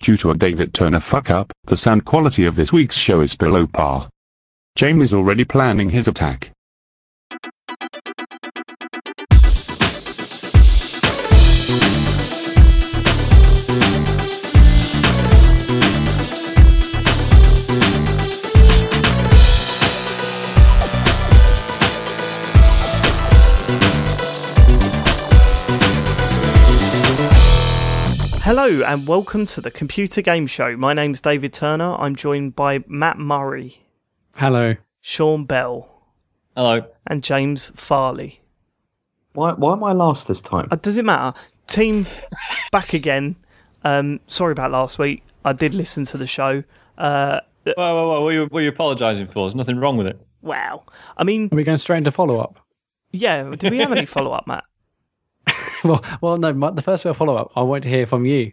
Due to a David Turner fuck up, the sound quality of this week's show is below par. James is already planning his attack. Hello and welcome to the Computer Game Show. My name's David Turner. I'm joined by Mat Murray, Hello. Sean Bell, Hello. and James Farley. Why, why am I last this time? Uh, does it matter? Team back again. Um, sorry about last week. I did listen to the show. Uh, Whoa, whoa, whoa. What are you, what are you apologising for? There's nothing wrong with it. wow. I mean, Are we going straight into follow up? yeah. Do we have any follow up, Mat? well, well, no. My, the first bit of follow up, I want to hear from you.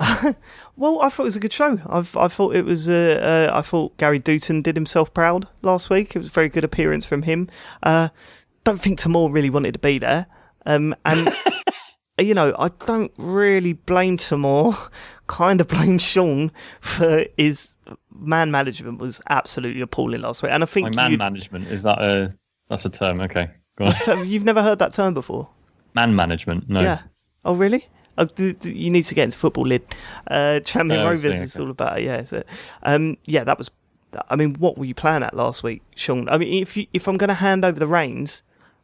Well, I thought it was a good show. I've, I thought it was. Uh, uh, I thought Gary Dutton did himself proud last week. It was a very good appearance from him. Uh, don't think Tamoor really wanted to be there, um, and you know I don't really blame Tamoor. Kind of blame Sean for his man management was absolutely appalling last week, and I think man you- management is that a that's a term? Okay, so you've never heard that term before. man management. No. Yeah. Oh, really? Oh, d- you need to get into football, lid. Uh, Champion Oh, Rovers see, is all about it. Yeah. So, um, yeah, that was. I mean, what were you playing at last week, Sean? I mean, if you, if I'm going to hand over the reins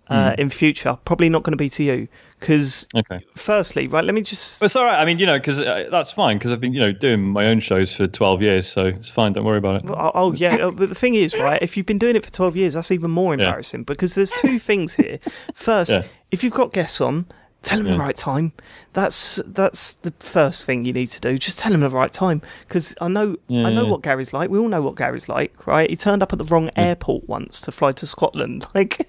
uh, Hmm. in future, probably not going to be to you because, Okay. firstly, right? Let me just. But it's all right. I mean, you know, because uh, that's fine because I've been, you know, doing my own shows for 12 years, so it's fine. Don't worry about it. Oh, oh, yeah, uh, but the thing is, right? If you've been doing it for twelve years, that's even more Yeah. embarrassing because there's two things here. First, Yeah. if you've got guests on, tell them the right time. That's that's the first thing you need to do. Just tell them the right time because I know I know Yeah. what Gary's like. We all know what Gary's like, right? He turned up at the wrong airport once to fly to Scotland, like,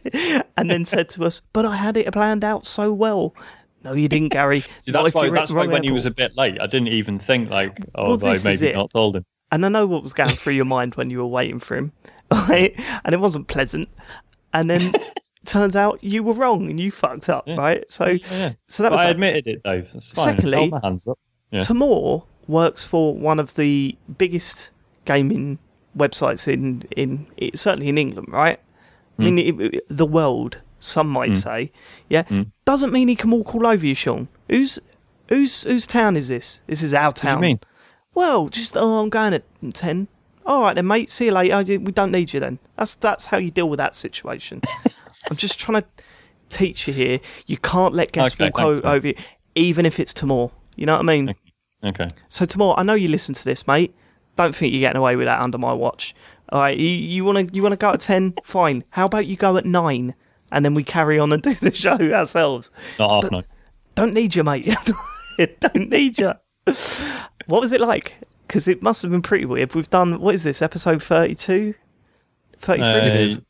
and then said to us, "But I had it planned out so well." No, you didn't, Gary. See, that's why. That's why when he was a bit late, I didn't even think like, oh, Well, I maybe not told him. and I know what was going through your mind when you were waiting for him, right? And it wasn't pleasant. And then turns out you were wrong and you fucked up, Yeah. right? So, Yeah. so that was I bad. admitted it, Dave. Secondly- Hold my hands up. Yeah. Tamoor works for one of the biggest gaming websites in in it, certainly in England, right? I mean, hmm. it, it- the world. Some might hmm. say, yeah. Hmm. Doesn't mean he can walk all over you, Sean. Who's whose whose town is this? This is our What do town. you mean? Well, just oh, I'm going at ten. All right then, mate. See you later. We don't need you then. That's that's how you deal with that situation. I'm just trying to teach you here. You can't let guests Okay, walk o- over you, even if it's Tamoor. You know what I mean? Okay. So Tamoor, I know you listen to this, mate. Don't think you're getting away with that under my watch. All right, you you want to you want to go at ten? Fine. How about you go at nine, and then we carry on and do the show ourselves. Not half nine. Don't need you, mate. don't need you. What was it like? Because it must have been pretty weird. We've done what is this episode 32? 33? Uh, It is.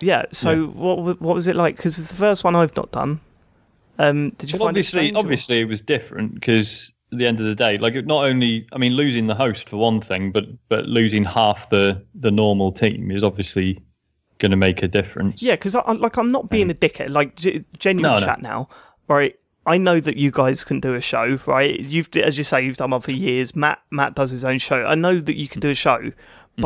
32. yeah. So what what was it like? Because it's the first one I've not done. Um, did you Well, find it obviously, obviously, it was different because at the end of the day, like not only, I mean, losing the host for one thing, but but losing half the the normal team is obviously going to make a difference. Yeah, because I, like I'm not being a dickhead. Like g- genuine No, no. chat now, right? I know that you guys can do a show, right? You've, as you say, you've done one for years. Mat, Mat does his own show. I know that you can do a show, Mm.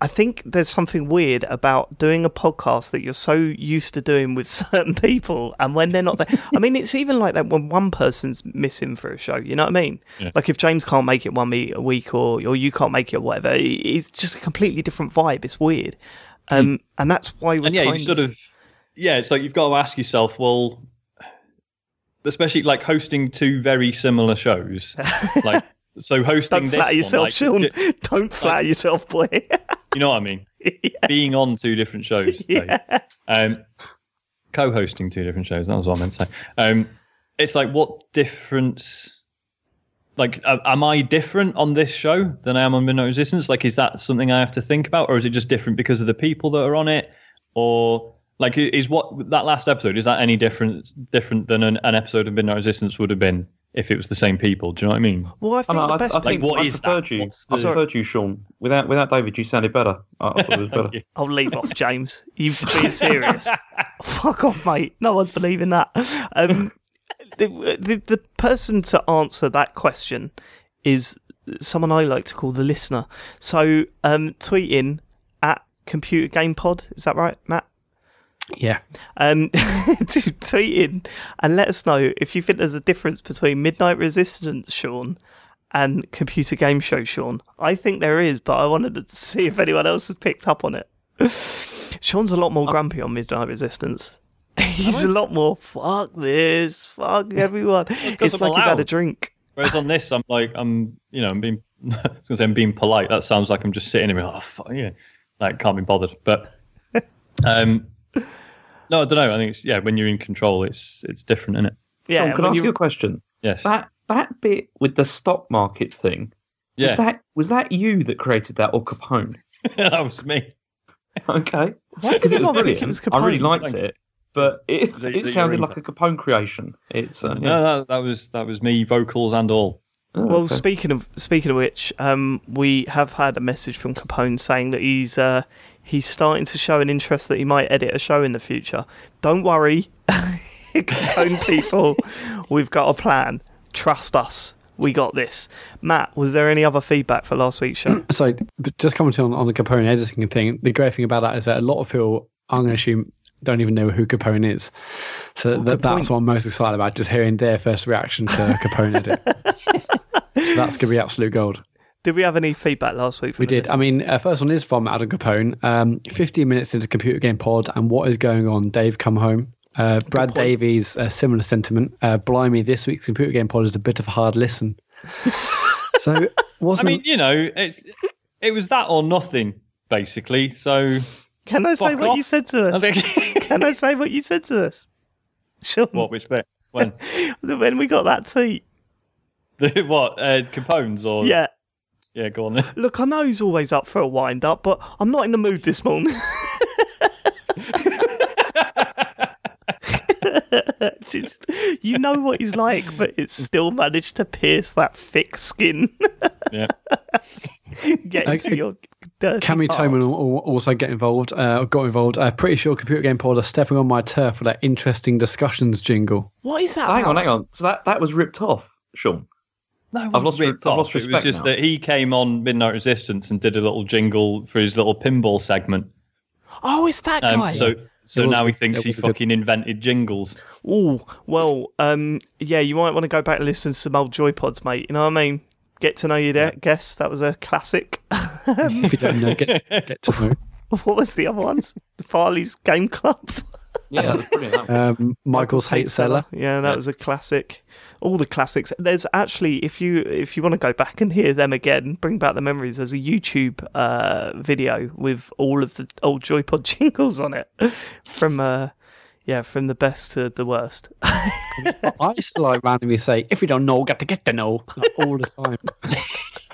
I think there's something weird about doing a podcast that you're so used to doing with certain people, and when they're not there. I mean, it's even like that when one person's missing for a show. You know what I mean? Yeah. Like if James can't make it one me- a week, or or you can't make it, or whatever. It's just a completely different vibe. It's weird, um, and that's why we're and yeah, you sort of, yeah, it's like you've got to ask yourself, well, especially like hosting two very similar shows, like so hosting. Don't this flatter one, yourself, like, Sean. j- Don't flatter yourself, boy. You know what I mean? Being on two different shows. Yeah. um, co-hosting two different shows. That was what I meant to say. Um, it's like what difference? Like, a- am I different on this show than I am on Midnight Resistance? Like, is that something I have to think about, or is it just different because of the people that are on it, or like is what that last episode is that any different different than an, an episode of Midnight Resistance would have been if it was the same people? Do you know what I mean? Well, I I, think know, the I, best. I think Like, what I is that? preferred you. What's I the- preferred you, Sean. Without without David, you sounded better. I, I thought it was better. I'll leave off, James. You've been serious. Fuck off, mate. No one's believing that. Um, the, the the person to answer that question is someone I like to call the listener. So um, tweet in at Computer Game Pod. Is that right, Mat? Yeah. Um, to tweet in and let us know if you think there's a difference between Midnight Resistance, Sean, and Computer Game Show, Sean. I think there is, but I wanted to see if anyone else has picked up on it. Sean's a lot more grumpy on Midnight Resistance. He's a lot more fuck this, fuck everyone. It's I'm like he's had a drink. Whereas on this, I'm like, I'm, you know, I'm being, I was gonna say I'm being polite. That sounds like I'm just sitting here, like, oh, fuck, yeah, like can't be bothered. But, um, no, I don't know. I think it's yeah, when you're in control, it's it's different, isn't it? Yeah, Sean, can I ask you- you a question? Yes. That that bit with the stock market thing yeah, was that was that you that created that or Capone? that was me. Okay, Why did it was everyone think it was I really liked Thank it, but it That- that it you're sounded like a Capone creation. It's uh, yeah. No, that, that was that was me, vocals and all. Oh, Well, okay. speaking of speaking of which, um, we have had a message from Capone saying that he's uh, he's starting to show an interest that he might edit a show in the future. Don't worry, Capone people, we've got a plan. Trust us, we got this. Mat, was there any other feedback for last week's show? So, just commenting on, on the Capone editing thing, the great thing about that is that a lot of people, I'm going to assume, don't even know who Capone is. So Oh, that, that's point. what I'm most excited about, just hearing their first reaction to Capone edit. So that's going to be absolute gold. Did we have any feedback last week? From We the did. I mean, uh, first one is from Adam Capone. Um, 15 minutes into Computer Game Pod, and what is going on? Dave, come home. Uh, Brad. Davies, a similar sentiment. Uh, blimey, this week's Computer Game Pod is a bit of a hard listen. so, I wasn't mean, you know, it's it was that or nothing basically. So can I say what off. you said to I us? think can I say what you said to us? Sure. what which bit when When we got that tweet. the what uh, Capone's or Yeah. Yeah go on then. Look, I know he's always up for a wind up, but I'm not in the mood this morning. Just- you know what he's like, but it's still managed to pierce that thick skin. Yeah. Get into Okay. your dirty Cammy part. Toman will will also get involved. Uh, got involved. Uh, pretty sure Computer Game Pod are stepping on my turf for that interesting discussions jingle. What is that? hang on, hang on. So that that was ripped off, Sean. No, I've lost- ripped I've off. lost It was respect just now. that he came on Midnight Resistance and did a little jingle for his little pinball segment. Oh, it's that Um, guy. so so was now he thinks it he's was a good- fucking invented jingles. Oh, well, um, yeah, you might want to go back and listen to some old Joypods, mate. You know what I mean? Get to know your de- guests. That was a classic. If you don't know, get, get to know. what was the other ones? Farley's Game Club. Yeah, that was brilliant. that was- Um, Michael's Hate Seller. Yeah, that Yeah. was a classic. All the classics. There's actually, if you if you want to go back and hear them again, bring back the memories. There's a YouTube uh, video with all of the old Joypod jingles on it, from uh, yeah, from the best to the worst. I used to like randomly say, if you don't know, got to get to know like, all the time.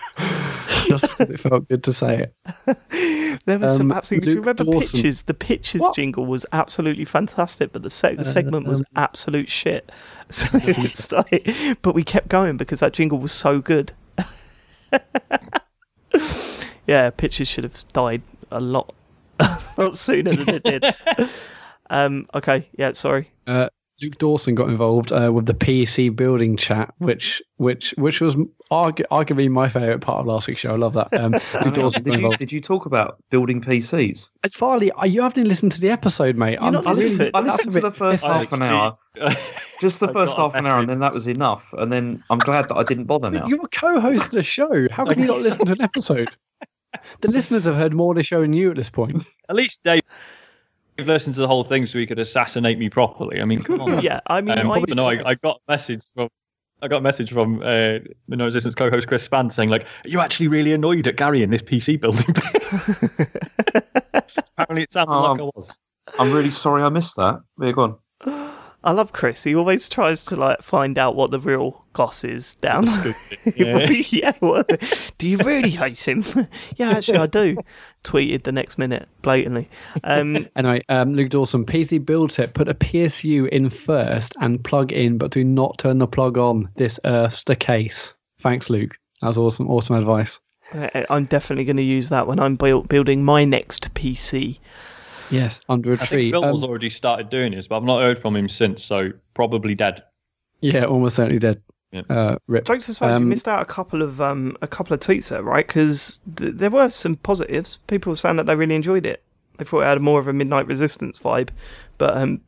Just because it felt good to say it. There was some Um, absolutely. Do you remember Dawson. pitches? The pitches What? jingle was absolutely fantastic, but the seg- Uh, segment was um, absolute shit. So like, but we kept going because that jingle was so good. yeah, pitches should have died a lot, a lot sooner than it did. um. Okay. Yeah. Sorry. Uh, Luke Dawson got involved uh, with the PC building chat, which which which was argu- arguably my favourite part of last week's show. I love that. Um, Luke Dawson did you did you talk about building PCs? It's Farley, you haven't listened to the episode, mate. You're not I listening to really- it. I listened to bit- the first it's- half an hour, just the first half an hour, and then that was enough. And then I'm glad that I didn't bother now. You're a co-host of the show. How can you not listen to an episode? The listeners have heard more of the show than you at this point. At least Dave listened to the whole thing so he could assassinate me properly. I mean, come on. Yeah. I mean, Um, I, but no, I, I got a message from I got a message from uh, the No Resistance co-host Chris Spann saying like, "Are you actually really annoyed at Gary in this PC building?" Apparently, it sounded like I Um, was. I'm really sorry I missed that. Yeah, go on. I love Chris. He always tries to like find out what the real goss is down. Yeah. yeah. what- do you really hate him? yeah, actually, I do. Tweeted the next minute blatantly. Um, Anyway, um, Luke Dawson, PC build tip: put a PSU in first and plug in, but do not turn the plug on. This earth's the case. Thanks, Luke. That was awesome. Awesome advice. I- I'm definitely going to use that when I'm build, building my next PC. Yes, under a I tree. think Bill has Um, already started doing this, but I've not heard from him since, so probably dead. Yeah, almost certainly dead. Yeah. Uh, rip. Jokes aside, you Um, missed out a couple of um, a couple of tweets there, right? Because th- there were some positives. People were saying that they really enjoyed it. They thought it had more of a Midnight Resistance vibe, but um,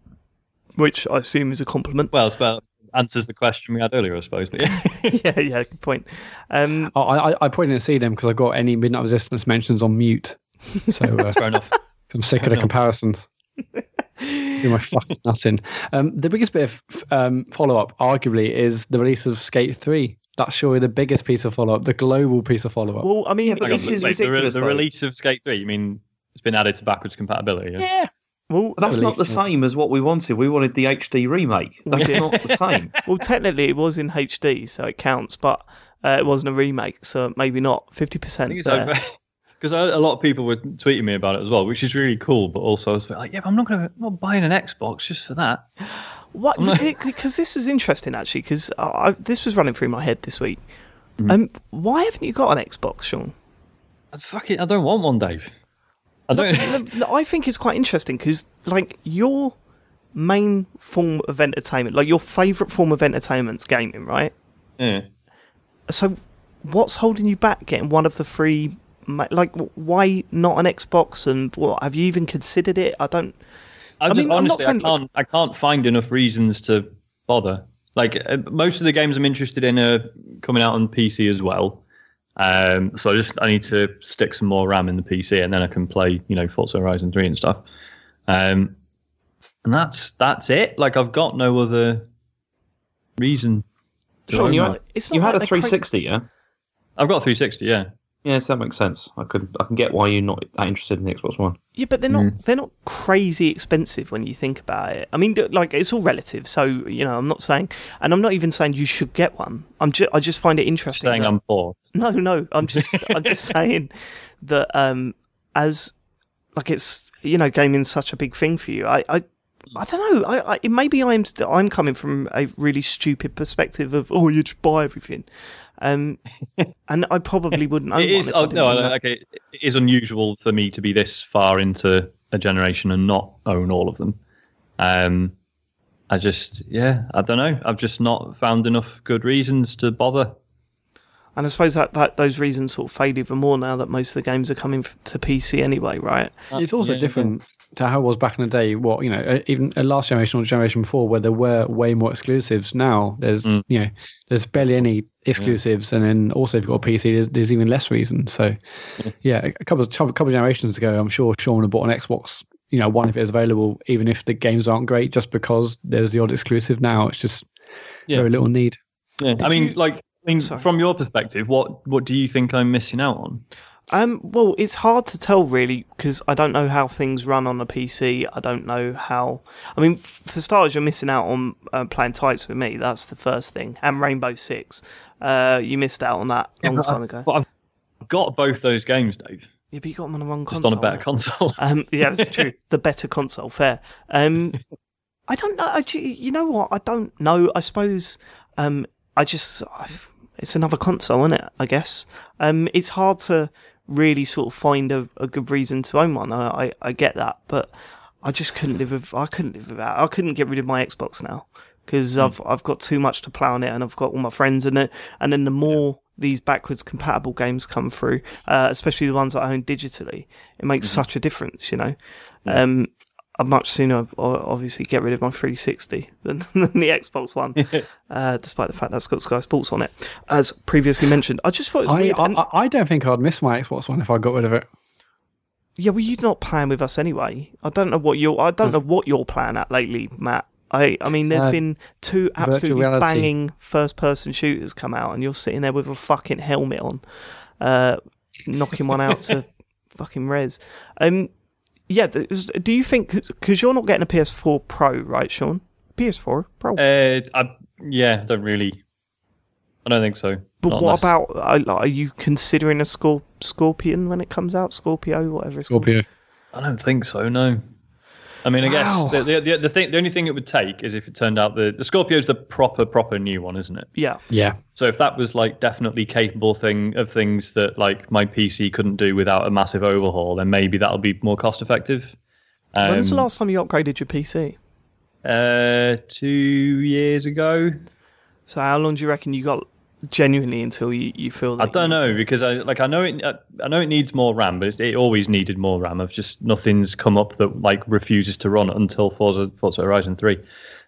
which I assume is a compliment. Well, it's about answers the question we had earlier, I suppose. But yeah. yeah, yeah, good point. Um, I, I, I probably didn't see them because I got any Midnight Resistance mentions on mute. So uh, Fair enough. I'm sick of the comparisons. Do my fucking nothing. Um, the biggest bit of um, follow up, arguably, is the release of Skate 3. That's surely the biggest piece of follow up, the global piece of follow up. well, I mean, Yeah, but Hang on, this is wait, the, re- the release of Skate 3, you mean it's been added to backwards compatibility? Yeah. yeah. well, That's not the same as what we wanted. We wanted the HD remake. That's Yeah. not the same. well, technically, it was in HD, so it counts, but uh, it wasn't a remake, so maybe not fifty I percent. think it's because a lot of people were tweeting me about it as well, which is really cool. But also, I was like, yeah, but I'm not going to, not buying an Xbox just for that. What? Because this is interesting, actually. Because this was running through my head this week. Mm-hmm. Um, why haven't you got an Xbox, Sean? I fuck it, I don't want one, Dave. I don't. Look, I think it's quite interesting because, like, your main form of entertainment, like your favourite form of entertainment's gaming, right? yeah. So, what's holding you back getting one of the three? Ma- Like, why not an Xbox? And what have you even considered it? I don't. I, I just, mean, I'm not honestly, I saying, like- can't. I can't find enough reasons to bother. Like uh, most of the games I'm interested in are coming out on PC as well. Um, so I just I need to stick some more RAM in the PC, and then I can play, you know, Forza Horizon Three and stuff. Um, and that's that's it. Like I've got no other reason. To Sean, you had, It's not you had a they're cra- 360, yeah? I've got a 360. Yeah. Yes, that makes sense. I could, I can get why you're not that interested in the Xbox One. Yeah, but they're not Mm. they're not crazy expensive when you think about it. I mean, like it's all relative. So you know, I'm not saying, and I'm not even saying you should get one. I'm just I just find it interesting. Saying that- I'm poor. no, no, I'm just I'm just saying that um as like it's you know gaming's such a big thing for you. I I. I don't know. I, I maybe I'm I'm coming from a really stupid perspective of oh you just buy everything, um, and I probably wouldn't. Own It one I Oh, didn't no, okay. It is unusual for me to be this far into a generation and not own all of them. Um, I just, yeah, I don't know. I've just not found enough good reasons to bother. And I suppose that, that those reasons sort of fade even more now that most of the games are coming to PC anyway, right? It's also Yeah, different to how it was back in the day. What you know, uh, even uh, last generation or generation before, where there were way more exclusives. Now there's Mm. you know there's barely any exclusives, and then also if you've got a PC, there's, there's even less reason. So yeah, a a couple of couple of generations ago, I'm sure Sean would have bought an Xbox. You know, one if it was available, even if the games aren't great, just because there's the odd exclusive. Now it's just Yeah. very little need. Yeah, I mean, you- like, I mean, Sorry. from your perspective, what what do you think I'm missing out on? Um, well, it's hard to tell really because I don't know how things run on a PC. I don't know how. I mean, f- for starters, you're missing out on uh, playing tights with me. That's the first thing. And Rainbow Six, uh, you missed out on that a long time I've- ago. But I've got both those games, Dave, Yeah, but you got them on the wrong just console. on a better console. Um, yeah, it's true. the better console, fair. Um, I don't know. I, you know what? I don't know. I suppose. Um, I just. I've, it's another console, isn't it? I guess. Um, it's hard to really sort of find a, a good reason to own one. I, I, I get that, but I just couldn't live with. I couldn't live without. I couldn't get rid of my Xbox now because I've I've got too much to plow on it, and I've got all my friends in it. And then the more these backwards compatible games come through, uh, especially the ones that I own digitally, it makes such a difference. You know, um, I'd much sooner obviously get rid of my 360 than, than the Xbox One, uh, despite the fact that's got Sky Sports on it, as previously mentioned. I just thought it was I, weird. I I don't think I'd miss my Xbox One if I got rid of it. yeah, well, you're not playing with us anyway. I don't know what you're. I don't know what you're playing at lately, Mat. I, I mean, there's Uh, been two absolutely banging first-person shooters come out, and you're sitting there with a fucking helmet on, uh, knocking one out to fucking Rez. Um, yeah. th- Do you think because you're not getting a PS4 Pro, right, Sean? PS4 Pro. uh, I, yeah, don't really. I don't think so. but Not what unless- about? uh, Are you considering a Scor- Scorpion when it comes out? Scorpio, whatever it's called. Scorpio. I don't think so. No. I mean, I Wow. guess the, the the the thing, the only thing it would take is if it turned out the the Scorpio's the proper proper new one, isn't it? Yeah. Yeah. So if that was like definitely capable thing of things that like my PC couldn't do without a massive overhaul, then maybe that'll be more cost effective. Um, when was the last time you upgraded your PC? Uh, two years ago. So how long do you reckon you got genuinely until you, you feel that I don't know to- because I like I know it I, know it needs more RAM, but it's, it always needed more RAM. I've just nothing's come up that like refuses to run until Forza Forza Horizon Three,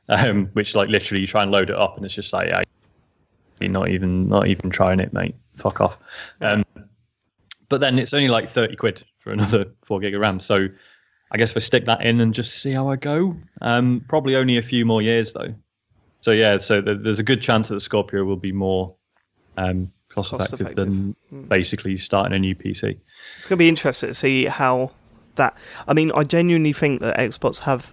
um, which like literally you try and load it up and it's just like I, you're not even not even trying it, mate. Fuck off. Um, but then it's only like thirty quid for another four gig of RAM. So I guess I stick that in and just see how I go, um, probably only a few more years though. So yeah, so th- there's a good chance that the Scorpio will be more um, cost, Cost effective, effective. Hmm. than basically starting a new PC. It's going to be interesting to see how that. I mean, I genuinely think that Xbox have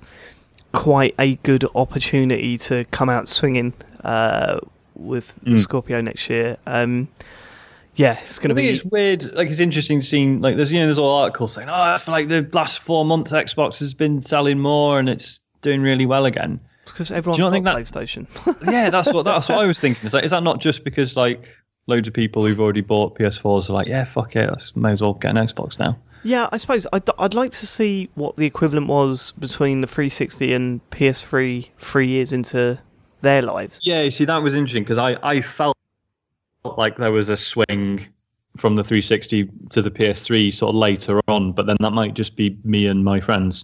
quite a good opportunity to come out swinging uh, with the Mm. Scorpio next year. Um, yeah, it's going I to think be. it's weird. Like it's interesting to seeing like there's you know there's all articles saying oh that's for like the last four months Xbox has been selling more and it's doing really well again. Because everyone's not got think that- PlayStation. yeah, that's what that's what I was thinking. Is like is that not just because like loads of people who've already bought PS4s are like yeah fuck it, let's may as well get an Xbox now. yeah, I suppose I'd, I'd like to see what the equivalent was between the 360 and PS3 three years into their lives. Yeah, you see, that was interesting because I, I felt like there was a swing from the 360 to the PS3 sort of later on, but then that might just be me and my friends.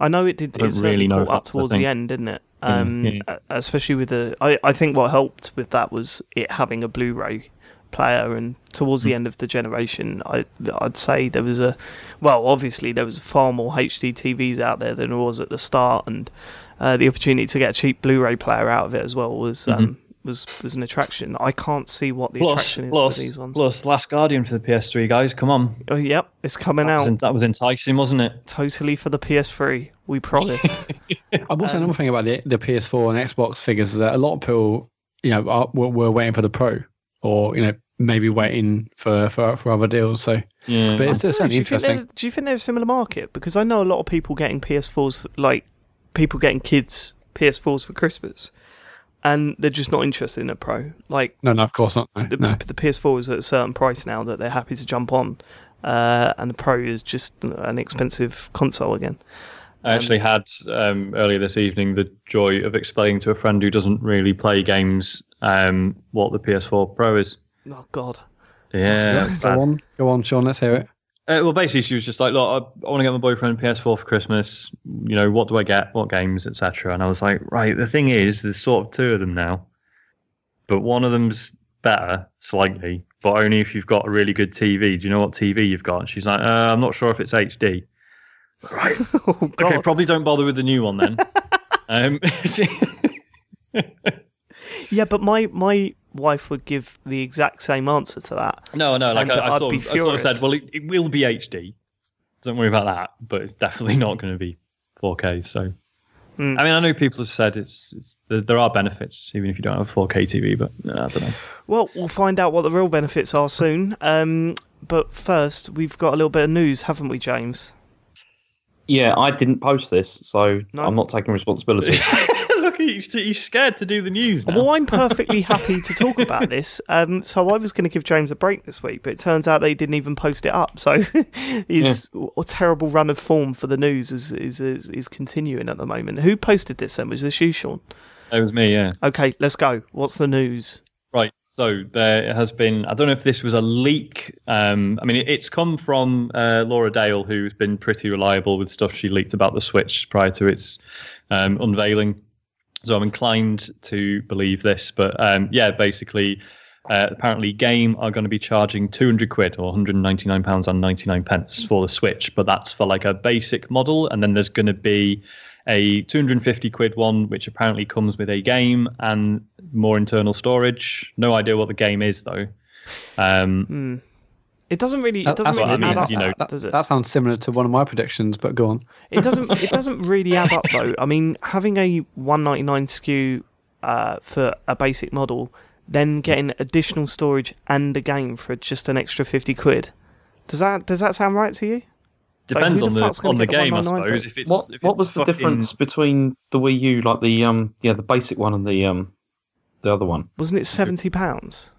I know it did. It really know up towards the end, didn't it? Um, yeah. uh, Especially with the, I, I think what helped with that was it having a Blu-ray player, and towards Hmm. the end of the generation, I, I'd say there was a, well, obviously there was far more HD TVs out there than there was at the start, and uh, the opportunity to get a cheap Blu-ray player out of it as well was. Um, was, was an attraction. I can't see what the. Plus, attraction is plus, for these ones. plus, Last Guardian for the PS3 guys. Come on, Oh, yep, it's coming that was, out that was enticing, wasn't it? totally for the PS3. We promise. I will say another thing about the, the PS4 and Xbox figures is that a lot of people, you know, are, were, were waiting for the Pro, or you know, maybe waiting for for, for other deals. So, Yeah, but it's I don't know, just do, you think interesting. there's, do you think there's a similar market? Because I know a lot of people getting PS4s, for, like people getting kids PS4s for Christmas, and they're just not interested in a Pro. Like No, no, of course not. No, the, no. the PS4 is at a certain price now that they're happy to jump on, uh, and the Pro is just an expensive console again. I actually had um, earlier this evening the joy of explaining to a friend who doesn't really play games um, what the PS4 Pro is. Oh God, Yeah, go on, go on, Sean. Let's hear it. Uh, well, basically, she was just like, "Look, I, I want to get my boyfriend a PS4 for Christmas. You know, what do I get? What games, etc." And I was like, "Right, the thing is, there's sort of two of them now, but one of them's better slightly, but only if you've got a really good TV. Do you know what TV you've got?" And she's like, uh, "I'm not sure if it's HD." Right. oh Okay, probably don't bother with the new one then. um, yeah, but my my wife would give the exact same answer to that. no, no, like I, I, I'd sort be of, I sort of furious. said, well, it, it will be HD. Don't worry about that, but it's definitely not going to be 4K. So, Hmm. I mean, I know people have said it's, it's there, there are benefits even if you don't have a 4K TV, but uh, I don't know. Well, we'll find out what the real benefits are soon. Um, but first, we've got a little bit of news, haven't we, James? Yeah, I didn't post this, so No. I'm not taking responsibility. Look, he's, he's scared to do the news now. Well, I'm perfectly happy to talk about this. Um, so I was going to give James a break this week, but it turns out they didn't even post it up. So his a terrible run of form for the news is, is is is continuing at the moment. Who posted this then? Was this you, Sean? It was me, yeah. Okay, let's go. What's the news? Right. So there has been. I don't know if this was a leak. Um, I mean, it, it's come from uh, Laura Dale, who's been pretty reliable with stuff she leaked about the Switch prior to its um, unveiling. So I'm inclined to believe this. But um, yeah, basically, uh, apparently, Game are going to be charging 200 quid or 199 pounds and 99 pence for the Switch, but that's for like a basic model, and then there's going to be a 250 quid one, which apparently comes with a game and more internal storage. No idea what the game is though. Um, Hmm. It doesn't really. It That- doesn't really I mean, add up, you know, That, does it? that sounds similar to one of my predictions, but go on. It doesn't. it doesn't really add up though. I mean, having a 199 SKU uh, for a basic model, then getting additional storage and a game for just an extra 50 quid. Does that does that sound right to you? depends who on the the on the game, I suppose. If it's what if what it's was the difference between the Wii U, like the um yeah the basic one and the um the other one? Wasn't it 70 pounds?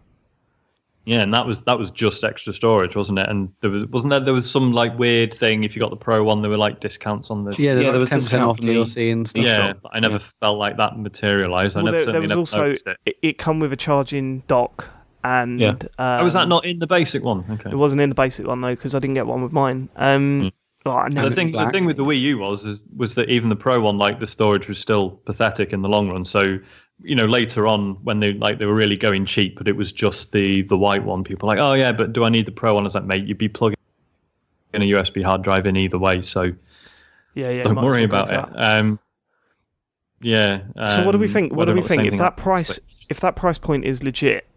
Yeah, and that was that was just extra storage, wasn't it? And there was wasn't there there was some like weird thing if you got the pro one, there were like discounts on the Yeah, there's Yeah, like there was 10% discount off DLC and stuff. yeah. shop. I never Yeah. felt like that materialised. I never there, there was never also it. it, it come with a charging dock, and Yeah. um, oh, was that not in the basic one? Okay. It wasn't in the basic one though, because I didn't get one with mine. Um, oh, I And never the thing, the thing with the Wii U was is, was that even the Pro one, like the storage was still pathetic in the long run. So, you know, later on when they like they were really going cheap, but it was just the the white one. People were like, oh yeah, but do I need the Pro one? I was like, mate, you'd be plugging in a USB hard drive in either way, so yeah, yeah. don't worry well about it. for that. Um, yeah. So what do we um, think? What do we or not the think? same If that price, Switch. if that price point is legit,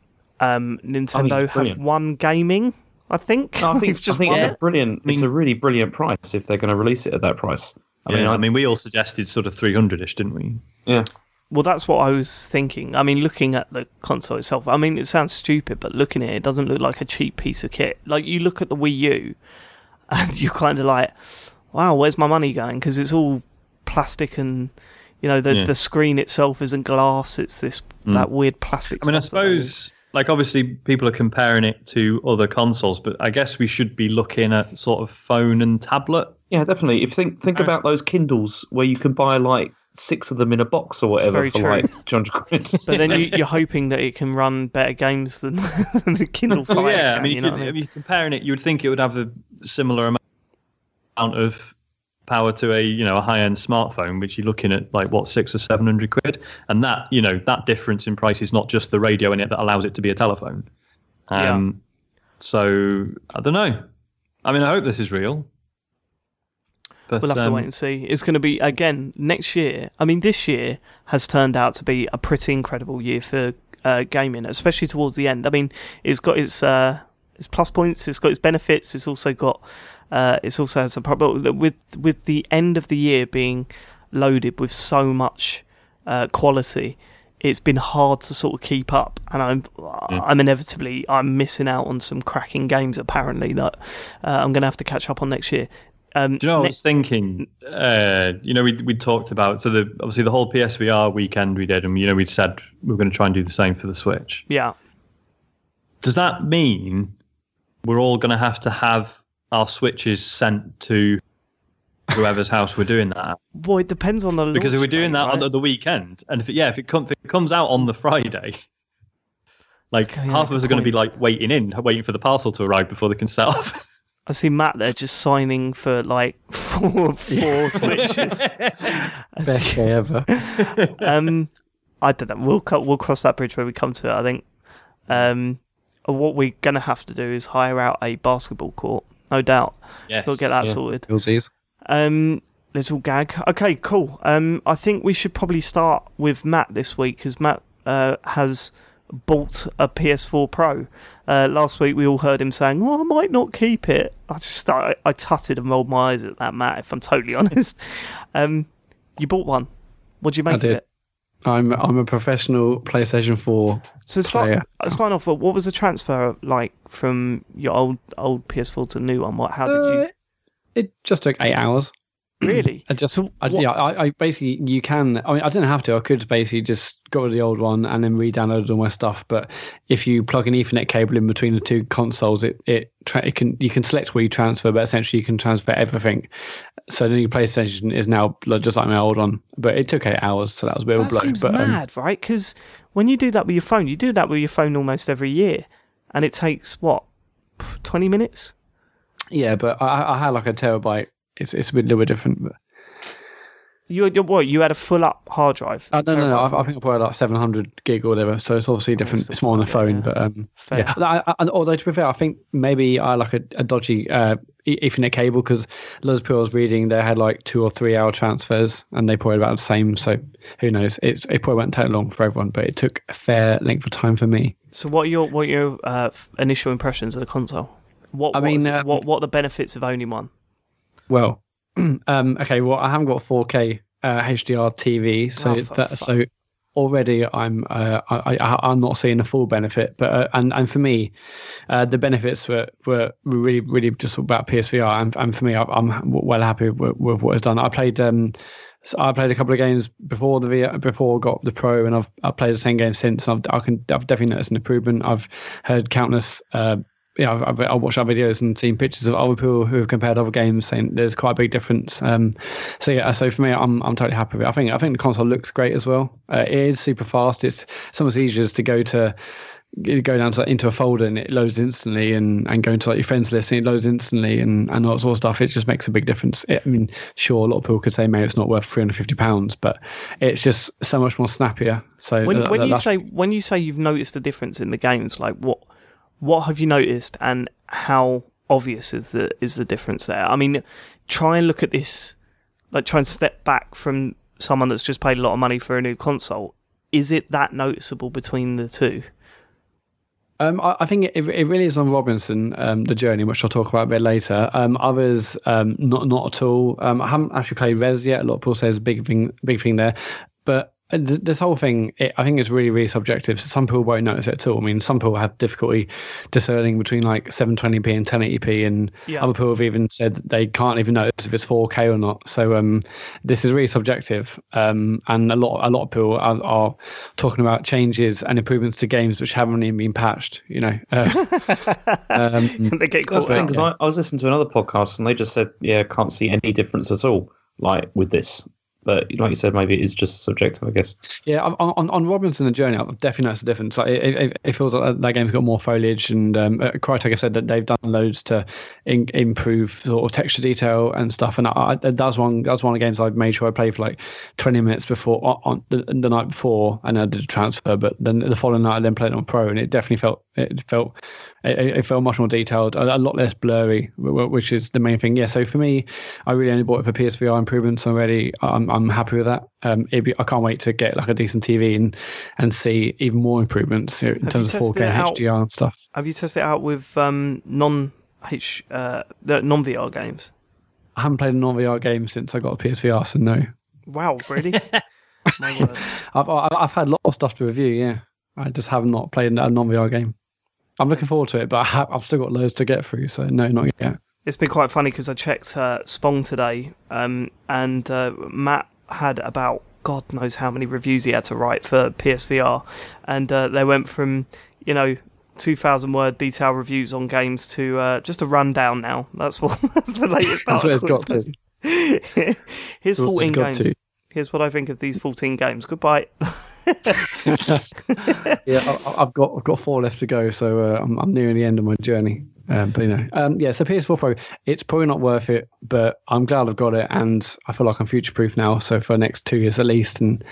um, Nintendo have won gaming. I think. No, I think, We've I just think it's it. a brilliant. I it's a really brilliant price if they're going to release it at that price. I yeah, mean, I mean, we all suggested sort of 300ish, didn't we? yeah, Well, that's what I was thinking. I mean, looking at the console itself, I mean, it sounds stupid, but looking at it, it doesn't look like a cheap piece of kit. Like you look at the Wii U, and you're kind of like, "Wow, where's my money going?" Because it's all plastic and. You know the Yeah. the screen itself isn't glass; it's this mm. that weird plastic. I mean, I stuff that suppose, like, obviously, people are comparing it to other consoles, but I guess we should be looking at sort of phone and tablet. yeah, definitely. If think think about those Kindles where you can buy like six of them in a box or whatever for true. like two hundred quid. But then you, you're hoping that it can run better games than, than the Kindle Fire. Well, yeah, can, I mean, you you know could, what I if mean? you're comparing it, you would think it would have a similar amount of power to a you know a high end smartphone, which you're looking at like what six or seven hundred quid, and that you know that difference in price is not just the radio in it that allows it to be a telephone. Um, So I don't know. I mean, I hope this is real. But, We'll have to um, wait and see. It's going to be again next year. I mean, this year has turned out to be a pretty incredible year for uh, gaming, especially towards the end. I mean, it's got its uh, its plus points. It's got its benefits. It's also got uh, it's also has a problem with with the end of the year being loaded with so much uh, quality. It's been hard to sort of keep up, and I'm I'm inevitably I'm missing out on some cracking games apparently that uh, I'm going to have to catch up on next year. Um, Do you know, what I was thinking, uh, you know, we we talked about so the obviously the whole PSVR weekend we did, and you know, we'd said we are going to try and do the same for the Switch. yeah. Does that mean we're all going to have to have our Switches sent to whoever's house we're doing that at? Well, it depends on the Because if we're doing date, that on right? the, the weekend, and if it, yeah, if it, if it comes out on the Friday, like Okay, yeah, half of us are going to be like waiting in, waiting for the parcel to arrive before they can set off. I see Mat there just signing for like four four switches. Best day ever. um, I don't know. We'll cut. We'll cross that bridge when we come to it. I think. Um, what we're gonna have to do is hire out a basketball court, no doubt. yes, We'll get that yeah. sorted. Um, little gag. Okay, cool. Um, I think we should probably start with Mat this week because Mat uh, has bought a PS4 Pro. Uh, last week we all heard him saying, "Well, I might not keep it." I just I, I tutted and rolled my eyes at that, Mat. If I'm totally honest, um, you bought one. What do you make of it? I'm I'm a professional PlayStation 4 So start player. uh, starting off. What was the transfer like from your old old PS4 to the new one? What? How did you Uh, It just took eight hours. Really? I just, So I, what- yeah, I, I basically you can. I mean, I didn't have to. I could basically just got rid of the old one and then re-download all my stuff. But if you plug an Ethernet cable in between the two consoles, it it, tra- it can you can select where you transfer, but essentially you can transfer everything. So the new PlayStation is now just like my old one, but it took eight hours, so that was a bit of a blow. seems but um, mad, right? Because when you do that with your phone, you do that with your phone almost every year, and it takes what twenty minutes. yeah, but I, I had like a terabyte. It's it's a bit, a little bit different. But, You, you what? You had a full up hard drive. uh, no, no, no. I, I think I probably like 700 gig or whatever. So it's obviously different. still It's more on the phone, yeah. but um, Fair. Yeah, I, I, and although to be fair, I think maybe I like a, a dodgy uh, Ethernet cable because loads of people I was reading they had like two or three hour transfers and they probably about the same. So who knows? It, it probably won't take long for everyone, but it took a fair length of time for me. So what are your what are your uh, initial impressions of the console? What I what mean, um, what what are the benefits of owning one? Well, um, okay. Well, I haven't got 4K uh, HDR TV, so Oh, that so already I'm uh, I, I I'm not seeing the full benefit. But uh, and and for me, uh, the benefits were were really really just about PSVR, and and for me, I- I'm well happy with, with what it's done. I played um So I played a couple of games before the VR, before I got the Pro, and I've I've played the same game since. I've I can I've definitely noticed an improvement. I've heard countless. Uh, yeah, I've, I've, I've watched our videos and seen pictures of other people who have compared other games, saying there's quite a big difference. Um, so yeah, so for me, I'm I'm totally happy with it. I think I think the console looks great as well. Uh, it is super fast. It's so much easier to go to go down to into a folder and it loads instantly and, and go into like your friends list and it loads instantly and, and all that sort of stuff. It just makes a big difference. It, I mean, sure, a lot of people could say maybe it's not worth three hundred fifty pounds, but it's just so much more snappier. So When that- when that- you say when you say you've noticed a difference in the games, like what what have you noticed and how obvious is the is the difference there? I mean, try and look at this like try and step back from someone that's just paid a lot of money for a new console. Is it that noticeable between the two? Um, I, I think it, it really is on Robinson, um, the journey, which I'll talk about a bit later. Um, others, um, not not at all. Um, I haven't actually played Rez yet. A lot of people say it's a big thing, big thing there, but th- this whole thing, it, I think it's really, really subjective. Some people won't notice it at all. I mean, some people have difficulty discerning between like 720p and 1080p, and Yeah. other people have even said that they can't even notice if it's 4K or not. So um, this is really subjective, um, and a lot, a lot of people are, are talking about changes and improvements to games which haven't even been patched. You know, uh, um, they get caught the out. because I, I was listening to another podcast and they just said, yeah, can't see any difference at all, like with this. But like you said, maybe it is just subjective, I guess. Yeah, on, on, on Robinson the Journey, I've definitely noticed a difference. Like, it, it, it feels like that- game's got more foliage, and um, uh, Crytek have said that they've done loads to in, improve sort of texture detail and stuff. And I, I, that's one that's one of the games I've made sure I played for like 20 minutes before on, the, the night before, and I did a transfer. But then the following night, I then played on Pro, and it definitely felt it felt it, it felt much more detailed, a, a lot less blurry, wh- wh- which is the main thing. Yeah, so for me, I really only bought it for PSVR improvements already. I'm I'm happy with that. Um, it'd be, I can't wait to get like a decent TV and and see even more improvements in Have terms of 4K tested? HDR and stuff. Have you tested it out with um, non H uh, non VR games? I haven't played a non-VR game since I got a PSVR, so no. Wow, really? My word. I've I've I've had a lot of stuff to review. Yeah, I just have not played a non-VR game. I'm looking forward to it, but I have, I've still got loads to get through. So no, not yet. It's been quite funny because I checked uh, Spong today, um, and uh, Mat had about God knows how many reviews he had to write for PSVR, and uh, they went from you know. 2000 word detail reviews on games to uh, just a rundown now. That's what that's the latest That's what it's got to. Here's That's what 14 it's got games. to. Here's what I think of these 14 games. Goodbye. yeah, I, I've got I've got four left to go, so uh, I'm I'm nearing the end of my journey. Um, but you know, um, yeah. So PS4 Pro, it's probably not worth it, but I'm glad I've got it, and I feel like I'm future proof now. So for the next two years at least, and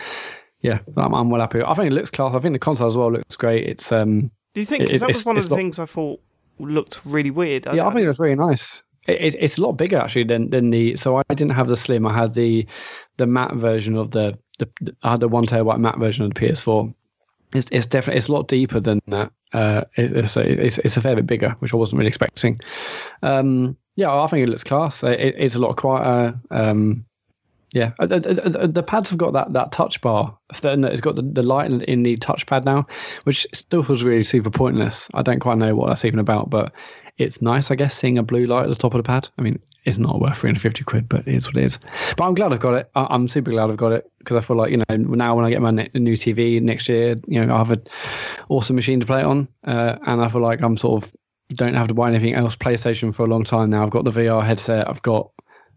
yeah, I'm, I'm well happy. I think it looks class. I think the console as well looks great. It's um, Do you think? It- Because that was one of the not- things I thought looked really weird. yeah, I think it was really nice. It, it, it's a lot bigger actually than than the. So I didn't have the slim. I had the the matte version of the the. I had the one terabyte matte version of the PS4. It's it's definitely it's a lot deeper than that. Uh, it, it's, it's it's a fair bit bigger, which I wasn't really expecting. Um, yeah, I think it looks class. It, it's a lot quieter. Um, yeah, Uh, the, the, the pads have got that, that touch bar. Then it's got the, the light in the touchpad now, which still feels really super pointless. I don't quite know what that's even about, but it's nice, I guess, seeing a blue light at the top of the pad. I mean, it's not worth 350 quid, but it is what it is. But I'm glad I've got it. I, I'm super glad I've got it because I feel like, you know, now when I get my ne- new TV next year, you know, I have an awesome machine to play it on. Uh, and I feel like I'm sort of don't have to buy anything else PlayStation for a long time now. I've got the VR headset. I've got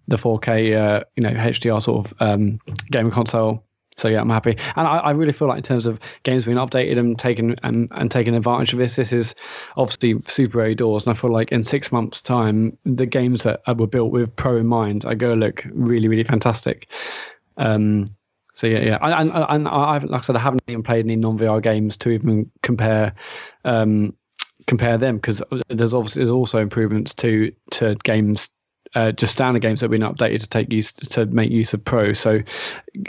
the 4K, uh, you know, HDR sort of um, gaming console. So yeah, I'm happy, and I, I really feel like in terms of games being updated and taken and, and taking advantage of this, this is obviously super early doors. And I feel like in six months' time, the games that were built with pro in mind are going to look really, really fantastic. Um, so yeah, yeah, and, and, I haven't, like I said, I haven't even played any non VR games to even compare um, compare them because there's obviously there's also improvements to to games uh, just standard games that have been updated to take use to make use of pro. So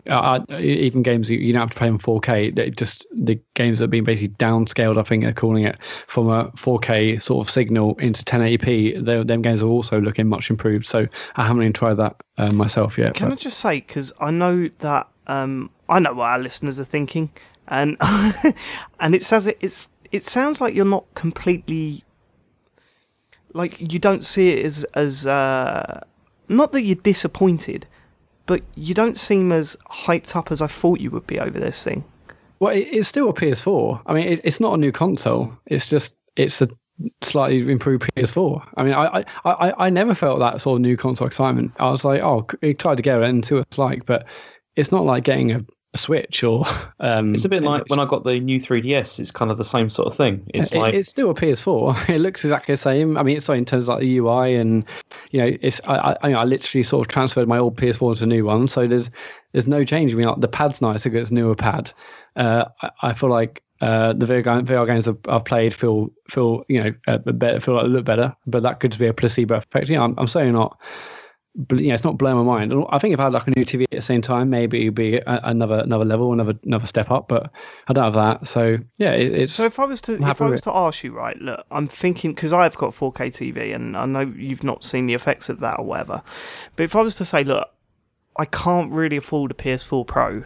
uh, even games you, you don't have to play in 4K. They just the games that have been basically downscaled. I think they're calling it from a 4K sort of signal into 1080p. They, them games are also looking much improved. So I haven't even tried that uh, myself yet. Can I just say, because I know that um, I know what our listeners are thinking, and and it says it, it's it sounds like you're not completely like you don't see it as as uh, not that you're disappointed, but you don't seem as hyped up as I thought you would be over this thing. Well, it, it's still a PS4. I mean, it, it's not a new console. It's just it's a slightly improved PS4. I mean, I, I, I, I never felt that sort of new console excitement. I was like, oh, excited to get it and see what it's like, but it's not like getting a, a Switch or. Um, It's a bit like when I got the new 3DS. It's kind of the same sort of thing. It's it- like it's still a PS4. It looks exactly the same. I mean, it's like in terms of like the UI and you know, it's I I, I literally sort of transferred my old PS4 to a new one, so there's there's no change. I mean, like the pad's nice because it's a newer pad. Uh, I, I feel like uh, the VR, game- VR games I've, I've played feel feel you know uh, better, feel like they look better, but that could be a placebo effect. Yeah, I'm, I'm saying not. But yeah, it's not blowing my mind. I think if I had like a new TV at the same time, maybe it'd be a, another another level, another another step up. But I don't have that, so yeah, it, it's So if I was to I'm if I was to ask you, right, look, I'm thinking because I've got 4K TV and I know you've not seen the effects of that or whatever. But if I was to say, look, I can't really afford a PS4 Pro,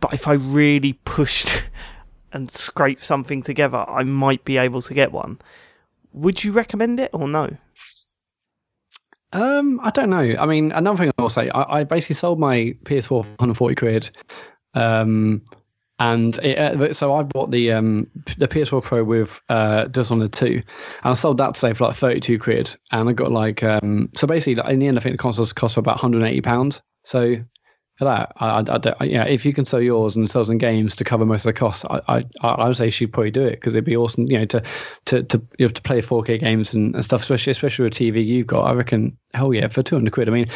but if I really pushed and scraped something together, I might be able to get one. Would you recommend it or no? Um, I don't know. I mean, another thing I'll say, I, I basically sold my PS4 for 140 quid. Um, and it, uh, so I bought the um the PS4 Pro with uh Dishonored 2, and I sold that today for like 32 quid, and I got like um so basically in the end I think the consoles cost about 180 pounds. So that, I, I, I don't, yeah, if you can sell yours and sell some games to cover most of the costs, I I, I would say you should probably do it because it'd be awesome, you know, to to to you know, to play 4K games and, and stuff, especially especially with TV you've got. I reckon, hell yeah, for 200 quid. I mean,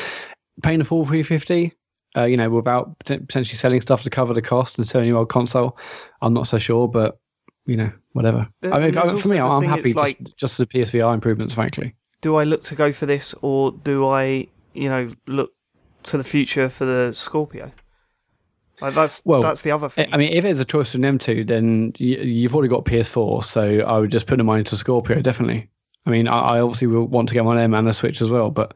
paying the full 350, uh, you know, without potentially selling stuff to cover the cost and selling your old console, I'm not so sure, but you know, whatever. I mean, for me, I'm happy just, like- just the PSVR improvements, frankly. Do I look to go for this or do I, you know, look to the future for the Scorpio? Like that's Well, that's the other thing. I mean, if it's a choice from them two, then you, you've already got PS4, so I would just put the money to Scorpio, definitely. I mean, I, obviously will want to get of them and a Switch as well, but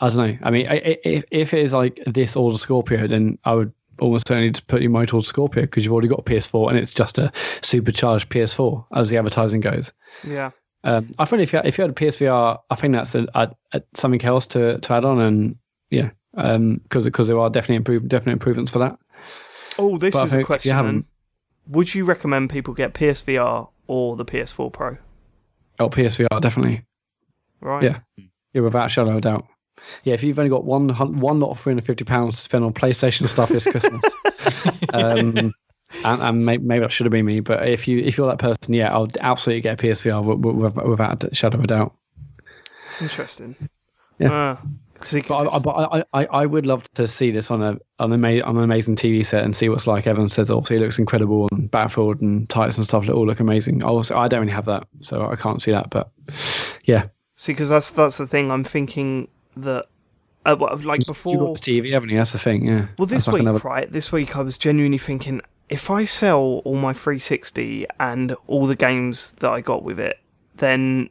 I don't know. I mean, if, if it is like this or the Scorpio, then I would almost certainly just put your money towards Scorpio because you've already got a PS4 and it's just a supercharged PS4 as the advertising goes. yeah. Um, I think if you, if you had a PSVR, I think that's a, a, a, something else to, to add on, and yeah, because because there are definitely improve, definite improvements for that. Oh, this But is a question. then. Would you recommend people get PSVR or the PS4 Pro? Oh, PSVR definitely. Right. Yeah. Yeah, without a shadow of a doubt. Yeah, if you've only got one one lot of three hundred fifty pounds to spend on PlayStation stuff this Christmas, um, and, and maybe, maybe that should have been me, but if you if you're that person, yeah, I'll absolutely get a PSVR wi- wi- wi- without a shadow of a doubt. Interesting. Yeah. Uh, But I, I, but I, I, I would love to see this on a on, ama- on an amazing TV set and see what's like. Everyone says obviously it looks incredible and Battlefield and Titus and stuff all look amazing. Also, I don't really have that, so I can't see that. But yeah, see, because that's that's the thing. I'm thinking that, uh, like before. got the TV, haven't you? That's the thing. Yeah. Well, this like week, another- right? This week, I was genuinely thinking if I sell all my 360 and all the games that I got with it, then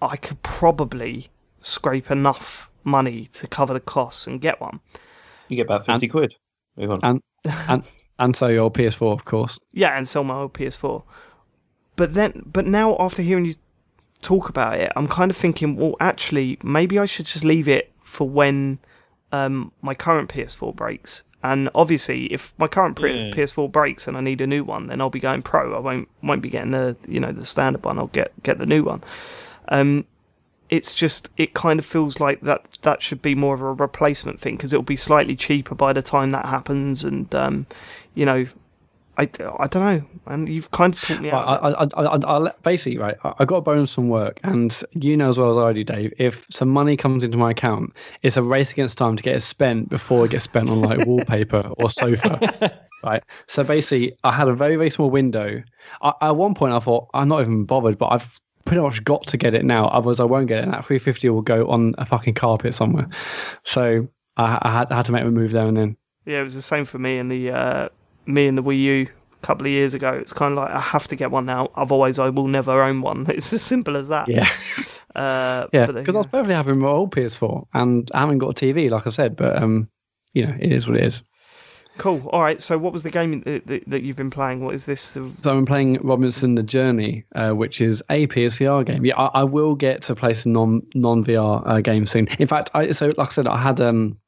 I could probably scrape enough money to cover the costs and get one. you get about fifty quid. Move on. and and and so your PS4, of course. Yeah, and sell my old PS4. But then, but now after hearing you talk about it, I'm kind of thinking, well, actually, maybe I should just leave it for when um, my current PS4 breaks. And obviously, if my current pre- Yeah. PS4 breaks and I need a new one, then I'll be going pro. I won't won't be getting the you know the standard one. I'll get get the new one. Um, it's just it kind of feels like that that should be more of a replacement thing because it'll be slightly cheaper by the time that happens, and um, you know, I, I don't know, and you've kind of talked me out. of. I, I, I, I, I, basically, right, I I got a bonus from work, and you know as well as I do, Dave, if some money comes into my account, it's a race against time to get it spent before it gets spent on like wallpaper or sofa. Right. So basically, I had a very, very small window. I, at one point, I thought, I'm not even bothered, but I've pretty much got to get it now. Otherwise, I won't get it. And that 350 will go on a fucking carpet somewhere. So I, I, had, I had to make a move there and then. Yeah, it was the same for me and the uh, me and the Wii U a couple of years ago. It's kind of like I have to get one now, otherwise I will never own one. It's as simple as that. Yeah. Uh, Yeah. Because I was perfectly happy with my old PS4 and I haven't got a TV, like I said, but, um, you know, it is what it is. Cool. All right. So, what was the game that, that, that you've been playing? What is this? The, So I'm playing Robinson the Journey, uh, which is a PSVR game. Yeah, I, I will get to play some non non VR uh, games soon. In fact, I so like I said, I had um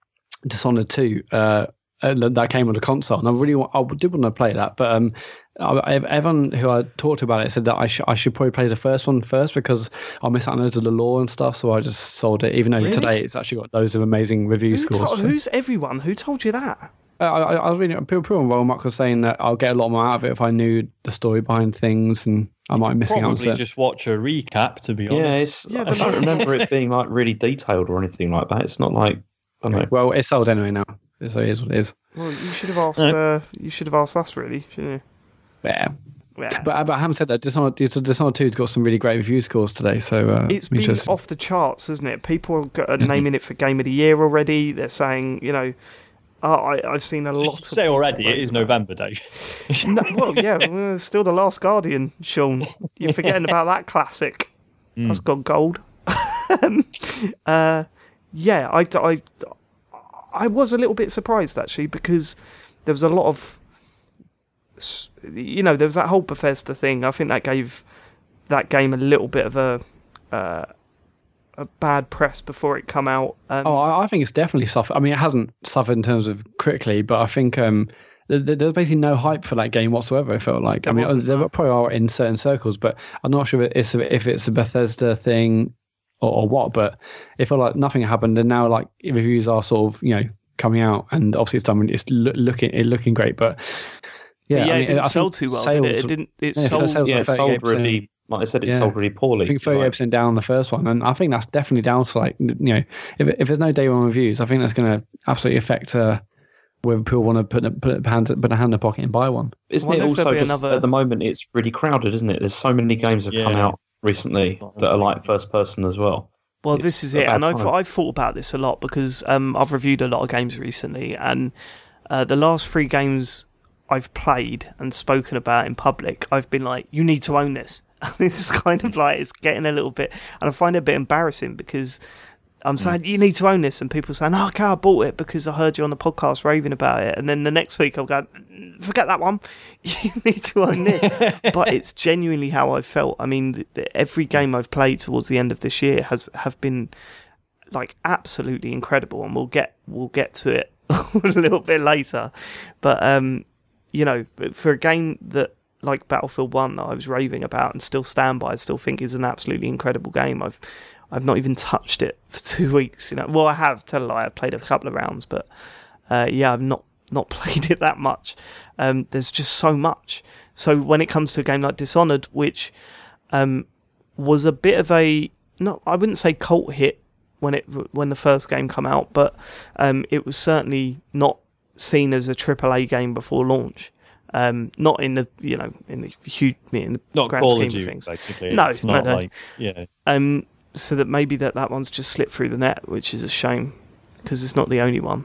Dishonored 2 uh, uh, that came on the console, and I really want, I did want to play that, but um, I, everyone who I talked about it said that I should I should probably play the first one first because I'll miss out on loads of the lore and stuff. So I just sold it, even though Really? today it's actually got loads of amazing review Who scores. to- who's everyone? Who told you that? Uh, I, I, I was reading people, people on Rollmark was saying that I'll get a lot more out of it if I knew the story behind things, and I might be missing out on Probably just watch a recap, to be honest. Yeah, it's, Yeah, I don't remember it being like really detailed or anything like that. It's not like I don't know. Well, it's sold anyway now, so it is what it is. Well, you should have asked. Uh, you should have asked us, really, shouldn't Yeah, you? Yeah. Yeah. but, but having said that, Dishonored, Dishonored 2's got some really great review scores today, so uh, It's I'm been interested. off the charts, hasn't it? People are go- are naming it for Game of the Year already. They're saying, you know, uh, I, I've seen a lot. Of say already, it is November, Day. No, well, yeah, still the Last Guardian, Sean. You're forgetting about that classic. That's got gold. Um, uh, yeah, I, I, I was a little bit surprised actually because there was a lot of, you know, there was that whole Bethesda thing. I think that gave that game a little bit of a, uh, a bad press before it come out. Um, Oh, I, I think it's definitely suffered. I mean, it hasn't suffered in terms of critically, but I think um, th- th- there's basically no hype for that game whatsoever. It felt like. I mean, there probably are in certain circles, but I'm not sure if it's if it's a Bethesda thing or, or what. But it felt like nothing happened, and now like reviews are sort of you know coming out, and obviously it's done. It's loo- looking it looking great, but yeah, yeah, I it didn't I sell too well, did it? It didn't. It Yeah, sold. yeah, sold really. Like I said, it Yeah. sold really poorly. I think thirty eight percent down on the first one, and I think that's definitely down to like you know if if there's no day one reviews, I think that's going to absolutely affect uh, whether people want to put a, put a hand put a hand in the pocket and buy one. Isn't it also just another- at the moment it's really crowded, isn't it? There's so many games that have come out recently that are like first person as well. Well, It's this is it, and I've. I've thought about this a lot because um, I've reviewed a lot of games recently, and uh, the last three games I've played and spoken about in public, I've been like, "You need to own this." this is kind of like it's getting a little bit, and I find it a bit embarrassing because I'm Hmm. saying you need to own this, and people saying, "Oh, okay, I bought it because I heard you on the podcast raving about it," and then the next week I'll go, "Forget that one, you need to own this." but it's genuinely how I felt. I mean, th th every game I've played towards the end of this year has have been like absolutely incredible, and we'll get we'll get to it a little bit later. But um, you know, for a game that like Battlefield One that I was raving about and still stand by, I still think is an absolutely incredible game. I've I've not even touched it for two weeks. You know, well, I have. Tell a lie, I've played a couple of rounds, but uh, yeah, I've not not played it that much. Um, there's just so much. So when it comes to a game like Dishonored, which um, was a bit of a not, I wouldn't say cult hit when it when the first game come out, but um, it was certainly not seen as a AAA game before launch. Um, not in the you know in the huge in the Not grand Call scheme of of things. basically. No, it's no, not no. like yeah. Um, so that maybe that that one's just slipped through the net, which is a shame because it's not the only one.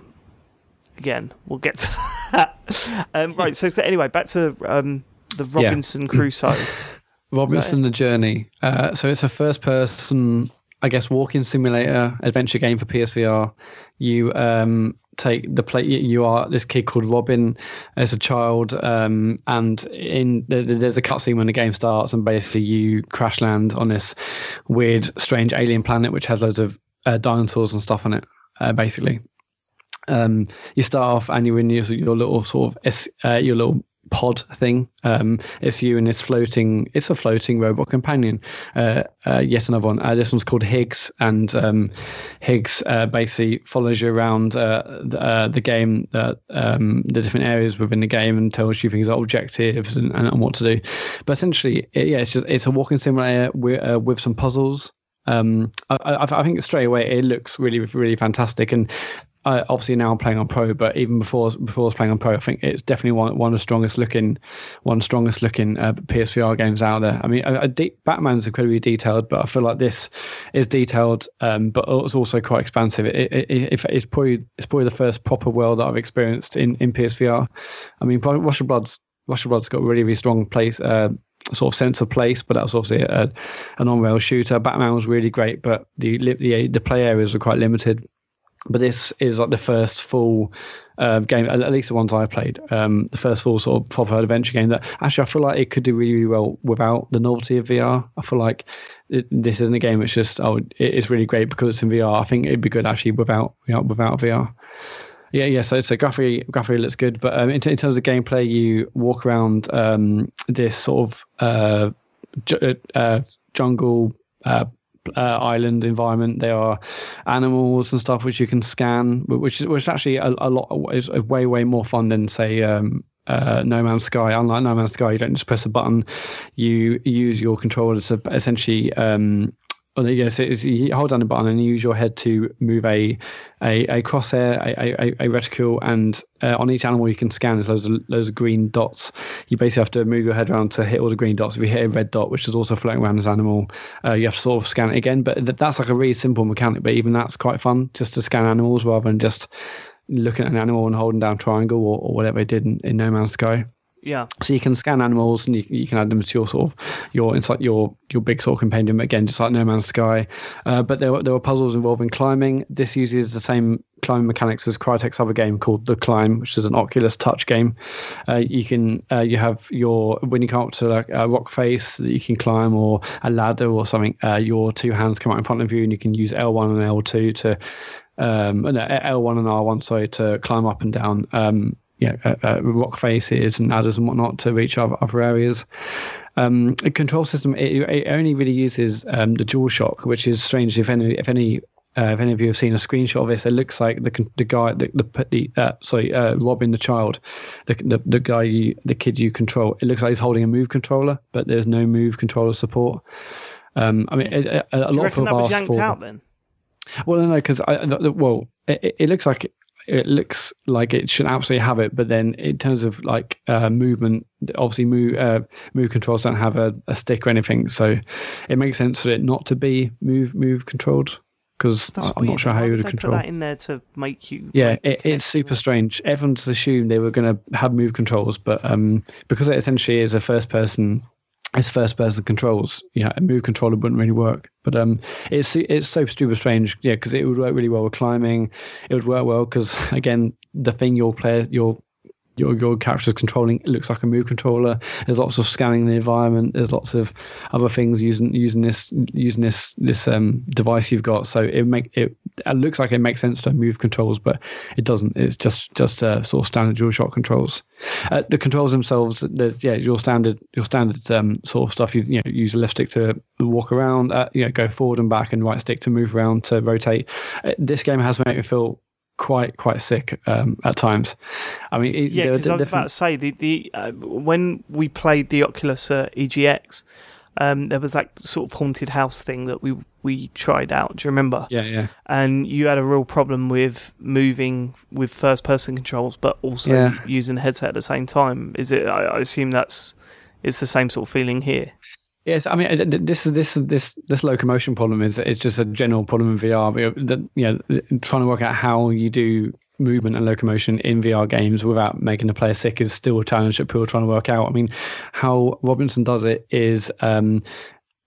Again, we'll get to that. um, right. So, so anyway, back to um, the Yeah. Robinson Crusoe. Robinson the Journey. Uh, so it's a first person, I guess, walking simulator adventure game for PSVR. You um, take the play. You are this kid called Robin as a child, um, and in there- there's a cutscene when the game starts, and basically you crash land on this weird, strange alien planet which has loads of uh, dinosaurs and stuff on it. Uh, basically, um, you start off and you're in your, your little sort of uh, your little pod thing. Um, it's you and this floating. It's a floating robot companion. Uh, uh, yet another one. Uh, this one's called Higgs, and um, Higgs uh, basically follows you around uh, the, uh, the game, um, the different areas within the game, and tells you things like objectives and, and, what to do. But essentially, it, yeah, it's just it's a walking simulator with, with some puzzles. Um, I, I, I think straight away it looks really, really fantastic, and obviously now I'm playing on pro, but even before before I was playing on pro, I think it's definitely one one of the strongest looking, one strongest looking uh, PSVR games out there. I mean, Batman's incredibly detailed, but I feel like this is detailed, um, but it's also quite expansive. It, it, it, it's probably it's probably the first proper world that I've experienced in in PSVR. I mean, Rush of Blood's Rush of Blood's got a really really strong place. Uh, sort of sense of place, but that was obviously a, an on-rail shooter. Batman was really great, but the the the play areas were quite limited. But this is like the first full uh, game, at least the ones I played, um, the first full sort of proper adventure game that actually I feel like it could do really, really well without the novelty of VR. I feel like it, this isn't a game it's just oh it's really great because it's in VR. I think it'd be good actually without you know, without VR. Yeah, yeah. So, so graphically, graphically looks good, but um, in, in, terms of gameplay, you walk around um, this sort of uh, ju- uh, jungle uh, island environment. There are animals and stuff which you can scan, which is which is actually a, a lot is way way more fun than say um, uh, No Man's Sky. Unlike No Man's Sky, you don't just press a button; you use your controller to essentially um, well, yes, you hold down the button and you use your head to move a a, a crosshair, a, a, a reticle, and uh, on each animal you can scan. There's loads of, loads of green dots. You basically have to move your head around to hit all the green dots. If you hit a red dot, which is also floating around this animal, uh, you have to sort of scan it again. But th- that's like a really simple mechanic. But even that's quite fun, just to scan animals rather than just looking at an animal and holding down triangle or, or whatever it did in, in No Man's Sky. Yeah. So you can scan animals and you, you can add them to your sort of your inside your your big sort of compendium again, just like No Man's Sky. Uh, but there were there were puzzles involving climbing. This uses the same climbing mechanics as Crytek's other game called The Climb, which is an Oculus Touch game. Uh, you can uh, you have your when you come up to like a rock face that you can climb or a ladder or something. Uh, your two hands come out in front of you and you can use L1 and L2 to um, no, L1 and R1 sorry to climb up and down. Um, you know, uh, uh, rock faces and ladders and whatnot to reach other, other areas. Um, control system it, it only really uses um, the DualShock, which is strange. If any, if any, uh, if any of you have seen a screenshot of this, it looks like the the guy, the the, the uh, sorry, uh, Robin the child, the, the the guy, you, the kid you control. It looks like he's holding a move controller, but there's no move controller support. Um, I mean, a, a, lot of that was yanked for. out then? Well, no, because I well, it, it looks like it looks like it should absolutely have it, but then in terms of like uh, movement, obviously move uh, move controls don't have a, a stick or anything, so it makes sense for it not to be move move controlled because I'm not weird. sure Why how you would control. put that in there to make you. Yeah, like, it, it's super strange. Everyone's assumed they were going to have move controls, but um, because it essentially is a first person, it's first person controls. Yeah, a move controller wouldn't really work. But um, it's it's so super strange. Yeah, because it would work really well with climbing. It would work well because again, the thing your player your your your character's controlling it looks like a move controller. There's lots of scanning the environment. There's lots of other things using using this using this this um device you've got. So it make it it looks like it makes sense to move controls, but it doesn't. It's just just uh, sort of standard DualShock controls. Uh, the controls themselves, there's yeah your standard your standard um, sort of stuff. You you know use a left stick to walk around, uh, you know go forward and back, and right stick to move around to rotate. Uh, this game has made me feel quite quite sick um, at times. I mean, it, Yeah, because I was different- about to say the the uh, when we played the Oculus uh, EGX, um, there was that sort of haunted house thing that we we tried out. Do you remember? yeah yeah And you had a real problem with moving with first person controls, but also Yeah. using the headset at the same time. Is it? I, I assume that's it's the same sort of feeling here. Yes, I mean uh, th- th- this is this is this this locomotion problem is it's just a general problem in VR. That you know, trying to work out how you do movement and locomotion in VR games without making the player sick is still a challenge that people are trying to work out. I mean, how Robinson does it is um,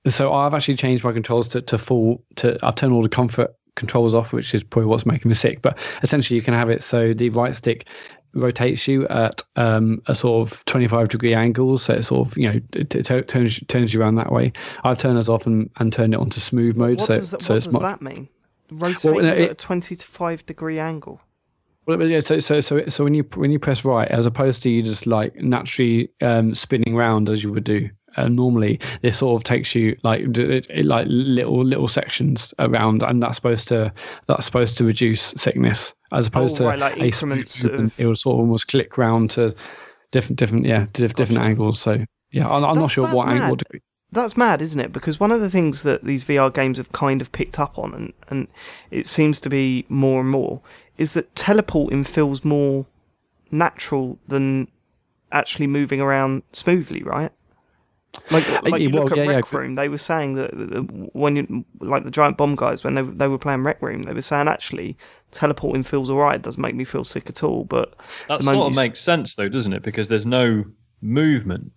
so I've actually changed my controls to to full to I've turned all the comfort controls off, which is probably what's making me sick. But essentially, you can have it so the right stick rotates you at um, a sort of 25 degree angle so it sort of you know it, t- t- turns turns you around that way i've turned this off and, and turned it onto smooth mode What so does, so what does much that mean? Rotating Well, no, at it- a twenty to five degree angle. well, yeah, so so so so when you when you press right, as opposed to you just like naturally um, spinning round as you would do uh, normally, this sort of takes you like it, it, like little little sections around, and that's supposed to that's supposed to reduce sickness as opposed Oh, to like increments movement. of- It will sort of almost click round to different different yeah diff- different angles. So yeah, I'm, I'm not sure what angle. mad. degree. That's mad, isn't it? Because one of the things that these VR games have kind of picked up on, and, and it seems to be more and more, is that teleporting feels more natural than actually moving around smoothly, right? Like, like you well, look at yeah, yeah, Rec Room, they were saying that that when you, like the Giant Bomb guys, when they they were playing Rec Room, they were saying actually teleporting feels alright. It doesn't make me feel sick at all. But That the moment sort of makes sense though, doesn't it? Because there's no movement.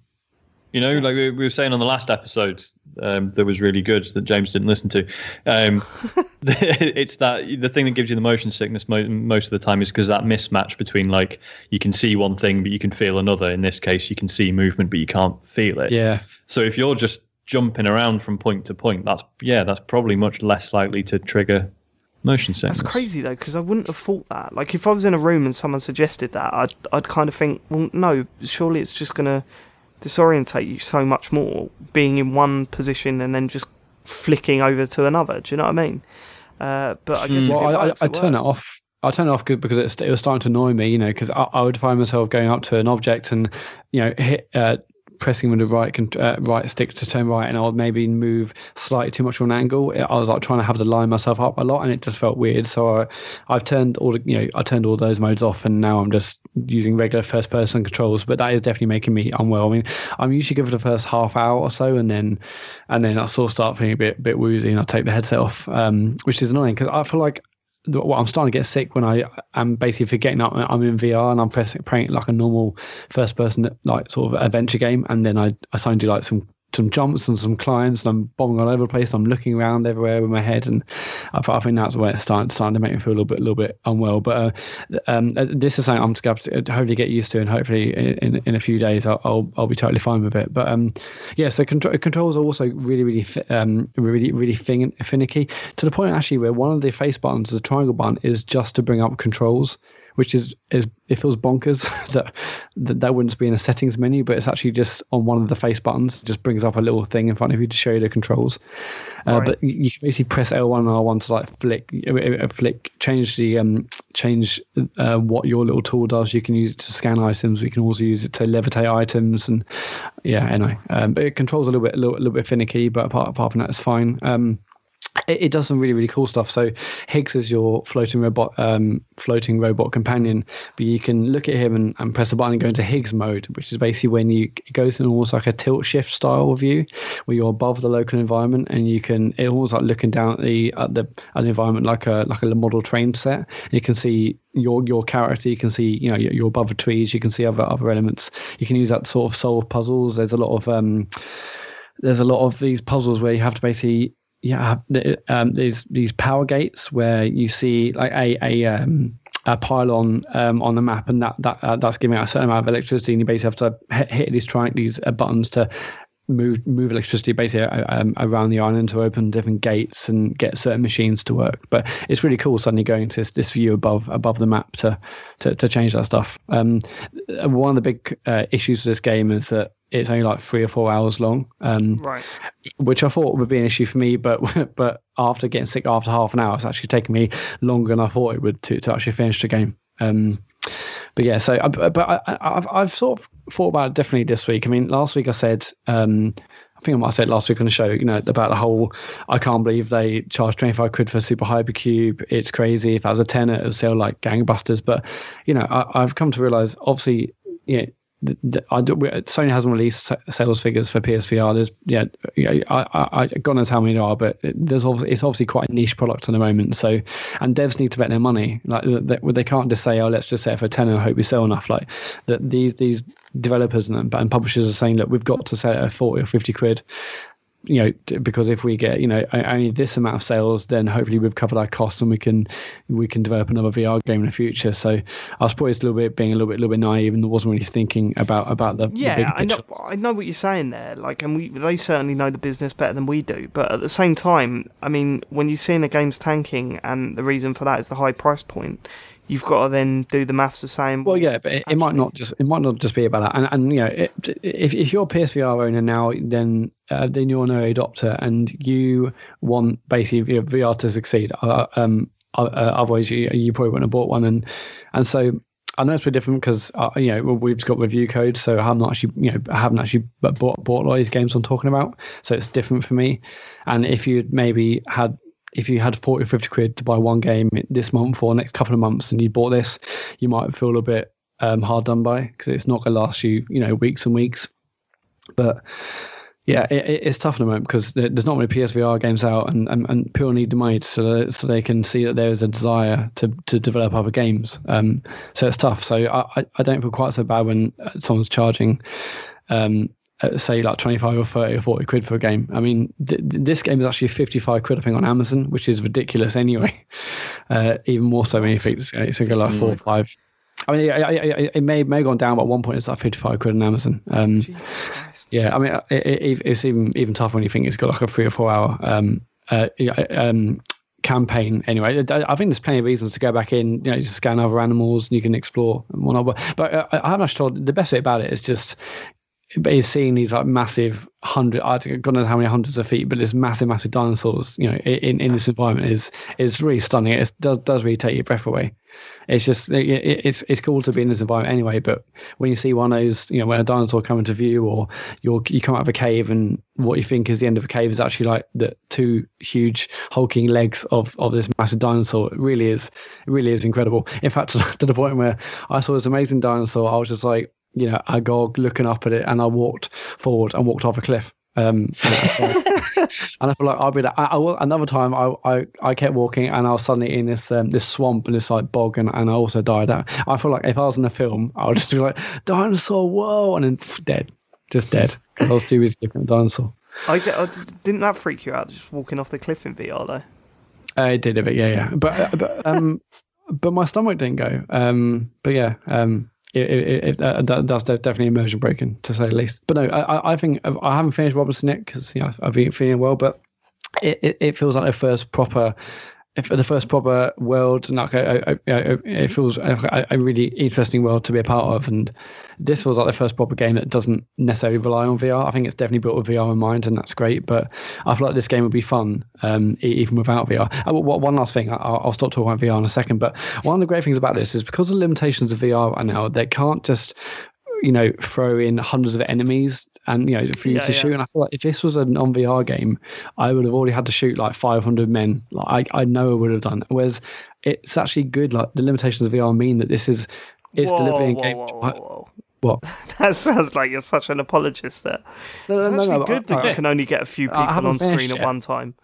You know, like we, we were saying on the last episode, um, that was really good that James didn't listen to. Um, it's that the thing that gives you the motion sickness mo- most of the time is because that mismatch between like you can see one thing but you can feel another. In this case, you can see movement but you can't feel it. Yeah. So if you're just jumping around from point to point, that's yeah, that's probably much less likely to trigger motion sickness. That's crazy though, because I wouldn't have thought that. Like, if I was in a room and someone suggested that, I'd I'd kind of think, well, no, surely it's just gonna disorientate you so much more being in one position and then just flicking over to another. Do you know what I mean? Uh, but I guess Hmm. Well, it I, I, I it turn it off. I turn it off 'cause- because it was starting to annoy me, you know, because I, I would find myself going up to an object and, you know, hit, uh, pressing with the right uh, right stick to turn right, and I would maybe move slightly too much on an angle. I was like trying to have to line myself up a lot, and it just felt weird. So I, I've turned all the, you know, I turned all those modes off, and now I'm just using regular first person controls. But that is definitely making me unwell. I mean, I'm usually good for the first half hour or so, and then, and then I sort of start feeling a bit bit woozy, and I take the headset off, um, which is annoying because I feel like well, I'm starting to get sick when I am basically forgetting that I'm in VR and I'm pressing playing like a normal first person like sort of adventure game, and then I I suddenly do like some some jumps and some climbs, and I'm bombing all over the place. I'm looking around everywhere with my head, and I, I think that's where it's starting, starting to make me feel a little bit a little bit unwell. But uh, um, uh, this is something I'm going to to hopefully get used to, and hopefully in, in a few days I'll, I'll I'll be totally fine with it. But um, yeah, so control, controls are also really really um really really fin- finicky to the point actually where one of the face buttons, the triangle button, is just to bring up controls which is is it feels bonkers that, that that wouldn't be in a settings menu, but it's actually just on one of the face buttons. It just brings up a little thing in front of you to show you the controls. Uh, Right. But you can basically press L1 and R1 to like flick, uh, flick, change the um, change uh, what your little tool does. You can use it to scan items. We can also use it to levitate items, and yeah, anyway. Um, but it controls a little bit, a little, a little bit finicky, but apart apart from that, it's fine. Um, it, does some really really cool stuff. So Higgs is your floating robot, um, floating robot companion. But you can look at him and, and press a button and go into Higgs mode, which is basically when you it goes in almost like a tilt shift style view, where you're above the local environment and you can it almost like looking down at the at the at the environment like a like a model train set. And you can see your your character. You can see you know you're you're above the trees. You can see other other elements. You can use that to sort of solve puzzles. There's a lot of um, there's a lot of these puzzles where you have to basically yeah um, there's these power gates where you see like a a um, a pylon um, on the map and that that uh, that's giving out a certain amount of electricity and you basically have to hit, hit these try these uh, buttons to move move electricity basically uh, um, around the island to open different gates and get certain machines to work. But it's really cool suddenly going to this, this view above above the map to to, to change that stuff. Um, one of the big uh, issues with this game is that it's only like three or four hours long, um, Right. which I thought would be an issue for me. But but after getting sick after half an hour, it's actually taken me longer than I thought it would to, to actually finish the game. Um, but yeah, so I, but I, I- I've I've sort of thought about it differently this week. I mean, last week I said um, I think I might have said last week on the show, you know, about the whole I can't believe they charged twenty five quid for Super Hypercube. It's crazy. If that was a tenner, it would sell like gangbusters. But you know, I, I've come to realize, obviously, you know, I do, Sony hasn't released sales figures for PSVR. There's yeah, yeah I, I, I God knows how many there are, but there's it's obviously quite a niche product at the moment. So, and devs need to bet their money. Like they, they can't just say, oh, let's just it for ten and hope we sell enough. Like that these these developers and, and publishers are saying, look, we've got to set it at forty or fifty quid you know, because if we get, you know, only this amount of sales, then hopefully we've covered our costs and we can we can develop another VR game in the future. So I was probably a little bit being a little bit a little bit naive and wasn't really thinking about about the, the Yeah, I know. I know what you're saying there. Like, and we they certainly know the business better than we do. But at the same time, I mean, when you're seeing a game's tanking, and the reason for that is the high price point, you've got to then do the maths the same. Well, yeah, but it, it might not just it might not just be about that. And and you know, it, if if you're a PSVR owner now, then uh, then you're an early adopter, and you want basically your VR to succeed. Uh, um, uh, otherwise, you you probably wouldn't have bought one. And and so I know it's pretty different because uh, you know we've just got review code, so I'm not actually you know I haven't actually bought bought a lot of these games I'm talking about, so it's different for me. And if you'd maybe had if you had 40 or 50 quid to buy one game this month or next couple of months and you bought this, you might feel a bit um, hard done by because it's not going to last you, you know, weeks and weeks. But yeah, it, it- it's tough at the moment because there's not many PSVR games out, and, and, and people need the money so that, so they can see that there is a desire to, to develop other games. Um, so it's tough. So I, I- don't feel quite so bad when uh, someone's charging um, say like 25 or 30 or 40 quid for a game. I mean, th- th- this game is actually 55 quid, I think, on Amazon, which is ridiculous anyway. Uh, even more so when you think it's going to go like four or five. I mean, it, it, it may may have gone down, but at one point it's like 55 quid on Amazon. Um, Jesus Christ. yeah, I mean, it, it, it's even even tougher when you think it's got like a three or four hour um, uh, um, campaign. Anyway, I think there's plenty of reasons to go back in. You know, just scan other animals and you can explore and whatnot. But, but uh, I haven't actually told the best bit about it is just is seeing these like massive hundred, I don't know how many hundreds of feet, but this massive, massive dinosaurs, you know, in, in this environment is is really stunning. It does does really take your breath away. It's just it, it's it's cool to be in this environment anyway. But when you see one of those, you know, when a dinosaur come into view, or you you come out of a cave and what you think is the end of a cave is actually like the two huge hulking legs of of this massive dinosaur. It really is, it really is incredible. In fact, to the point where I saw this amazing dinosaur, I was just like, you know, agog looking up at it, and I walked forward and walked off a cliff. Um, and I feel like I'll be like, I, I, another time I, I, I kept walking and I was suddenly in this um, this swamp and this like bog and, and I also died out. I feel like if I was in a film, I would just be like dinosaur, whoa, and then pff, dead, just dead because I was too busy looking at the dinosaur. I, I, didn't that freak you out just walking off the cliff in VR though? Uh, it did a bit, yeah, yeah. But uh, but um, but my stomach didn't go. Um, but yeah, um, it, it, it, uh, that, that's definitely immersion breaking to say the least. But no, I, I think I haven't finished Robinson yet because you know, I've been feeling well, but it, it, it feels like the first proper. For the first proper world, like I, I, I, it feels a, a, really interesting world to be a part of, and this feels like the first proper game that doesn't necessarily rely on VR. I think it's definitely built with VR in mind, and that's great. But I feel like this game would be fun um, even without VR. Uh, one last thing, I'll, I'll stop talking about VR in a second. But one of the great things about this is because of the limitations of VR right now, they can't just you know throw in hundreds of enemies and you know for you yeah, to yeah. shoot and i feel like if this was an on vr game i would have already had to shoot like 500 men. Like i, I know i would have done. Whereas it's actually good like the limitations of vr mean that this is it's whoa, delivering whoa, game whoa, whoa, what? That sounds like you're such an apologist there. No, it's no, actually no, good that you can only get a few people on screen at one time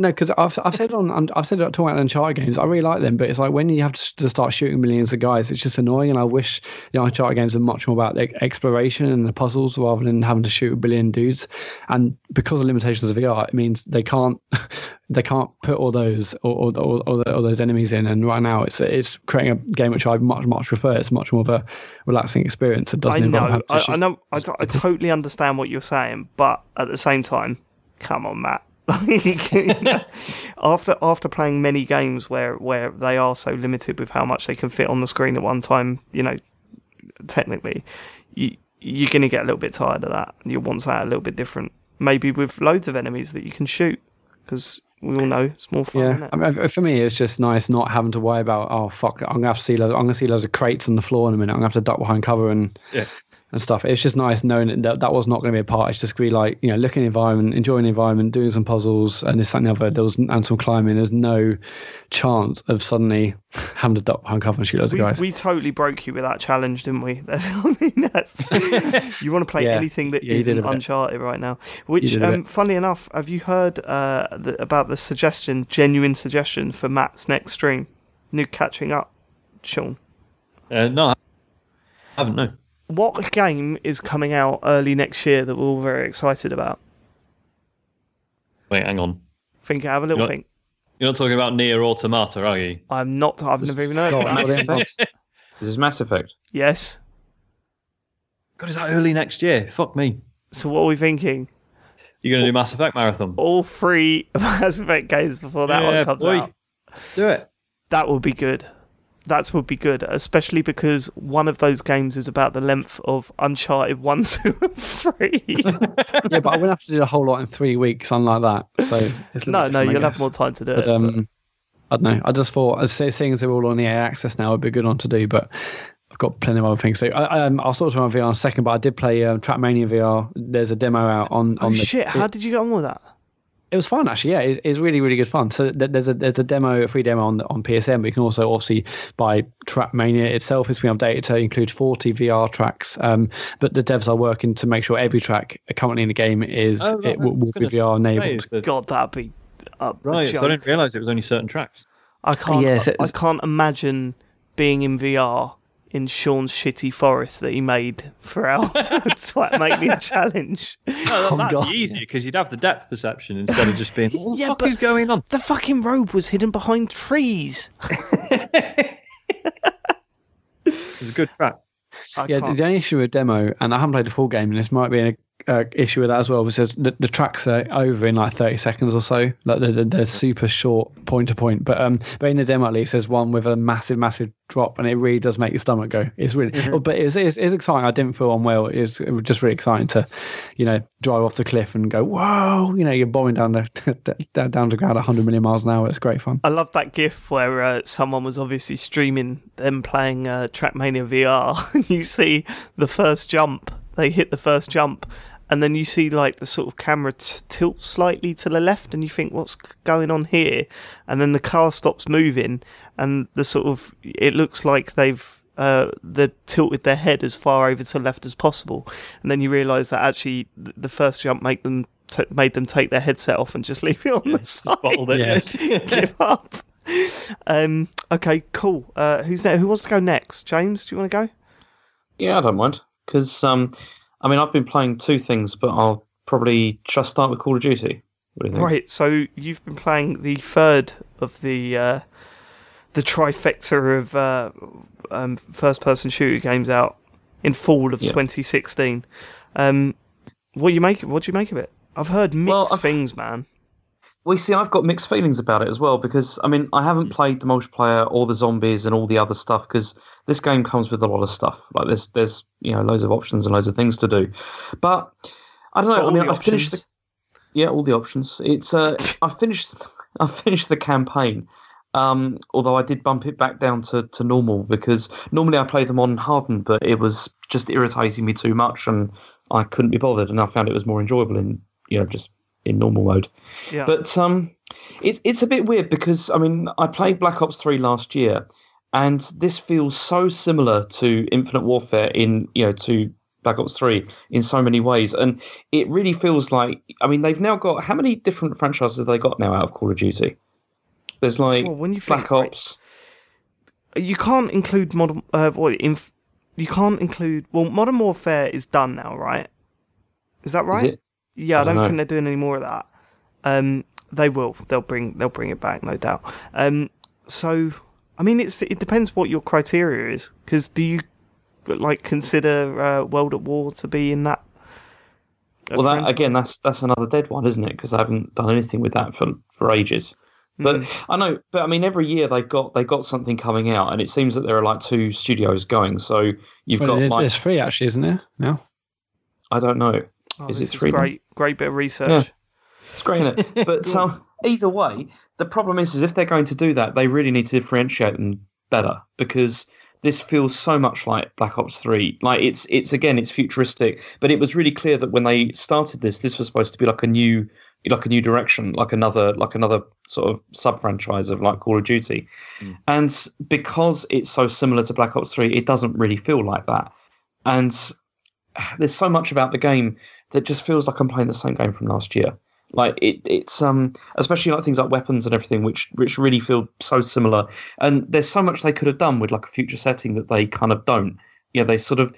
no, because I've I've said on I've said talking about Uncharted games, I really like them, but it's like when you have to, start shooting millions of guys, it's just annoying. And I wish the Uncharted games are much more about the exploration and the puzzles rather than having to shoot a billion dudes. And because of limitations of VR, it means they can't they can't put all those or, or, or, all those enemies in. And right now, it's it's creating a game which I much much prefer. It's much more of a relaxing experience. It doesn't I know, I, I, know, I, I totally understand what you're saying, but at the same time, come on, Mat after after playing many games where where they are so limited with how much they can fit on the screen at one time, you know, technically, you you're going to get a little bit tired of that. You want that a little bit different, maybe with loads of enemies that you can shoot, because we all know it's more fun. Yeah, I mean, for me, it's just nice not having to worry about oh fuck, I'm gonna have to see loads, I'm gonna see loads of crates on the floor in a minute. I'm gonna have to duck behind cover and yeah and stuff. It's just nice knowing that that was not going to be a part. It's just going to be like, you know, looking at the environment, enjoying the environment, doing some puzzles and this, something other. There was, and some climbing. There's no chance of suddenly having to duck behind cover and shoot loads we, of guys. We totally broke you with that challenge, didn't we? I mean, that's, you want to play yeah. anything that yeah, not Uncharted right now. Which, um, funnily enough, have you heard uh, the, about the suggestion, genuine suggestion for Mat's next stream? New catching up, Sean? Uh, no, I haven't, no what game is coming out early next year that we're all very excited about? Wait, hang on. Think, have a little you're think. You're not talking about NieR Automata, are you? I'm not. I've never even heard of that. This is Mass Effect. Yes. God, is that early next year? Fuck me. So what are we thinking? You're going to do Mass Effect Marathon? All three Mass Effect games before that yeah, one comes boy. out. Do it. That would be good that would be good, especially because one of those games is about the length of Uncharted 1, 2, and 3. yeah, but I wouldn't have to do a whole lot in three weeks, unlike that. So No, no, you'll have more time to do but, it. Um, I don't know. I just thought, as seeing as they're all on the EA access now, it'd be a good one to do, but I've got plenty of other things. So I, um, I'll sort of on VR in a second, but I did play um, Trackmania VR. There's a demo out on. Oh, on the, shit. How did you get on with that? It was fun actually. Yeah, it's, it's really really good fun. So there's a there's a demo, a free demo on on PSN, but you can also obviously buy Trackmania itself. It's been updated to include 40 VR tracks. Um, but the devs are working to make sure every track currently in the game is oh, right, it will, will be VR enabled. God, that'd be up right. So I didn't realize it was only certain tracks. I can't. Yes, I, I can't imagine being in VR in Sean's shitty forest that he made for our Twat Mania challenge. No, that, Oh, that'd God. be easier because you'd have the depth perception instead of just being, what the Yeah, fuck is going on? The fucking robe was hidden behind trees. It's a good track. I Yeah, can't- the only issue with demo, and I haven't played the full game, and this might be an uh, issue with that as well, was the, the tracks are over in like 30 seconds or so. Like they're, they're, they're super short point to point. But um, but in the demo at least, there's one with a massive, massive drop, and it really does make your stomach go. It's really, Mm-hmm. but it's, it's, it's exciting. I didn't feel unwell. It was, it was just really exciting to, you know, drive off the cliff and go, whoa, you know, you're bombing down the down, to ground 100 million miles an hour. It's great fun. I love that gif where uh, someone was obviously streaming them playing uh, Trackmania VR, and you see the first jump. They hit the first jump, and then you see like the sort of camera t- tilt slightly to the left, and you think, "What's going on here?" And then the car stops moving, and the sort of it looks like they've uh, they tilted their head as far over to the left as possible, and then you realise that actually th- the first jump make them t- made them take their headset off and just leave it on the side Bottled it. Yes. give up. Um, okay, cool. Uh, who's there? Who wants to go next? James, do you want to go? Yeah, I don't mind because um, I mean I've been playing two things, but I'll probably just start with Call of Duty. Do? Right. So you've been playing the third of the uh, the trifecta of uh, um, first-person shooter games out in fall of Yeah. 2016. Um, what you make? What do you make of it? I've heard mixed Well, I've- things, man. Well, you see, I've got mixed feelings about it as well because I mean I haven't played the multiplayer or the zombies and all the other stuff because this game comes with a lot of stuff. Like there's there's you know loads of options and loads of things to do, but I don't know. I mean, I finished the yeah all the options. It's uh I finished I finished the campaign. Um, although I did bump it back down to, to normal because normally I play them on hardened, but it was just irritating me too much and I couldn't be bothered, and I found it was more enjoyable in you know just in normal mode. Yeah. But um, it's it's a bit weird because I mean I played Black Ops Three last year, and this feels so similar to Infinite Warfare in you know to Black Ops Three in so many ways, and it really feels like I mean they've now got how many different franchises have they got now out of Call of Duty? There's like Well, when you Black think, right, Ops. you can't include modern. Uh, what inf- you can't include. Well, Modern Warfare is done now, right? Is that right? Is? Yeah, I I don't, don't think they're doing any more of that. Um, they will. They'll bring. They'll bring it back, no doubt. Um, so, I mean, it's it depends what your criteria is. Because do you like consider uh, World at War to be in that? uh, Well, that again, that's that's another dead one, isn't it? Because I haven't done anything with that for for ages. But Mm. I know, but I mean, every year they've got they got something coming out, and it seems that there are like two studios going. So you've Well, got there- like there's three actually, isn't there? No, I don't know, Oh, is this it three now? great? Great bit of research. Yeah. it's great, isn't it? But um, either way, the problem is, is if they're going to do that, they really need to differentiate them better because this feels so much like Black Ops Three. Like it's it's again, it's futuristic, but it was really clear that when they started this, this was supposed to be like a new like a new direction, like another like another sort of sub franchise of like Call of Duty. And because it's so similar to Black Ops 3, it doesn't really feel like that. And there's so much about the game that just feels like I'm playing the same game from last year. Like it, it's um, especially like things like weapons and everything, which which really feel so similar. And there's so much they could have done with like a future setting that they kind of don't. Yeah, they sort of.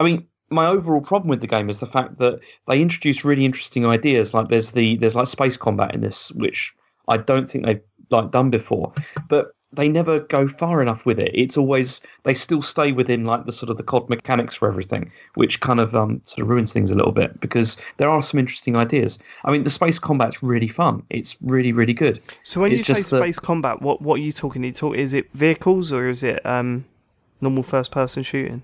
I mean, my overall problem with the game is the fact that they introduce really interesting ideas. Like there's the there's like space combat in this, which I don't think they've like done before. But they never go far enough with it. It's always they still stay within like the sort of the COD mechanics for everything, which kind of um sort of ruins things a little bit because there are some interesting ideas. I mean, the space combat's really fun. It's really really good. So when It's you say space combat, what what are you talking? You talk is it vehicles or is it um, normal first person shooting?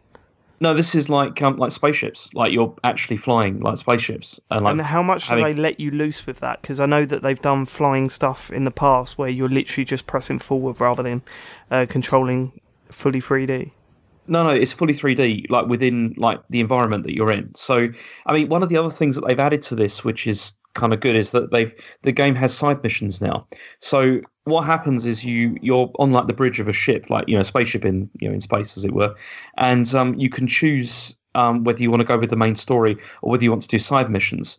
No, this is like um like spaceships. Like you're actually flying like spaceships and like and how much do having- they let you loose with that? Because I know that they've done flying stuff in the past where you're literally just pressing forward rather than uh, controlling fully 3D. No, no, it's fully 3D, like within like the environment that you're in. So, I mean, one of the other things that they've added to this, which is kind of good, is that they've the game has side missions now. So what happens is you you're on like the bridge of a ship, like you know, a spaceship in you know in space, as it were, and um, you can choose um, whether you want to go with the main story or whether you want to do side missions.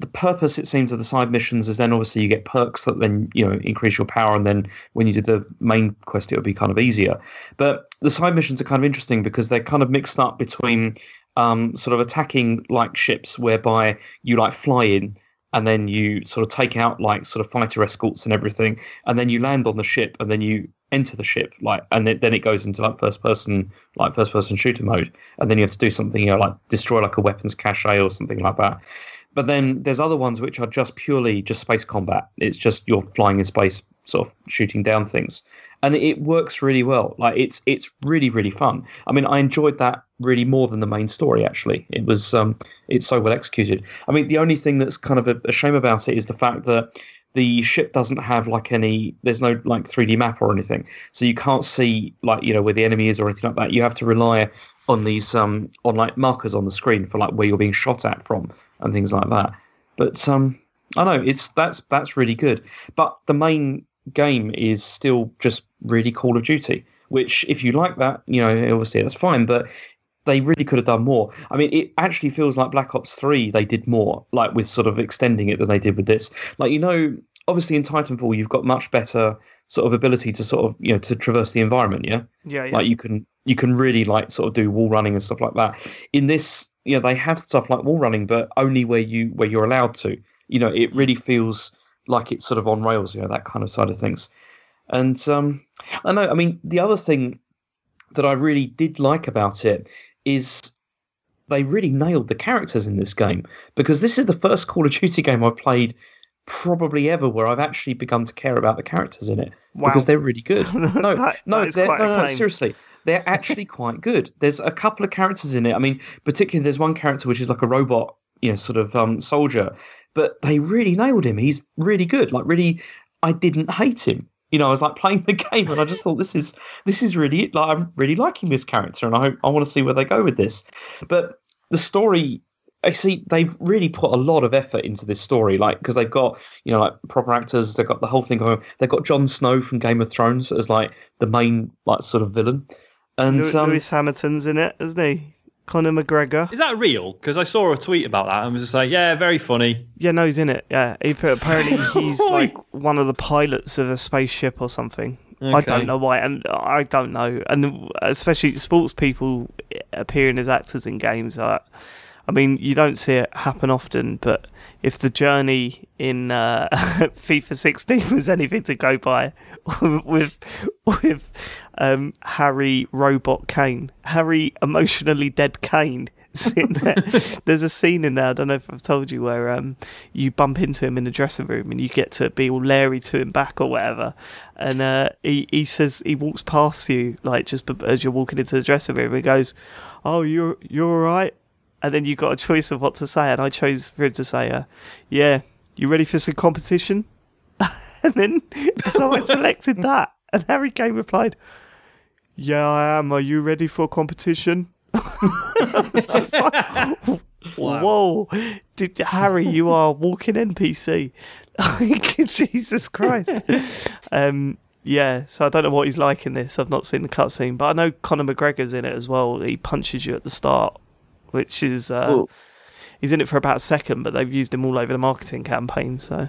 the purpose it seems of the side missions is then obviously you get perks that then you know increase your power and then when you do the main quest it would be kind of easier but the side missions are kind of interesting because they're kind of mixed up between um, sort of attacking like ships whereby you like fly in and then you sort of take out like sort of fighter escorts and everything and then you land on the ship and then you enter the ship like and then, then it goes into like first person like first person shooter mode and then you have to do something you know like destroy like a weapons cache or something like that. But then there's other ones which are just purely just space combat. It's just you're flying in space sort of shooting down things. And it works really well. Like it's it's really really fun. I mean i enjoyed that really more than the main story actually. It was um it's so well executed. I mean the only thing that's kind of a, a shame about it is the fact that the ship doesn't have like any there's no like 3d map or anything. So you can't see like you know where the enemy is or anything like that. You have to rely on these um on like markers on the screen for like where you're being shot at from and things like that. But um i know it's that's that's really good. But the main game is still just really call of duty which if you like that you know obviously that's fine. But they really could have done more. I mean, it actually feels like Black Ops 3 they did more, like with sort of extending it than they did with this. Like, you know, obviously in Titanfall you've got much better sort of ability to sort of, you know, to traverse the environment, yeah? Yeah, yeah. Like you can you can really like sort of do wall running and stuff like that. In this, you know, they have stuff like wall running, but only where you where you're allowed to. You know, it really feels like it's sort of on rails, you know, that kind of side of things. And um I know, I mean, the other thing that I really did like about it is they really nailed the characters in this game because this is the first Call of Duty game I've played probably ever where I've actually begun to care about the characters in it Wow. because they're really good. No, That- no, that no, no, no, seriously. They're actually quite good. There's a couple of characters in it. I mean, particularly there's one character which is like a robot, you know, sort of um, soldier, but they really nailed him. He's really good. Like really, I didn't hate him. You know, I was like playing the game and I just thought this is this is really like I'm really liking this character and I I want to see where they go with this. But the story I see they've really put a lot of effort into this story, like because they've got you know like proper actors, they've got the whole thing going. They've got Jon Snow from Game of Thrones as like the main like sort of villain, and Lew- um, Lewis Hamilton's in it, isn't he? Conor McGregor. Is that real? Because I saw a tweet about that and was just like, yeah, very funny. Yeah, no, he's in it. Yeah, he put, apparently he's like one of the pilots of a spaceship or something. I don't know why, and I don't know, and especially sports people appearing as actors in games. I, I mean, you don't see it happen often, but if the journey in uh, FIFA 16 was anything to go by, with with um, Harry Robot Kane, Harry emotionally dead Kane. sitting there. There's a scene in there. I don't know if I've told you where um, you bump into him in the dressing room and you get to be all Larry to him back or whatever. And uh, he he says he walks past you like just as you're walking into the dressing room. He goes, "Oh, you're you're all right." And then you got a choice of what to say, and I chose for him to say, uh, "Yeah, you ready for some competition?" and then so I selected that, and Harry Kane replied, "Yeah, I am. Are you ready for competition?" it's just like, whoa, Dude, Harry, you are walking NPC. Jesus Christ. um, yeah, so I don't know what he's like in this. I've not seen the cutscene, but I know Conor McGregor's in it as well. He punches you at the start, which is uh, he's in it for about a second, but they've used him all over the marketing campaign. So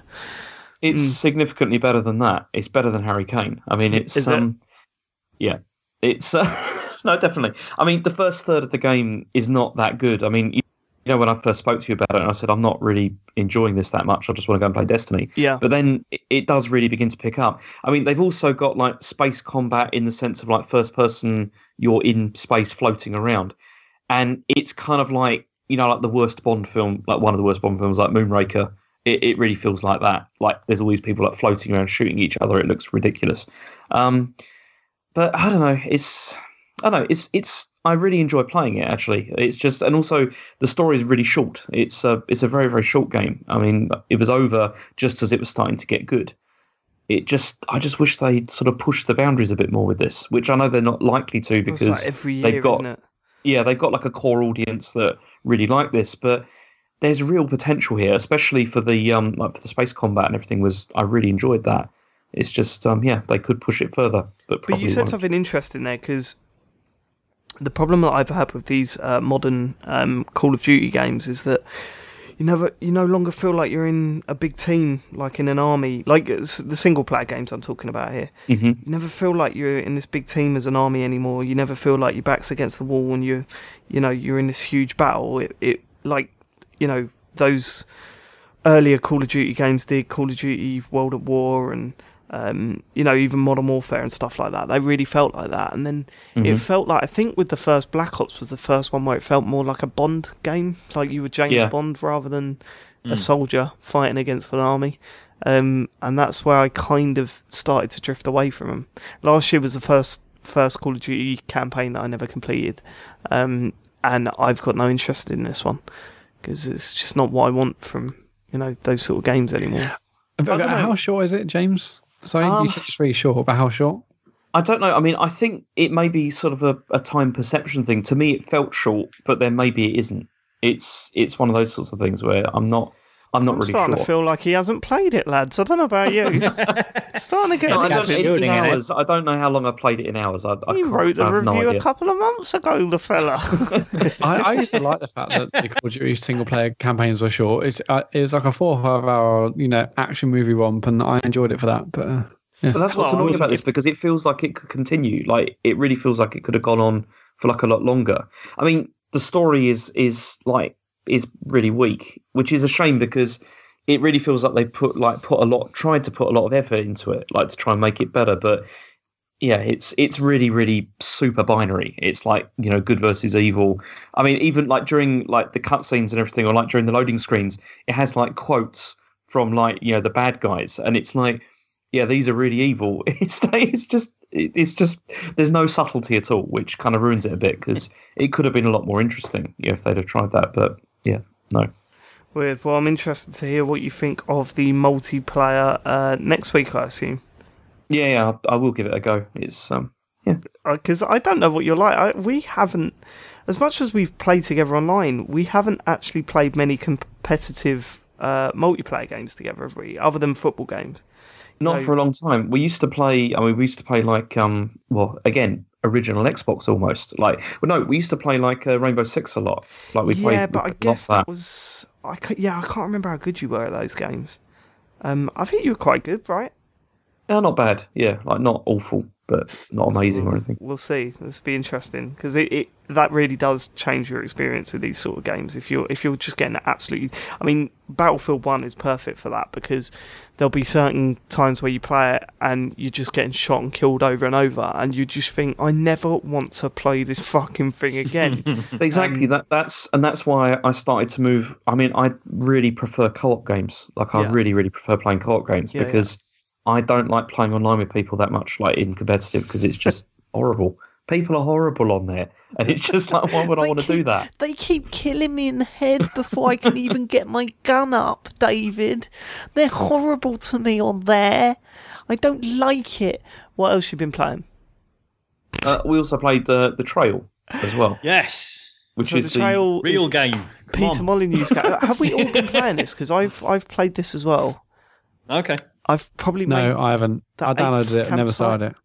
it's Mm. significantly better than that. It's better than Harry Kane. I mean, it's Is it? um, yeah, it's uh, no, definitely. I mean, the first third of the game is not that good. I mean, you, you know, when I first spoke to you about it, and I said I'm not really enjoying this that much. I just want to go and play Destiny. yeah, But then it, it does really begin to pick up. I mean, they've also got like space combat in the sense of like first person, you're in space floating around, and it's kind of like you know, like the worst Bond film, like one of the worst Bond films, like Moonraker. It, it really feels like that. Like there's all these people like floating around shooting each other. It looks ridiculous. Um, but I don't know. It's I don't know. It's it's. I really enjoy playing it. Actually, it's just and also the story is really short. It's a it's a very very short game. I mean, it was over just as it was starting to get good. It just I just wish they sort of pushed the boundaries a bit more with this, which I know they're not likely to because like every they've year, got- isn't it? Yeah, they've got like a core audience that really like this, but there's real potential here, especially for the um like for the space combat and everything. Was I really enjoyed that? It's just um yeah, they could push it further, but But you said won't. something interesting there because the problem that I've had with these uh, modern um, Call of Duty games is that you never you no longer feel like you're in a big team like in an army like it's the single player games i'm talking about here. Mm-hmm. you never feel like you're in this big team as an army anymore. You never feel like your back's against the wall and you you know you're in this huge battle. It, it like you know those earlier call of duty games did call of duty world at war and um, you know even modern warfare and stuff like that they really felt like that and then it Mhm. felt like i think with the first black ops was the first one where it felt more like a bond game like you were james Yeah. bond rather than a Mm. soldier fighting against an army um, and that's where i kind of started to drift away from them last year was the first first call of duty campaign that i never completed um, and i've got no interest in this one because it's just not what i want from you know those sort of games anymore don't know. How short is it, James? Sorry, Um, you said it's really short, but how short? I don't know. I mean, I think it may be sort of a, a time perception thing. To me, it felt short, but then maybe it isn't. It's it's one of those sorts of things where I'm not I'm not I'm really starting sure. to feel like he hasn't played it, lads. I don't know about you. starting to get. no, I don't, it's in, building in in it. I don't know how long I played it in hours. I, I he wrote the I have no review a couple of months ago, the fella. I, I used to like the fact that the Call of Duty single player campaigns were short. It's uh, it was like a four or five hour you know action movie romp, and I enjoyed it for that. But uh, But that's what's Well, annoying about this because it feels like it could continue. Like it really feels like it could have gone on for like a lot longer. I mean, the story is is like is really weak, which is a shame because it really feels like they put like put a lot tried to put a lot of effort into it, like to try and make it better. But yeah, it's it's really really super binary. It's like you know good versus evil. I mean, even like during like the cutscenes and everything, or like during the loading screens, it has like quotes from like you know the bad guys, and it's like yeah, these are really evil. It's it's just it's just there's no subtlety at all, which kind of ruins it a bit because it could have been a lot more interesting if they'd have tried that. But yeah, no. Weird. Well, I'm interested to hear what you think of the multiplayer uh, next week. I assume Yeah, yeah, I, will give it a go. It's um, yeah, because I don't know what you're like. I, we haven't, as much as we've played together online, we haven't actually played many competitive uh, multiplayer games together, have we? Other than football games. not No. for a long time. We used to play. I mean, we used to play like um, well, again, original Xbox almost. Like, well, no, we used to play like uh, Rainbow Six a lot. Like we played. yeah, we but I guess lots that was. I could, yeah, I can't remember how good you were at those games. Um, I think you were quite good, right? Yeah, not bad. Yeah, like not awful, but not amazing or anything. We'll see. This will be interesting because it, it that really does change your experience with these sort of games. If you're if you're just getting absolutely, I mean, Battlefield One is perfect for that because there'll be certain times where you play it and you're just getting shot and killed over and over, and you just think, I never want to play this fucking thing again. Exactly. Um, that that's and that's why I started to move. I mean, I really prefer co-op games. Like I Yeah. really, really prefer playing co-op games Yeah, because I don't like playing online with people that much, like in competitive, because it's just horrible. People are horrible on there, and it's just like, why would I They want to do that? They keep killing me in the head before I can even get my gun up, David. They're horrible to me on there. I don't like it. What else have you been playing? Uh, we also played the the Trail as well, Yes. which So is the trail Real is game. Come Peter on. Molyneux's game. Have we all been playing this? Because I've I've played this as well. Okay. I've probably made no, I haven't. I downloaded it, and never campsite. started it.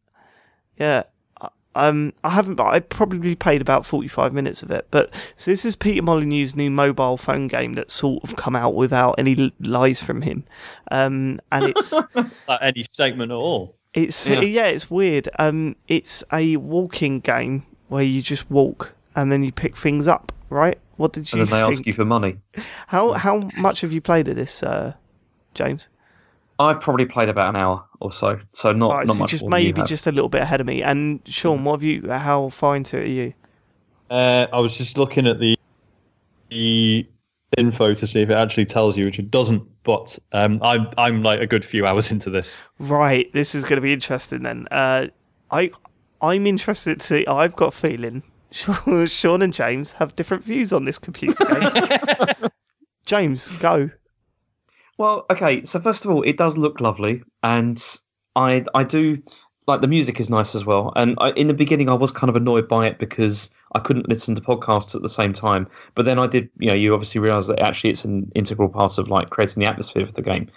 yeah. I- Um, I haven't, but I probably played about forty-five minutes of it. But so this is Peter Molyneux's new mobile phone game that's sort of come out without any lies from him, um, and it's Not any statement at all. It's Yeah. yeah. it's weird. Um, it's a walking game where you just walk and then you pick things up. Right? What did you and then they think? ask you for money. How how much have you played of this, uh, James? I've probably played about an hour or so, so not Right, not so much. just more than you maybe just a little bit ahead of me. And Sean, what have you? How far into it are you? Uh, I was just looking at the the info to see if it actually tells you, which it doesn't. But um, I'm I'm like a good few hours into this. Right, this is going to be interesting then. Uh, I I'm interested to see. I've got a feeling Sean Sean and James have different views on this computer game. James, go. Well, okay. So first of all, it does look lovely, and I I do like the music is nice as well. And I, in the beginning, I was kind of annoyed by it because I couldn't listen to podcasts at the same time. But then I did, you know, you obviously realise that actually it's an integral part of like creating the atmosphere for the game,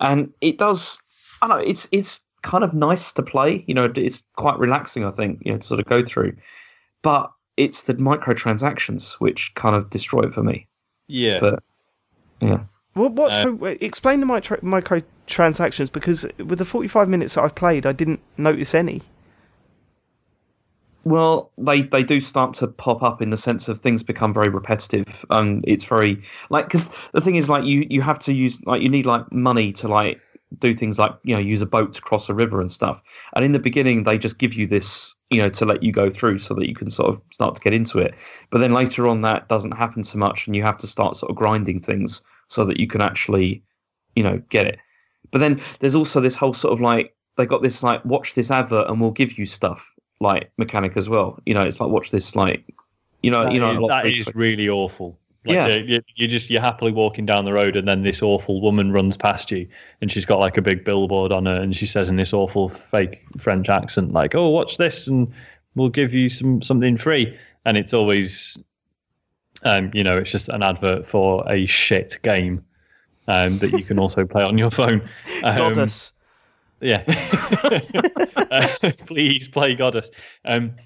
and it does. I don't know. It's it's kind of nice to play. You know, it's quite relaxing. I think you know to sort of go through, but it's the microtransactions which kind of destroy it for me. Yeah. But Yeah. What? What? Uh, so, uh, explain the micro microtransactions because with the forty-five minutes that I've played, I didn't notice any. Well, they, they do start to pop up in the sense of things become very repetitive. Um, it's very like because the thing is like you you have to use like you need like money to like do things like you know use a boat to cross a river and stuff. And in the beginning, they just give you this you know to let you go through so that you can sort of start to get into it. But then later on, that doesn't happen so much, and you have to start sort of grinding things so that you can actually you know get it. But then there's also this whole sort of like they got this like watch this advert and we'll give you stuff like mechanic as well. You know, it's like watch this like you know That you know is- that is really awful. Like Yeah. uh, you, you just you're happily walking down the road, and then this awful woman runs past you, and she's got like a big billboard on her, and she says in this awful fake French accent, like, "Oh, watch this, and we'll give you some something free." And it's always, um, you know, it's just an advert for a shit game, um, that you can also play on your phone. Um, Godus. yeah. Uh, please play Godus. Um,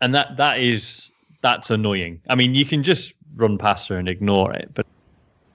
and that that is that's annoying. I mean, you can just run past her and ignore it, but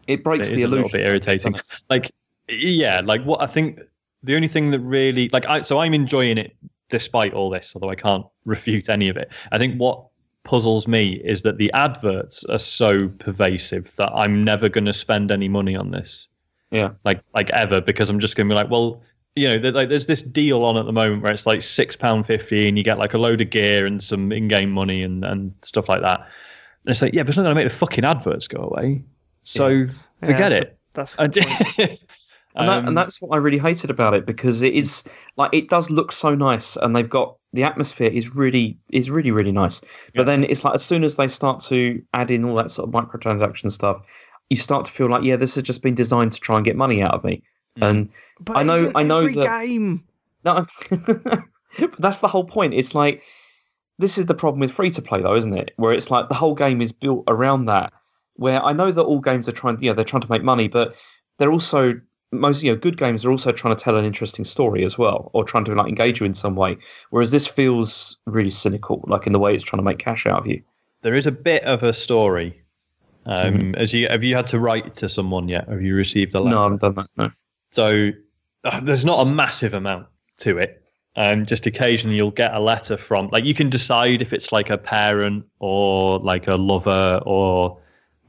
it breaks it the is a little bit irritating. Like, yeah, like what I think the only thing that really like I so I'm enjoying it despite all this, although I can't refute any of it. I think what puzzles me is that the adverts are so pervasive that I'm never going to spend any money on this Yeah, like like ever because I'm just going to be like, well, you know, like there's this deal on at the moment where it's like six pound fifty and you get like a load of gear and some in-game money and and stuff like that. And it's like, yeah, but it's not going to make the fucking adverts go away. So Yeah, forget so it. That's a And, good point. and, that, Um, and that's what I really hated about it because it is like it does look so nice, and they've got the atmosphere is really is really really nice. But then it's like as soon as they start to add in all that sort of microtransaction stuff, you start to feel like yeah, this has just been designed to try and get money out of me. Mm. And But I know- isn't I know every that- game. No, but that's the whole point. It's like this is the problem with free to play, though, isn't it? Where it's like the whole game is built around that. Where I know that all games are trying, yeah, they're trying to make money, but they're also most, you know, good games are also trying to tell an interesting story as well, or trying to like engage you in some way. Whereas this feels really cynical, like in the way it's trying to make cash out of you. there is a bit of a story. Um, Mm-hmm. As you have you had to write to someone yet? Have you received a letter? No, I haven't done that. No. So uh, there's not a massive amount to it. Um, just occasionally you'll get a letter from like you can decide if it's like a parent or like a lover or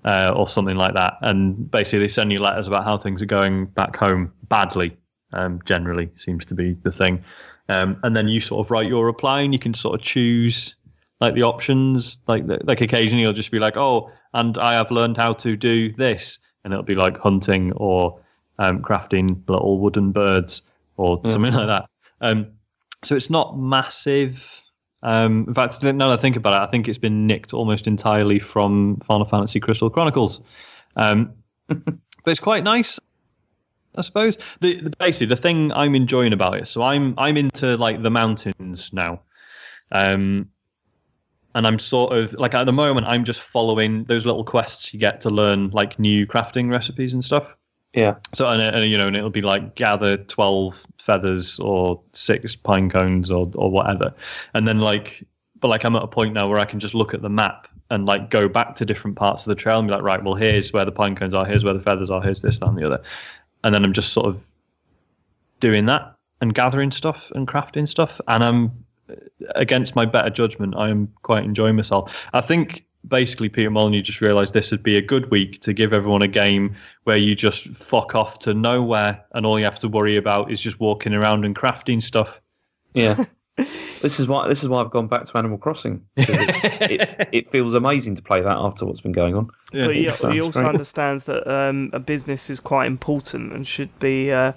uh, or something like that. And basically they send you letters about how things are going back home badly. Um, generally seems to be the thing. Um, and then you sort of write your reply and you can sort of choose like the options. Like like occasionally you'll just be like, oh, and I have learned how to do this, and it'll be like hunting or um, crafting little wooden birds or Yeah. something like that. Um, so it's not massive. Um, in fact, now that I think about it, I think it's been nicked almost entirely from Final Fantasy Crystal Chronicles. Um, but it's quite nice, I suppose. The, the basically the thing I'm enjoying about it. So I'm I'm into like the mountains now. Um, and I'm sort of like at the moment I'm just following those little quests you get to learn like new crafting recipes and stuff. Yeah. So and, and you know, and it'll be like gather twelve feathers or six pine cones or or whatever, and then like, but like I'm at a point now where I can just look at the map and like go back to different parts of the trail and be like, right, well here's where the pine cones are, here's where the feathers are, here's this, that, and the other, and then I'm just sort of doing that and gathering stuff and crafting stuff, and I'm uh, against my better judgment, I am quite enjoying myself. I think basically Peter Molyneux just realised this would be a good week to give everyone a game where you just fuck off to nowhere and all you have to worry about is just walking around and crafting stuff. Yeah. this is why this is why I've gone back to Animal Crossing. 'cause It's, it, it feels amazing to play that after what's been going on. Yeah. but he, it he also great. understands that um, a business is quite important and should be uh,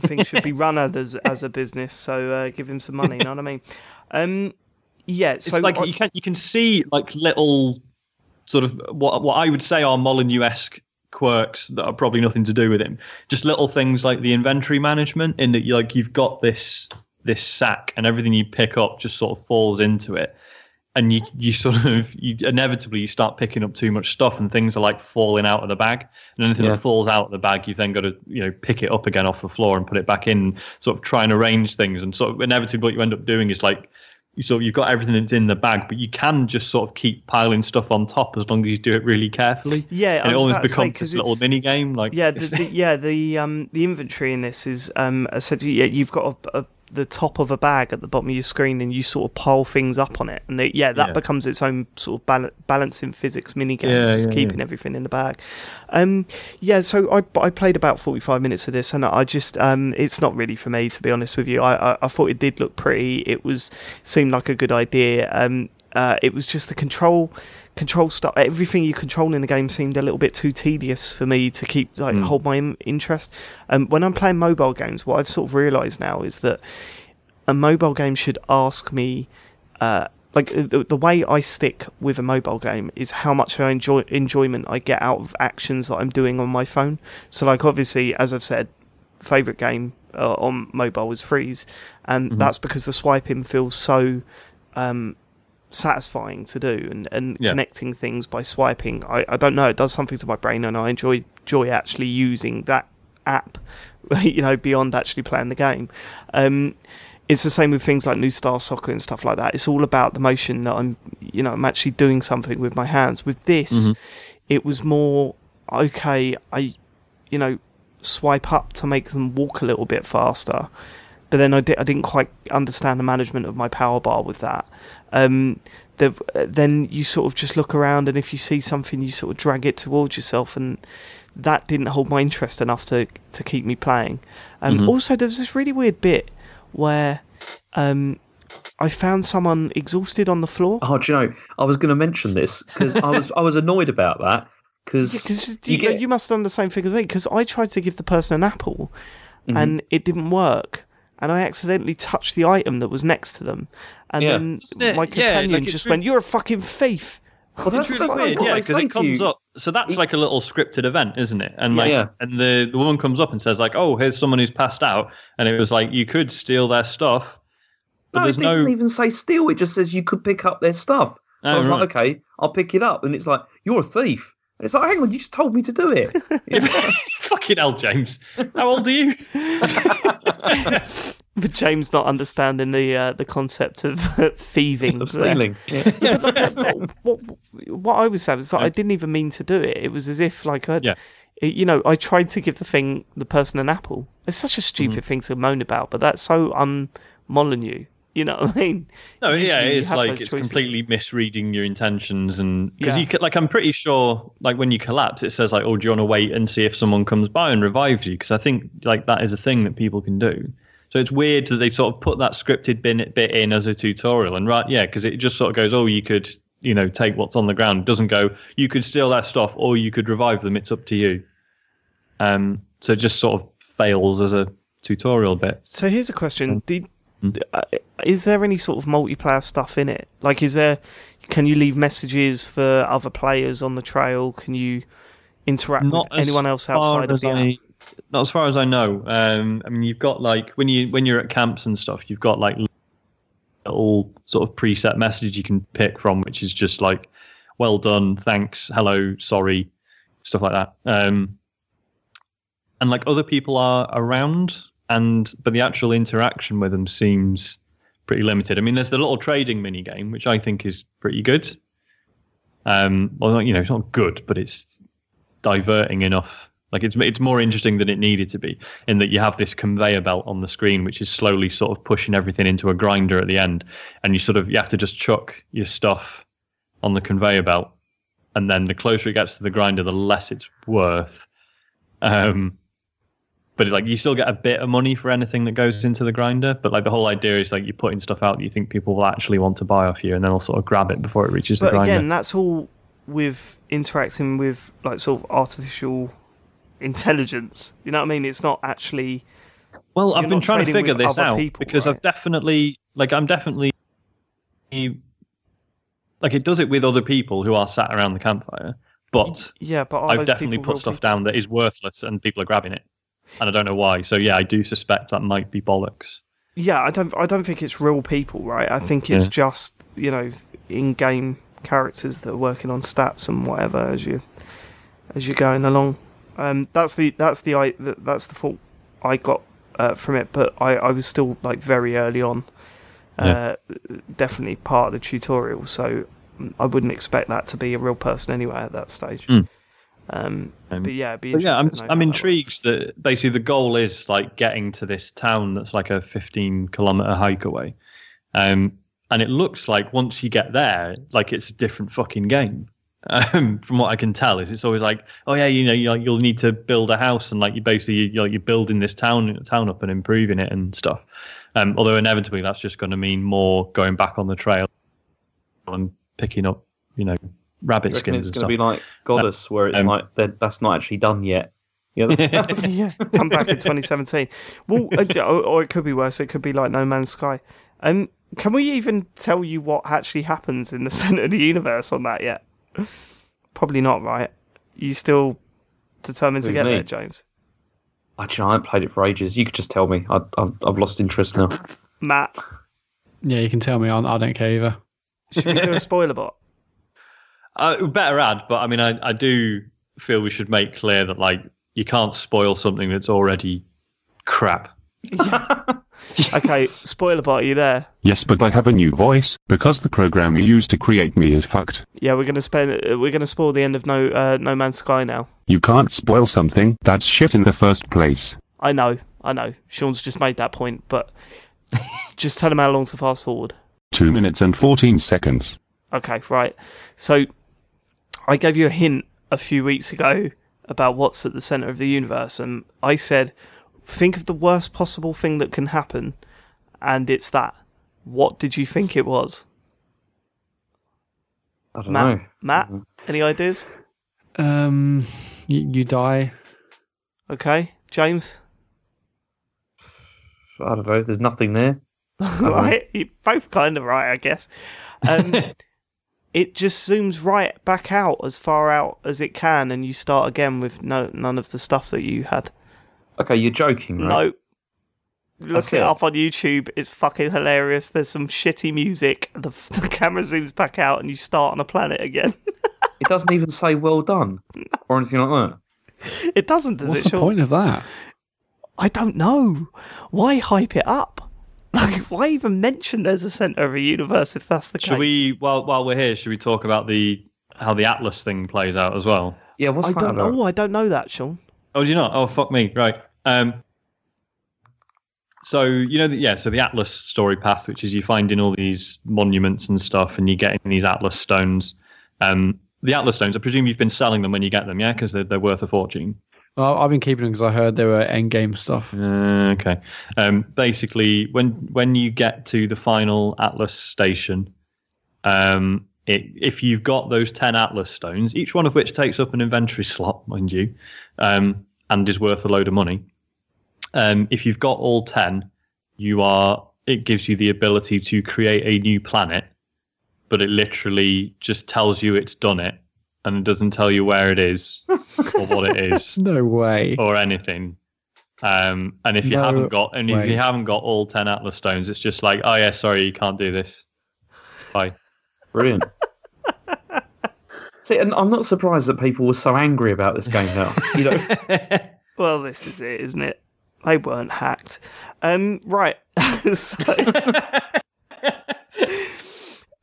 things should be run as as a business. So uh, give him some money. You know what I mean? Um, yeah. It's So like I- you can you can see like little sort of what what I would say are Molyneux-esque quirks that are probably nothing to do with him. Just little things like the inventory management in that you like you've got this this sack and everything you pick up just sort of falls into it. And you you sort of you inevitably you start picking up too much stuff and things are like falling out of the bag. And anything Yeah. that falls out of the bag you've then got to, you know, pick it up again off the floor and put it back in, sort of try and arrange things and sort of inevitably what you end up doing is like you sort of you've got everything that's in the bag, but you can just sort of keep piling stuff on top as long as you do it really carefully. Yeah, and it almost becomes say, this little mini game. Like Yeah, the, the, yeah, the um the inventory in this is um essentially yeah, you've got a, a, the top of a bag at the bottom of your screen, and you sort of pile things up on it, and they, yeah, that Yeah. becomes its own sort of bal- balancing physics mini game, Yeah, just yeah, keeping everything in the bag. Um, yeah, so I I played about forty five minutes of this, and I just um it's not really for me to be honest with you. I I, I thought it did look pretty. It was seemed like a good idea. Um, uh, it was just the control control stuff everything you control in the game seemed a little bit too tedious for me to keep like Mm. hold my in- interest um, when i'm playing mobile games what i've sort of realized now is that a mobile game should ask me uh, like the, the way i stick with a mobile game is how much I enjoy enjoyment i get out of actions that i'm doing on my phone so like obviously as i've said favorite game uh, on mobile was freeze and Mhm. that's because the swiping feels so um, satisfying to do and, and Yeah. connecting things by swiping. I, I don't know. It does something to my brain and i enjoy enjoy actually using that app you know beyond actually playing the game. Um, it's the same with things like new star soccer and stuff like that. It's all about the motion that i'm you know i'm actually doing something with my hands. With this Mhm. it was more okay i you know swipe up to make them walk a little bit faster but then I, di- I didn't quite understand the management of my power bar with that. Um, the, then you sort of just look around, and if you see something, you sort of drag it towards yourself, and that didn't hold my interest enough to to keep me playing. Um, Mhm. Also, there was this really weird bit where um, I found someone exhausted on the floor. Oh, do you know? I was going to mention this because I was I was annoyed about that because Because you you, get- you must have done the same thing as me. Because I tried to give the person an apple, Mhm. and it didn't work, and I accidentally touched the item that was next to them, and Yeah. then Isn't it- my yeah, companion like just really- went, "You're a fucking thief." well, that's, that's really weird, yeah, because it comes you. up. So that's like a little scripted event, isn't it? And Yeah. like, Yeah. and the the woman comes up and says like, "Oh, here's someone who's passed out," and it was like you could steal their stuff, but No, it doesn't no. even say steal. It just says you could pick up their stuff. So Oh, I was right. like, okay, I'll pick it up, and it's like you're a thief. And it's like, hang on, you just told me to do it. Fucking hell, James. How old are you? But James not understanding the uh, the concept of thieving. of stealing. Yeah, but like, what, what, what I was saying was that I didn't even mean to do it. It was as if like I, Yeah. you know, I tried to give the thing the person an apple. It's such a stupid Mm-hmm. thing to moan about, but that's so un Molyneux. You know what I mean? No, Usually yeah, it's like it's choices. completely misreading your intentions, and because Yeah. you could, like, I'm pretty sure, like, when you collapse, it says like, "Oh, do you want to wait and see if someone comes by and revives you?" Because I think like that is a thing that people can do. So it's weird that they sort of put that scripted bit bit in as a tutorial, and right, yeah, because it just sort of goes, "Oh, you could, you know, take what's on the ground." It doesn't go, "You could steal their stuff," or "You could revive them." It's up to you. Um, so it just sort of fails as a tutorial bit. So here's a question: Did, is there any sort of multiplayer stuff in it? Like, is there? Can you leave messages for other players on the trail? Can you interact with anyone else outside of the app? Not as far as I know. Um, I mean, you've got like when you when you're at camps and stuff, you've got like little sort of preset messages you can pick from, which is just like, "Well done, thanks, hello, sorry," stuff like that. Um, and like other people are around, and but the actual interaction with them seems pretty limited. I mean, there's the little trading mini game, which I think is pretty good. Um, well, not- you know, it's not good, but it's diverting enough. Like it's it's more interesting than it needed to be, in that you have this conveyor belt on the screen, which is slowly sort of pushing everything into a grinder at the end, and you sort of you have to just chuck your stuff on the conveyor belt, and then the closer it gets to the grinder, the less it's worth. Um, but it's like you still get a bit of money for anything that goes into the grinder. But like the whole idea is like you're putting stuff out that you think people will actually want to buy off you, and then they'll sort of grab it before it reaches the But grinder. again, that's all with interacting with like sort of artificial intelligence. You know what I mean? It's not actually. Well, I've been trying to figure this out people, because right? I've definitely, like, I'm definitely, like, it does it with other people who are sat around the campfire, but Yeah, but I've definitely put stuff people? down that is worthless and people are grabbing it, and I don't know why. So yeah, I do suspect that might be bollocks. Yeah, I don't. I don't think it's real people, right? I think it's Yeah. just you know in-game characters that are working on stats and whatever as you as you're going along. Um, that's the that's the I that's the fault I got uh, from it, but I, I was still like very early on. uh, definitely part of the tutorial. So I wouldn't expect that to be a real person anyway at that stage. Mm. Um, Um, but yeah, But yeah, I'm interesting to know I'm how that intrigued that basically the goal is like getting to this town that's like a 15 kilometer hike away, um, and it looks like once you get there, like it's a different fucking game. Um, from what I can tell, is it's always like, oh yeah, you know, you'll, you'll need to build a house, and like you basically you're, you're building this town town up and improving it and stuff. Um, although inevitably that's just going to mean more going back on the trail and picking up, you know, rabbit You reckon skins it's going to be like Godus, where it's um, like that's not actually done yet. Yeah, yeah, come back in 2017. Well, uh, or, or it could be worse. It could be like No Man's Sky. Um, can we even tell you what actually happens in the center of the universe on that yet? Probably not, right? You still determined to get me? there, James? actually, I haven't played it for ages. You could just tell me. I, I've, I've lost interest now. Mat, Yeah, you can tell me. I, I don't care either. should we do a spoiler bot? Uh, better add, but I mean, I, I do feel we should make clear that like you can't spoil something that's already crap. Okay, spoiler bot, are you there? Yes, but I have a new voice, because the program you used to create me is fucked. Yeah, we're gonna spend. uh, We're gonna spoil the end of No uh, No Man's Sky now. You can't spoil something that's shit in the first place. I know, I know. Sean's just made that point, but just tell him how long to fast forward. 2 minutes and 14 seconds. Okay, right. So I gave you a hint a few weeks ago about what's at the center of the universe, and I said, think of the worst possible thing that can happen, and it's that. What did you think it was, I don't Mat? know. Mat, any ideas? Um, you, you die. Okay, James. I don't know. There's nothing there. right, you're both kind of right, I guess. Um, it just zooms right back out as far out as it can, and you start again with no none of the stuff that you had. Okay, you're joking, right? No. Look That's it, it. up on YouTube. It's fucking hilarious. There's some shitty music. The, the camera zooms back out, and you start on a planet again. It doesn't even say "well done" or anything like that. it doesn't, does What's it? the Sean? point of that? I don't know. Why hype it up? Like, why even mention there's a center of a universe if that's the Should case? Should we, while while we're here, should we talk about the how the Atlas thing plays out as well? Yeah, what's I that don't about? know. I don't know that, Sean. Oh, do you not? Oh, fuck me. Right. Um. So you know that yeah. So the Atlas story path, which is you finding all these monuments and stuff, and you're getting these Atlas stones. Um, the Atlas stones. I presume you've been selling them when you get them, yeah, because they're they're worth a fortune. I've been keeping them because I heard they were end game stuff. Uh, okay. Um, basically, when when you get to the final Atlas station, um, it, if you've got those ten Atlas stones, each one of which takes up an inventory slot, mind you, um, and is worth a load of money. Um, if you've got all ten, you are. It gives you the ability to create a new planet, but it literally just tells you it's done it, and it doesn't tell you where it is or what it is No way. or anything. Um, and if you No haven't got, and if you haven't got all ten Atlas stones, it's just like, oh yeah, sorry, you can't do this. Bye. Brilliant. See, and I'm not surprised that people were so angry about this game now. You know, Well, this is it, isn't it? They weren't hacked. Um, right. so,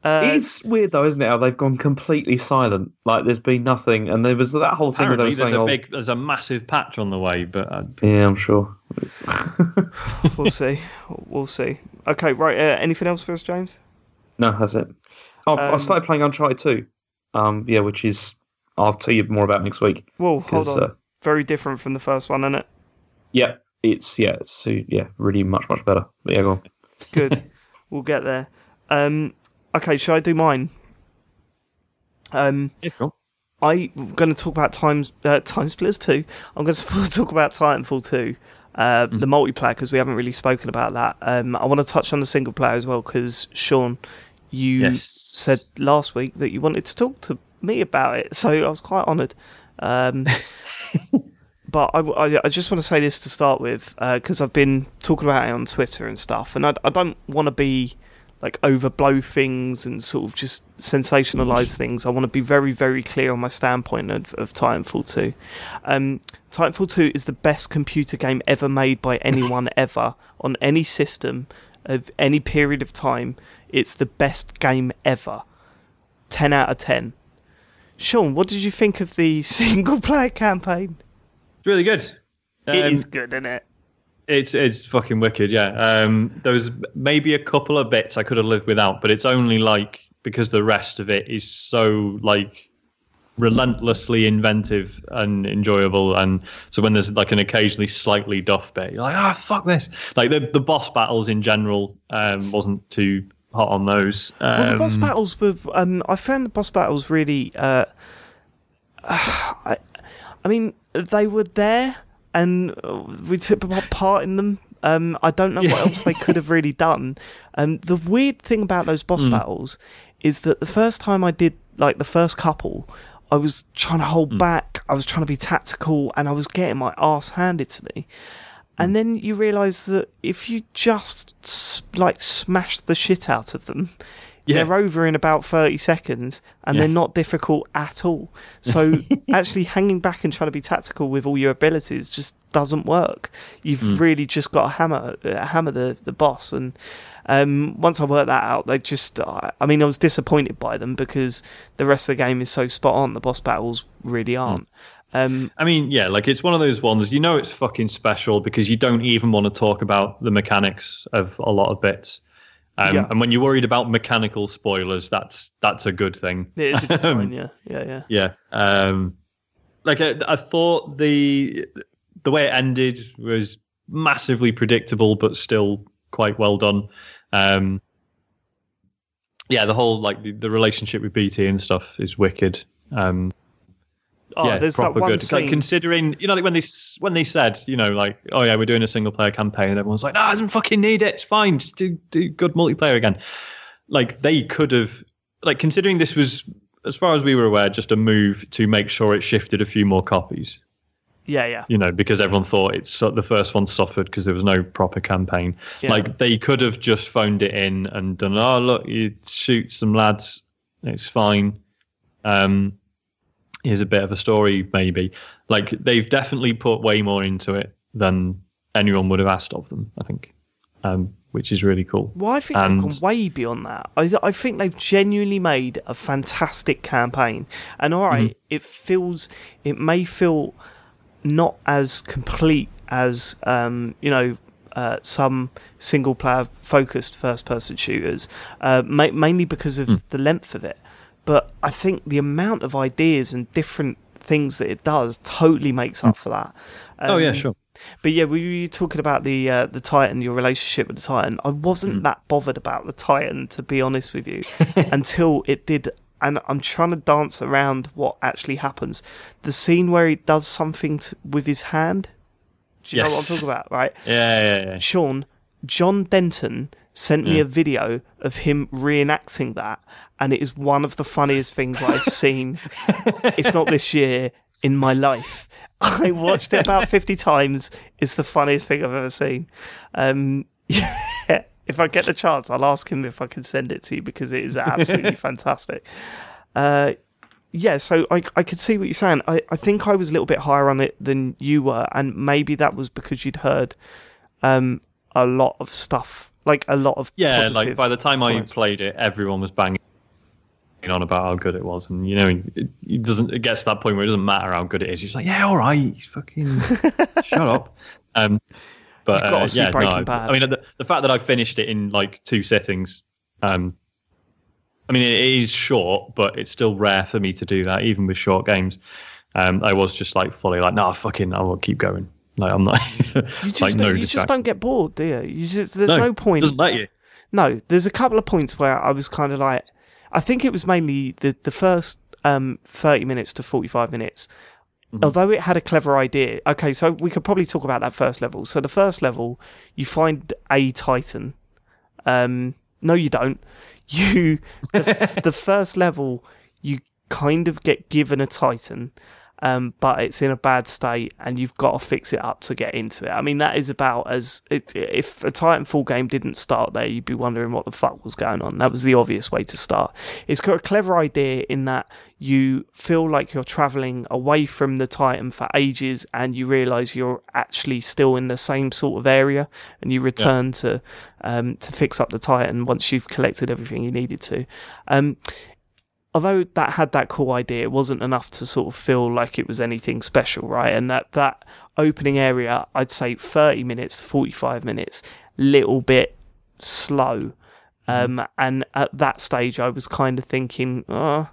uh, it's weird though, isn't it? How they've gone completely silent. Like there's been nothing, and there was that whole thing where they Apparently, were there's saying, a "Oh, big, there's a massive patch on the way, but uh, yeah, I'm sure." We'll see. We'll see. Okay, right. Uh, anything else for us, James? no, that's it. Oh, I Um, started playing Uncharted 2. Um, yeah, which is I'll tell you more about next week. Well, hold 'cause, on. uh, Very different from the first one, isn't it? yeah, it's yeah, it's uh, yeah, really much much better. But yeah, go on. Good. we'll get there. Um, okay, should I do mine? Um, yeah, sure. I'm going to talk about Times uh, TimeSplitters 2. I'm going to talk about Titanfall 2, uh, the multiplayer, because we haven't really spoken about that. Um, I want to touch on the single player as well, because Sean, you Yes. said last week that you wanted to talk to me about it, so I was quite honoured. Um, but I, I, I just want to say this to start with, because I've been talking about it on Twitter and stuff, and I, I don't want to be like overblow things and sort of just sensationalize things. I want to be very, very clear on my standpoint of, of Titanfall 2. Um, Titanfall 2 is the best computer game ever made by anyone ever on any system. of any period of time, it's the best game ever. 10 out of 10. Sean, what did you think of the single player campaign? It's really good. it Um, is good, isn't it? It's it's fucking wicked, yeah. Um, there was maybe a couple of bits I could have lived without, but it's only like because the rest of it is so like relentlessly inventive and enjoyable, and so when there's like an occasionally slightly duff bit, you're like, ah, fuck this. Like the the boss battles in general um, wasn't too hot on those. Um, Well, the boss battles were. Um, I found the boss battles really. Uh, I, I mean, they were there, and we took part in them. Um, I don't know what else they could have really done. Um, the weird thing about those boss Hmm. battles is that the first time I did, like the first couple, I was trying to hold Hmm. back. I was trying to be tactical, and I was getting my ass handed to me. And then you realise that if you just like smash the shit out of them, Yeah. they're over in about 30 seconds and Yeah. they're not difficult at all. So actually hanging back and trying to be tactical with all your abilities just doesn't work. You've Hmm. really just got to hammer uh, hammer the, the boss and um, once I worked that out, they just, I I mean, I was disappointed by them because the rest of the game is so spot on. The boss battles really Hmm. aren't. Um, I mean, yeah, like it's one of those ones you know it's fucking special because you don't even want to talk about the mechanics of a lot of bits. Um, Yeah. And when you're worried about mechanical spoilers, that's that's a good thing. it is a good sign, yeah, yeah, yeah. Yeah. Um, like I, I thought the the way it ended was massively predictable, but still quite well done. Um, yeah, the whole like the, the relationship with BT and stuff is wicked. Um, Oh, yeah, there's that one good. scene. Like considering, you know, like when they when they said, you know, like, oh yeah, we're doing a single player campaign, and everyone's like, no, I don't fucking need it. It's fine. Just do do good multiplayer again. Like they could have, like considering this was, as far as we were aware, just a move to make sure it shifted a few more copies. yeah, yeah. You know, because everyone thought it's the first one suffered because there was no proper campaign. Yeah. Like they could have just phoned it in and done, oh look, you shoot some lads, it's fine. Um, here's a bit of a story, maybe. Like they've definitely put way more into it than anyone would have asked of them. I think, um, which is really cool. Well, I think And- they've gone way beyond that. I, I think they've genuinely made a fantastic campaign. And all right, Mm-hmm. it feels, it may feel not as complete as, um, you know, uh, some single player focused first person shooters, uh, ma- mainly because of Mm. the length of it. But I think the amount of ideas and different things that it does totally makes up for that. oh yeah, Um, sure. but yeah, we were talking about the uh, the Titan, your relationship with the Titan. I wasn't Hmm. that bothered about the Titan, to be honest with you, until it did. And I'm trying to dance around what actually happens. The scene where he does something to, with his hand. Do you know what I'm talking about, right? Yeah, yeah, yeah. Sean, John Denton sent me Yeah. a video of him reenacting that, and it is one of the funniest things I've seen, if not this year, in my life. I watched it about 50 times. It's the funniest thing I've ever seen. Um, yeah, if I get the chance, I'll ask him if I can send it to you because it is absolutely fantastic. Uh, yeah, so I, I could see what you're saying. I, I think I was a little bit higher on it than you were, and maybe that was because you'd heard um, a lot of stuff, like a lot of Yeah, like by the time comments. I played it, everyone was banging on about how good it was, and you know, it, it doesn't. It gets to that point where it doesn't matter how good it is. You're just like, yeah, all right, fucking shut up. Um, but uh, see yeah, Breaking no, Bad. I mean, the, the fact that I finished it in like two settings. um, I mean, it is short, but it's still rare for me to do that, even with short games. Um, I was just like fully like, no, fucking, I will keep going. Like I'm not You just, like no don't, you just don't get bored, do you? you just, there's no, point. Doesn't let you. No, there's a couple of points where I was kind of like, I think it was mainly the the first um, 30 minutes to 45 minutes. Mm-hmm. Although it had a clever idea. Okay, so we could probably talk about that first level. So the first level, you find a Titan. Um, no, you don't. You the, the first level, you kind of get given a Titan, um, but it's in a bad state and you've got to fix it up to get into it. I mean, that is about as it, if a Titanfall game didn't start there, you'd be wondering what the fuck was going on. That was the obvious way to start. It's got a clever idea in that you feel like you're traveling away from the Titan for ages and you realize you're actually still in the same sort of area and you return yeah. to um, to fix up the Titan once you've collected everything you needed to. Um, although that had that cool idea, it wasn't enough to sort of feel like it was anything special, right? And that that opening area, I'd say 30 minutes, 45 minutes, little bit slow. Mm-hmm. Um, and at that stage, I was kind of thinking, oh,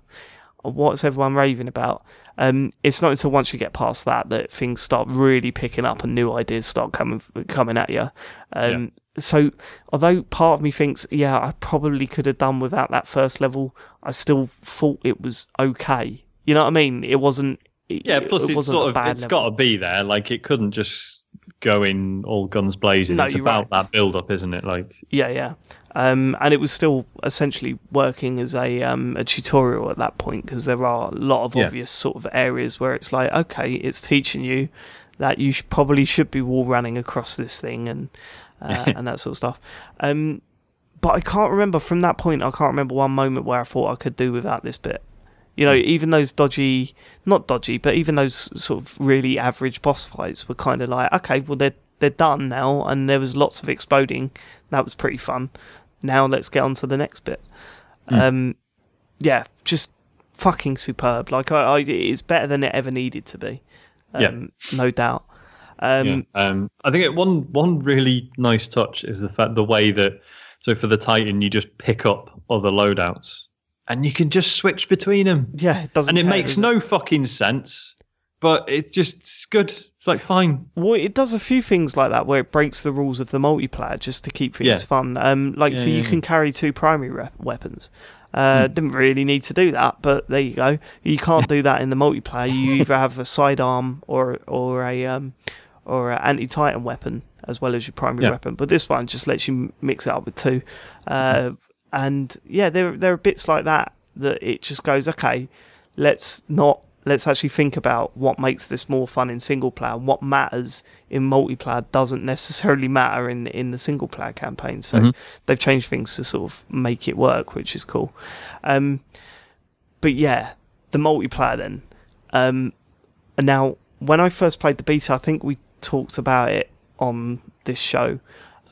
what's everyone raving about? Um, it's not until once you get past that that things start really picking up and new ideas start coming coming at you. Um, yeah so although part of me thinks, yeah, I probably could have done without that first level, I still thought it was okay. You know what I mean? It wasn't. Yeah. Plus, it it's sort of it's got to be there. Like it couldn't just go in all guns blazing. No, it's about right. that build up, isn't it? Like yeah, yeah. Um, and it was still essentially working as a um, a tutorial at that point because there are a lot of yeah. obvious sort of areas where it's like, okay, it's teaching you that you probably should be wall running across this thing and uh, and that sort of stuff. Um, but I can't remember from that point. I can't remember one moment where I thought I could do without this bit. You know, even those dodgy, not dodgy, but even those sort of really average boss fights were kind of like, okay, well they're they're done now, and there was lots of exploding. That was pretty fun. Now let's get on to the next bit. Mm. Um, yeah, just fucking superb. Like I, I, it's better than it ever needed to be. Um, yeah. no doubt. Um, yeah. um, I think it, one one really nice touch is the fact the way that so for the Titan you just pick up other loadouts and you can just switch between them. Yeah, it doesn't. And it care, makes no it? fucking sense, but it's just it's good. It's like fine. Well, it does a few things like that where it breaks the rules of the multiplayer just to keep things yeah. fun. Um, like yeah, so you can carry two primary re- weapons. Uh, mm. Didn't really need to do that, but there you go. You can't do that in the multiplayer. You either have a sidearm or or a um, or an anti-titan weapon as well as your primary yeah. weapon. But this one just lets you mix it up with two. Uh, and yeah, there there are bits like that that it just goes, okay, let's not let's actually think about what makes this more fun in single player. What matters in multiplayer doesn't necessarily matter in in the single player campaign. So mm-hmm. they've changed things to sort of make it work, which is cool. Um, but yeah, the multiplayer then. Um, and now when I first played the beta, I think we talked about it on this show.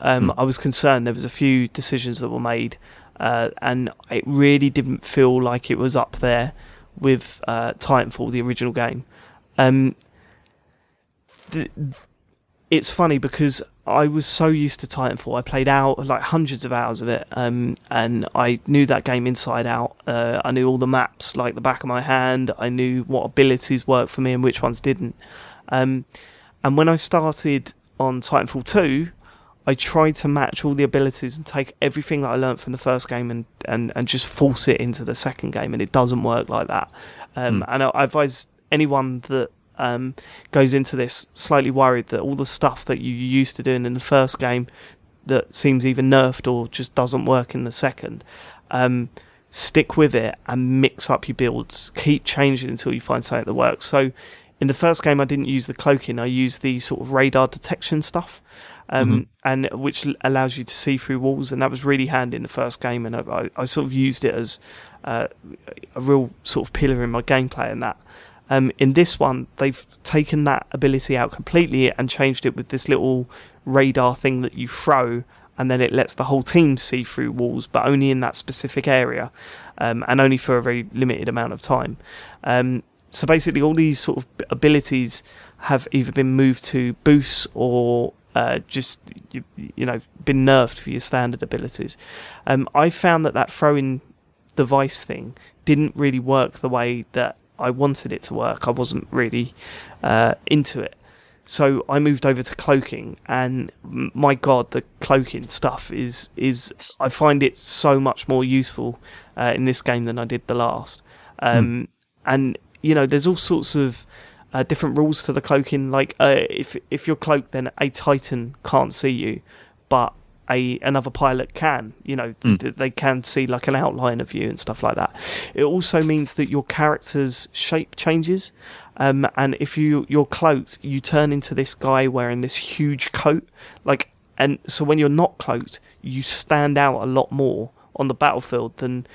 Um, mm. I was concerned there was a few decisions that were made, uh, and it really didn't feel like it was up there with uh, Titanfall, the original game. Um, the, it's funny because I was so used to Titanfall. I played out like hundreds of hours of it, um, and I knew that game inside out. Uh, I knew all the maps like the back of my hand. I knew what abilities worked for me and which ones didn't. Um, and when I started on Titanfall 2, I tried to match all the abilities and take everything that I learned from the first game and, and, and just force it into the second game, and it doesn't work like that. Um, mm. And I, I advise anyone that um, goes into this slightly worried that all the stuff that you used to doing in the first game that seems either nerfed or just doesn't work in the second, um, stick with it and mix up your builds. Keep changing until you find something that works. So in the first game, I didn't use the cloaking. I used the sort of radar detection stuff, um, mm-hmm. and which allows you to see through walls, and that was really handy in the first game. And I, I sort of used it as uh, a real sort of pillar in my gameplay. And that um, in this one, they've taken that ability out completely and changed it with this little radar thing that you throw, and then it lets the whole team see through walls, but only in that specific area, um, and only for a very limited amount of time. Um, so basically, all these sort of abilities have either been moved to boosts or uh, just you, you, know been nerfed for your standard abilities. Um, I found that that throwing device thing didn't really work the way that I wanted it to work. I wasn't really uh, into it. So I moved over to cloaking, and my god, the cloaking stuff is is I find it so much more useful uh, in this game than I did the last. Um, mm. And you know, there's all sorts of uh, different rules to the cloaking. Like, uh, if if you're cloaked, then a Titan can't see you, but a another pilot can. You know, Mm. th- they can see like an outline of you and stuff like that. It also means that your character's shape changes. Um, and if you you're cloaked, you turn into this guy wearing this huge coat, like, and so when you're not cloaked, you stand out a lot more on the battlefield than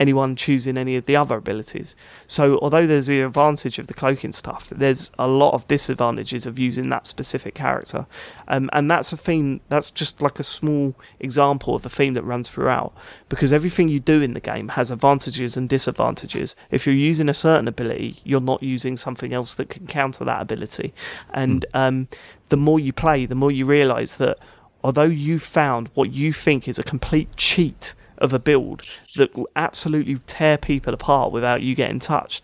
anyone choosing any of the other abilities. So although there's the advantage of the cloaking stuff, there's a lot of disadvantages of using that specific character. Um, and that's a theme, that's just like a small example of a theme that runs throughout. Because everything you do in the game has advantages and disadvantages. If you're using a certain ability, you're not using something else that can counter that ability. And um, the more you play, the more you realise that although you found what you think is a complete cheat of a build that will absolutely tear people apart without you getting touched,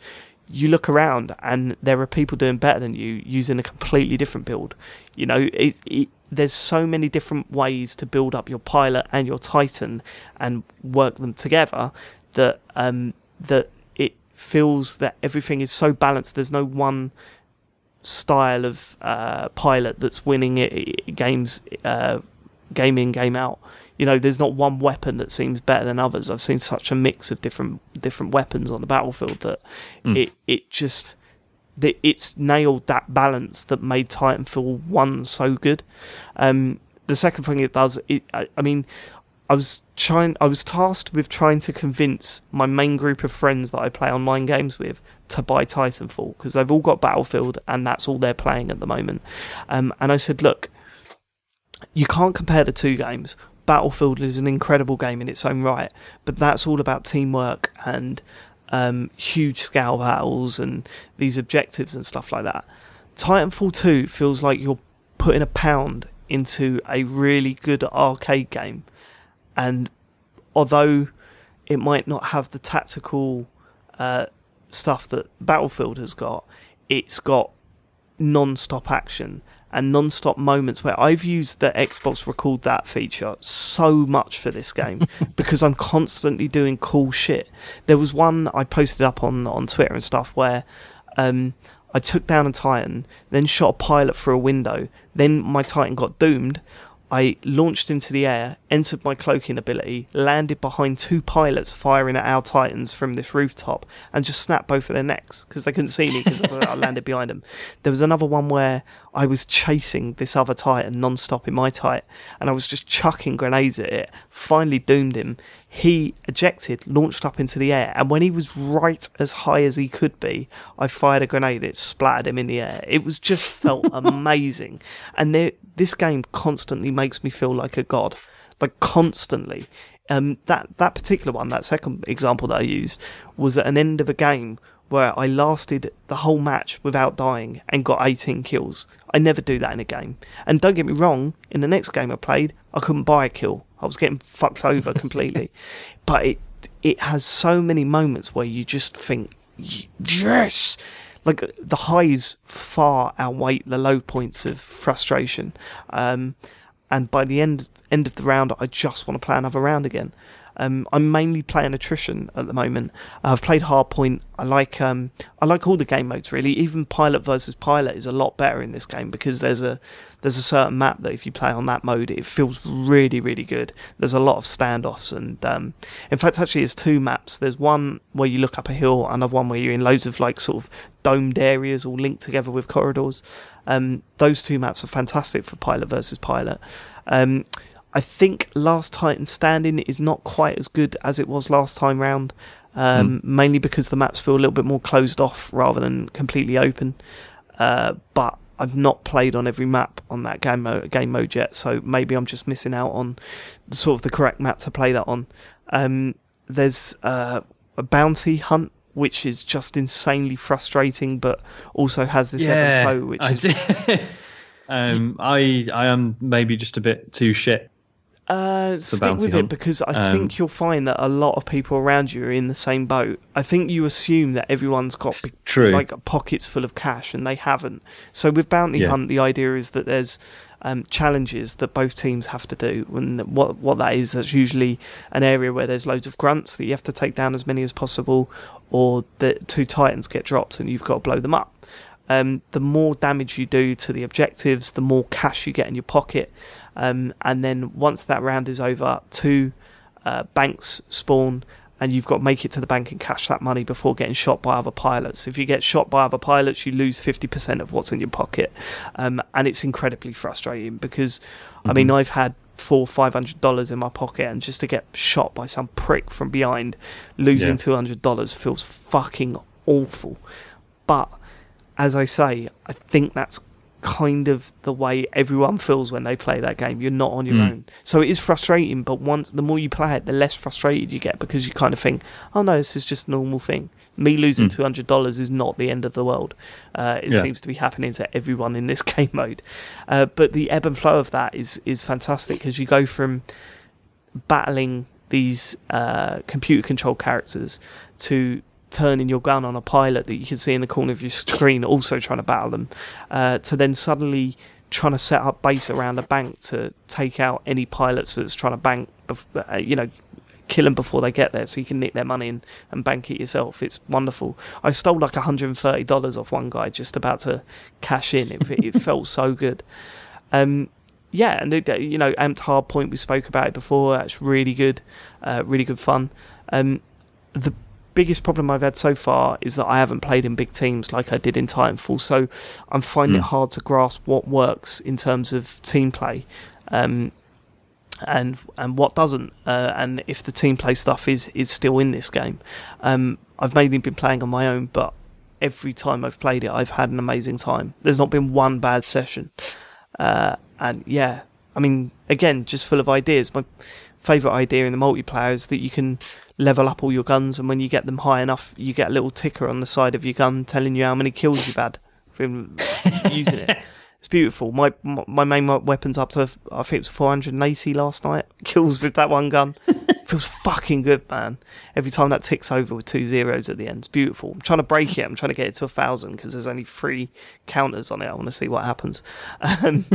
you look around and there are people doing better than you using a completely different build. You know, it, it, there's so many different ways to build up your pilot and your titan and work them together that um, that it feels that everything is so balanced. There's no one style of uh, pilot that's winning it, it- games uh, game in game out. You know, there's not one weapon that seems better than others. I've seen such a mix of different different weapons on the battlefield that Mm. it it just that it's nailed that balance that made Titanfall one so good. Um, the second thing it does, it I, I mean, I was trying, I was tasked with trying to convince my main group of friends that I play online games with to buy Titanfall because they've all got Battlefield and that's all they're playing at the moment. Um, and I said, look, you can't compare the two games. Battlefield is an incredible game in its own right, but that's all about teamwork and um, huge scale battles and these objectives and stuff like that. Titanfall 2 feels like you're putting a pound into a really good arcade game, and although it might not have the tactical uh, stuff that Battlefield has got, it's got non-stop action and non-stop moments where I've used the Xbox record that feature so much for this game because I'm constantly doing cool shit. There was one I posted up on on Twitter and stuff where um, I took down a Titan, then shot a pilot through a window, then my Titan got doomed. I launched into the air, entered my cloaking ability, landed behind two pilots firing at our Titans from this rooftop, and just snapped both of their necks because they couldn't see me because I landed behind them. There was another one where I was chasing this other Titan non stop in my Titan, and I was just chucking grenades at it, finally doomed him. He ejected, launched up into the air, and when he was right as high as he could be, I fired a grenade. It splattered him in the air. It was just felt amazing, and there, this game constantly makes me feel like a god, like constantly. Um, that that particular one, that second example that I used, was at an end of a game where I lasted the whole match without dying and got 18 kills. I never do that in a game. And don't get me wrong, in the next game I played, I couldn't buy a kill. I was getting fucked over completely. But it it has so many moments where you just think, "Y- yes, like the highs far outweigh the low points of frustration. Um, and by the end end of the round, I just want to play another round again. Um, I'm mainly playing attrition at the moment. I've played hardpoint. I like um, I like all the game modes really. Even pilot versus pilot is a lot better in this game because there's a there's a certain map that if you play on that mode, it feels really really good. There's a lot of standoffs and um, in fact actually there's two maps. There's one where you look up a hill, another one where you're in loads of like sort of domed areas all linked together with corridors. Um, those two maps are fantastic for pilot versus pilot. Um, I think Last Titan Standing is not quite as good as it was last time round, um, mainly because the maps feel a little bit more closed off rather than completely open. Uh, but I've not played on every map on that game mode, game mode yet, so maybe I'm just missing out on sort of the correct map to play that on. Um, there's uh, a bounty hunt. Which is just insanely frustrating, but also has this ebb and flow, which I is um, I I am maybe just a bit too shit. Uh, stick with it because I Um, think you'll find that a lot of people around you are in the same boat. I think you assume that everyone's got big, True. like pockets full of cash, and they haven't. So with Bounty Yeah. Hunt, the idea is that there's um, challenges that both teams have to do. And what what that is, that's usually an area where there's loads of grunts that you have to take down as many as possible, or the two titans get dropped and you've got to blow them up. Um, the more damage you do to the objectives, the more cash you get in your pocket. Um, and then once that round is over, two uh, banks spawn, and you've got to make it to the bank and cash that money before getting shot by other pilots. If you get shot by other pilots, you lose 50% of what's in your pocket. Um, and it's incredibly frustrating because, mm-hmm. I mean, I've had four five hundred dollars in my pocket and just to get shot by some prick from behind losing yeah. two hundred dollars feels fucking awful but as i say i think that's kind of the way everyone feels when they play that game. You're not on your mm. own. So it is frustrating, but once the more you play it, the less frustrated you get because you kind of think, oh no, this is just a normal thing. Me losing mm. $200 is not the end of the world. Uh, it yeah. seems to be happening to everyone in this game mode. Uh, but the ebb and flow of that is, is fantastic because you go from battling these uh, computer controlled characters to turning your gun on a pilot that you can see in the corner of your screen, also trying to battle them, uh, to then suddenly trying to set up base around a bank to take out any pilots that's trying to bank, uh, you know, kill them before they get there so you can nick their money and, and bank it yourself. It's wonderful. I stole like $130 off one guy just about to cash in. It, it felt so good. Um, yeah, and you know, Amped Hardpoint, we spoke about it before. That's really good, uh, really good fun. Um, the biggest problem I've had so far is that I haven't played in big teams like I did in Titanfall, so I'm finding mm. it hard to grasp what works in terms of team play. Um, and and what doesn't, uh, and if the team play stuff is is still in this game. Um, I've mainly been playing on my own, but every time I've played it, I've had an amazing time. There's not been one bad session, uh, and yeah, I mean, again, just full of ideas. My favourite idea in the multiplayer is that you can level up all your guns, and when you get them high enough, you get a little ticker on the side of your gun telling you how many kills you've had from using it. It's beautiful. My my main weapon's up to I think it was 480 last night. Kills with that one gun. Feels fucking good, man. Every time that ticks over with two zeros at the end, it's beautiful. I'm trying to break it. I'm trying to get it to a thousand because there's only three counters on it. I want to see what happens. Um,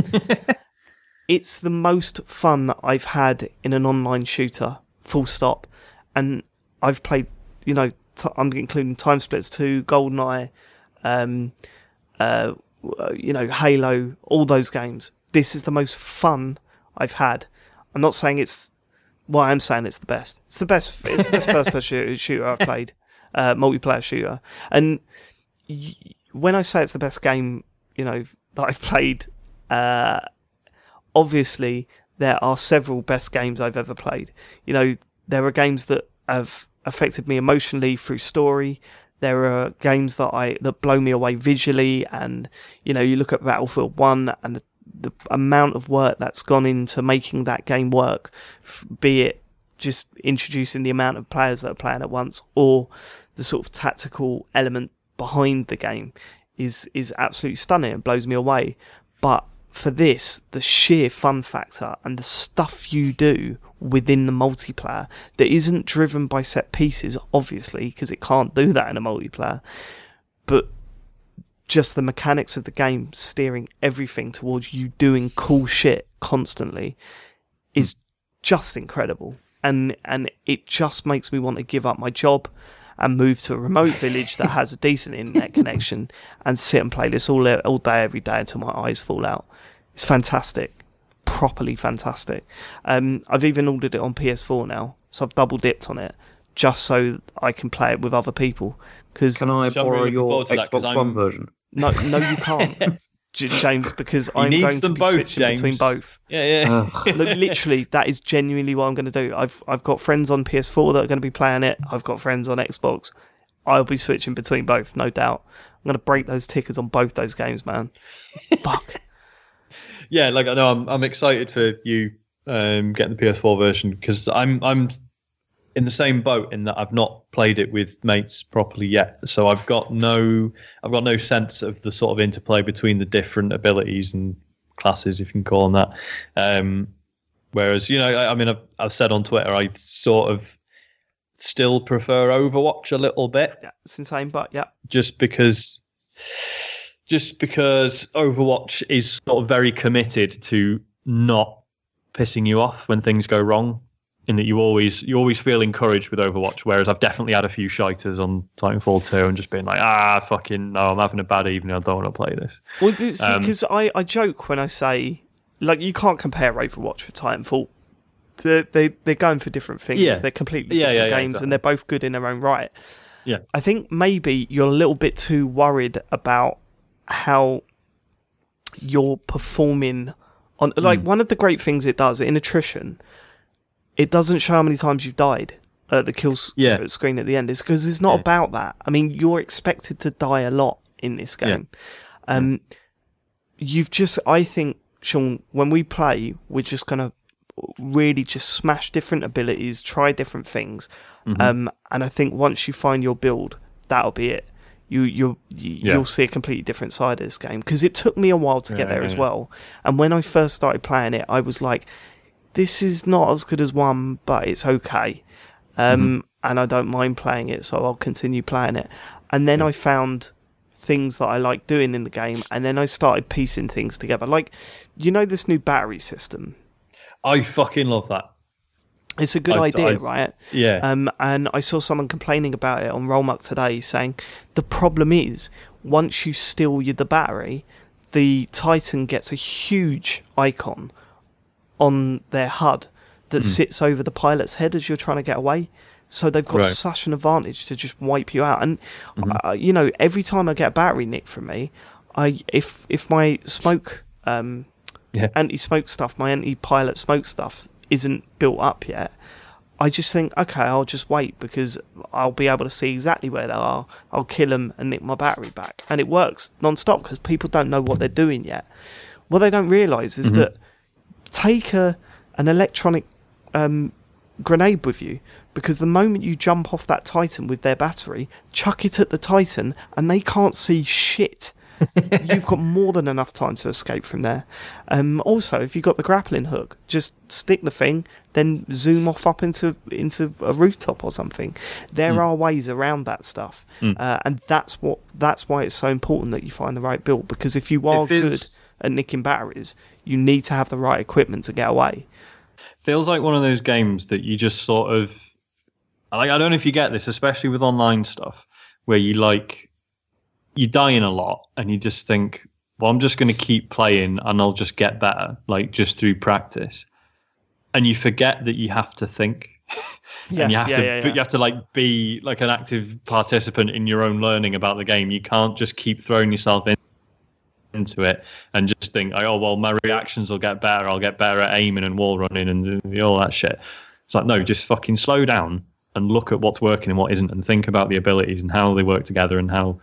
it's the most fun I've had in an online shooter. Full stop and I've played, you know, i I'm including TimeSplitters 2, GoldenEye, um, uh, you know, Halo, all those games. This is the most fun I've had. I'm not saying it's, well, I'm saying it's the best. It's the best. It's the best first-person shooter I've played, uh, multiplayer shooter. And y- when I say it's the best game, you know, that I've played, uh, obviously there are several best games I've ever played. You know, there are games that have affected me emotionally through story. There are games that I that blow me away visually, and you know, you look at Battlefield One and the the amount of work that's gone into making that game work, be it just introducing the amount of players that are playing at once, or the sort of tactical element behind the game, is is absolutely stunning and blows me away. But for this, the sheer fun factor and the stuff you do within the multiplayer that isn't driven by set pieces, obviously, because it can't do that in a multiplayer, but just the mechanics of the game steering everything towards you doing cool shit constantly is hmm. just incredible. And and it just makes me want to give up my job and move to a remote village that has a decent internet connection and sit and play this all all day every day until my eyes fall out. It's fantastic properly fantastic. Um, I've even ordered it on PS4 now, so I've double dipped on it just so I can play it with other people. Cause can I borrow really your Xbox that, One version? No, no, you can't. James, because I'm going to be both, switching James. between both. Yeah, yeah. Literally, that is genuinely what I'm going to do. I've I've got friends on PS4 that are going to be playing it. I've got friends on Xbox. I'll be switching between both, no doubt. I'm going to break those tickers on both those games, man. Fuck yeah, like I know I'm I'm excited for you um, getting the PS4 version because I'm I'm in the same boat in that I've not played it with mates properly yet. So I've got no I've got no sense of the sort of interplay between the different abilities and classes, if you can call them that. Um, whereas you know, I, I mean, I've, I've said on Twitter I sort of still prefer Overwatch a little bit. Yeah, it's insane, but yeah, just because just because Overwatch is sort of very committed to not pissing you off when things go wrong. In that you always you always feel encouraged with Overwatch, whereas I've definitely had a few shiters on Titanfall 2 and just been like, ah, fucking no, I'm having a bad evening. I don't want to play this. Well, because um, I, I joke when I say like you can't compare Overwatch with Titanfall. They're, they they're going for different things. Yeah. They're completely different yeah, yeah, games, exactly. and they're both good in their own right. Yeah. I think maybe you're a little bit too worried about how you're performing on. Like one of the great things it does in attrition, it doesn't show how many times you've died at the kills Yeah. screen at the end. is because it's not Yeah. about that. I mean, you're expected to die a lot in this Yeah. game. Um, you've just, I think, Sean, when we play, we're just gonna really just smash different abilities, try different things, Mm-hmm. um, and I think once you find your build, that'll be it. You you, you Yeah. you'll see a completely different side of this game because it took me a while to get Yeah, there yeah, as well. And when I first started playing it, I was like, "This is not as good as one, but it's okay." Um, Mm-hmm. and I don't mind playing it, so I'll continue playing it. And then I found things that I like doing in the game, and then I started piecing things together. Like, you know, this new battery system. I fucking love that. It's a good I- idea, I- right? Yeah. Um, and I saw someone complaining about it on Rollmuck today, saying the problem is once you steal you the battery, the Titan gets a huge icon on their HUD that sits over the pilot's head as you're trying to get away. So they've got Right. such an advantage to just wipe you out. And uh, you know, every time I get a battery nick from me, I if if my smoke um, Yeah. anti-smoke stuff, my anti-pilot smoke stuff isn't built up yet. I just think, okay, I'll just wait because I'll be able to see exactly where they are. I'll kill them and nick my battery back, and it works non-stop because people don't know what they're doing yet. What they don't realise is that take a an electronic um, grenade with you because the moment you jump off that Titan with their battery, chuck it at the Titan, and they can't see shit. you've got more than enough time to escape from there. Um, also, if you've got the grappling hook, just stick the thing, then zoom off up into into a rooftop or something. There are ways around that stuff, uh, and that's what that's why it's so important that you find the right build. Because if you are good at nicking batteries, you need to have the right equipment to get away. feels like one of those games that you just sort of like I don't know if you get this, especially with online stuff, where you like you dying a lot and you just think, well, I'm just gonna keep playing and I'll just get better, like just through practice. And you forget that you have to think. Yeah, and you have yeah, to yeah, you have to like be like an active participant in your own learning about the game. You can't just keep throwing yourself in into it and just think, oh well, my reactions will get better. I'll get better at aiming and wall running and all that shit. It's like no, just fucking slow down and look at what's working and what isn't, and think about the abilities and how they work together and how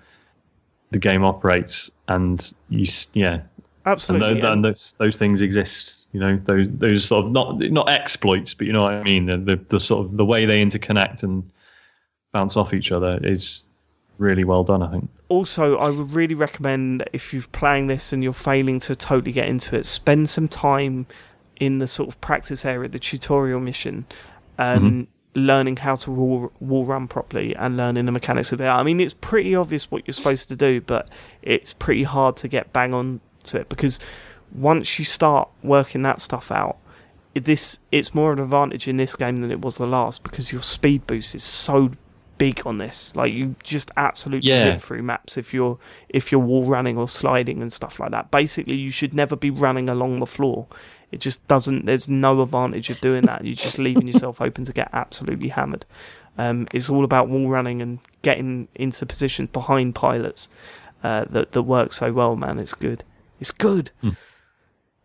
the game operates. And you, yeah, Absolutely. and and- those those things exist. You know, those those sort of not not exploits, but you know what I mean. The, the the sort of the way they interconnect and bounce off each other is really well done. I think. also, I would really recommend if you're playing this and you're failing to totally get into it, spend some time in the sort of practice area, the tutorial mission, um, learning how to wall, wall run properly and learning the mechanics of it. I mean, it's pretty obvious what you're supposed to do, but it's pretty hard to get bang on to it because once you start working that stuff out, this it's more of an advantage in this game than it was the last because your speed boost is so big on this. Like you just absolutely Yeah. zip through maps if you're if you're wall running or sliding and stuff like that. Basically, you should never be running along the floor. It just doesn't. There's no advantage of doing that. You're just leaving yourself open to get absolutely hammered. Um, it's all about wall running and getting into positions behind pilots uh, that that work so well. Man, it's good. It's good.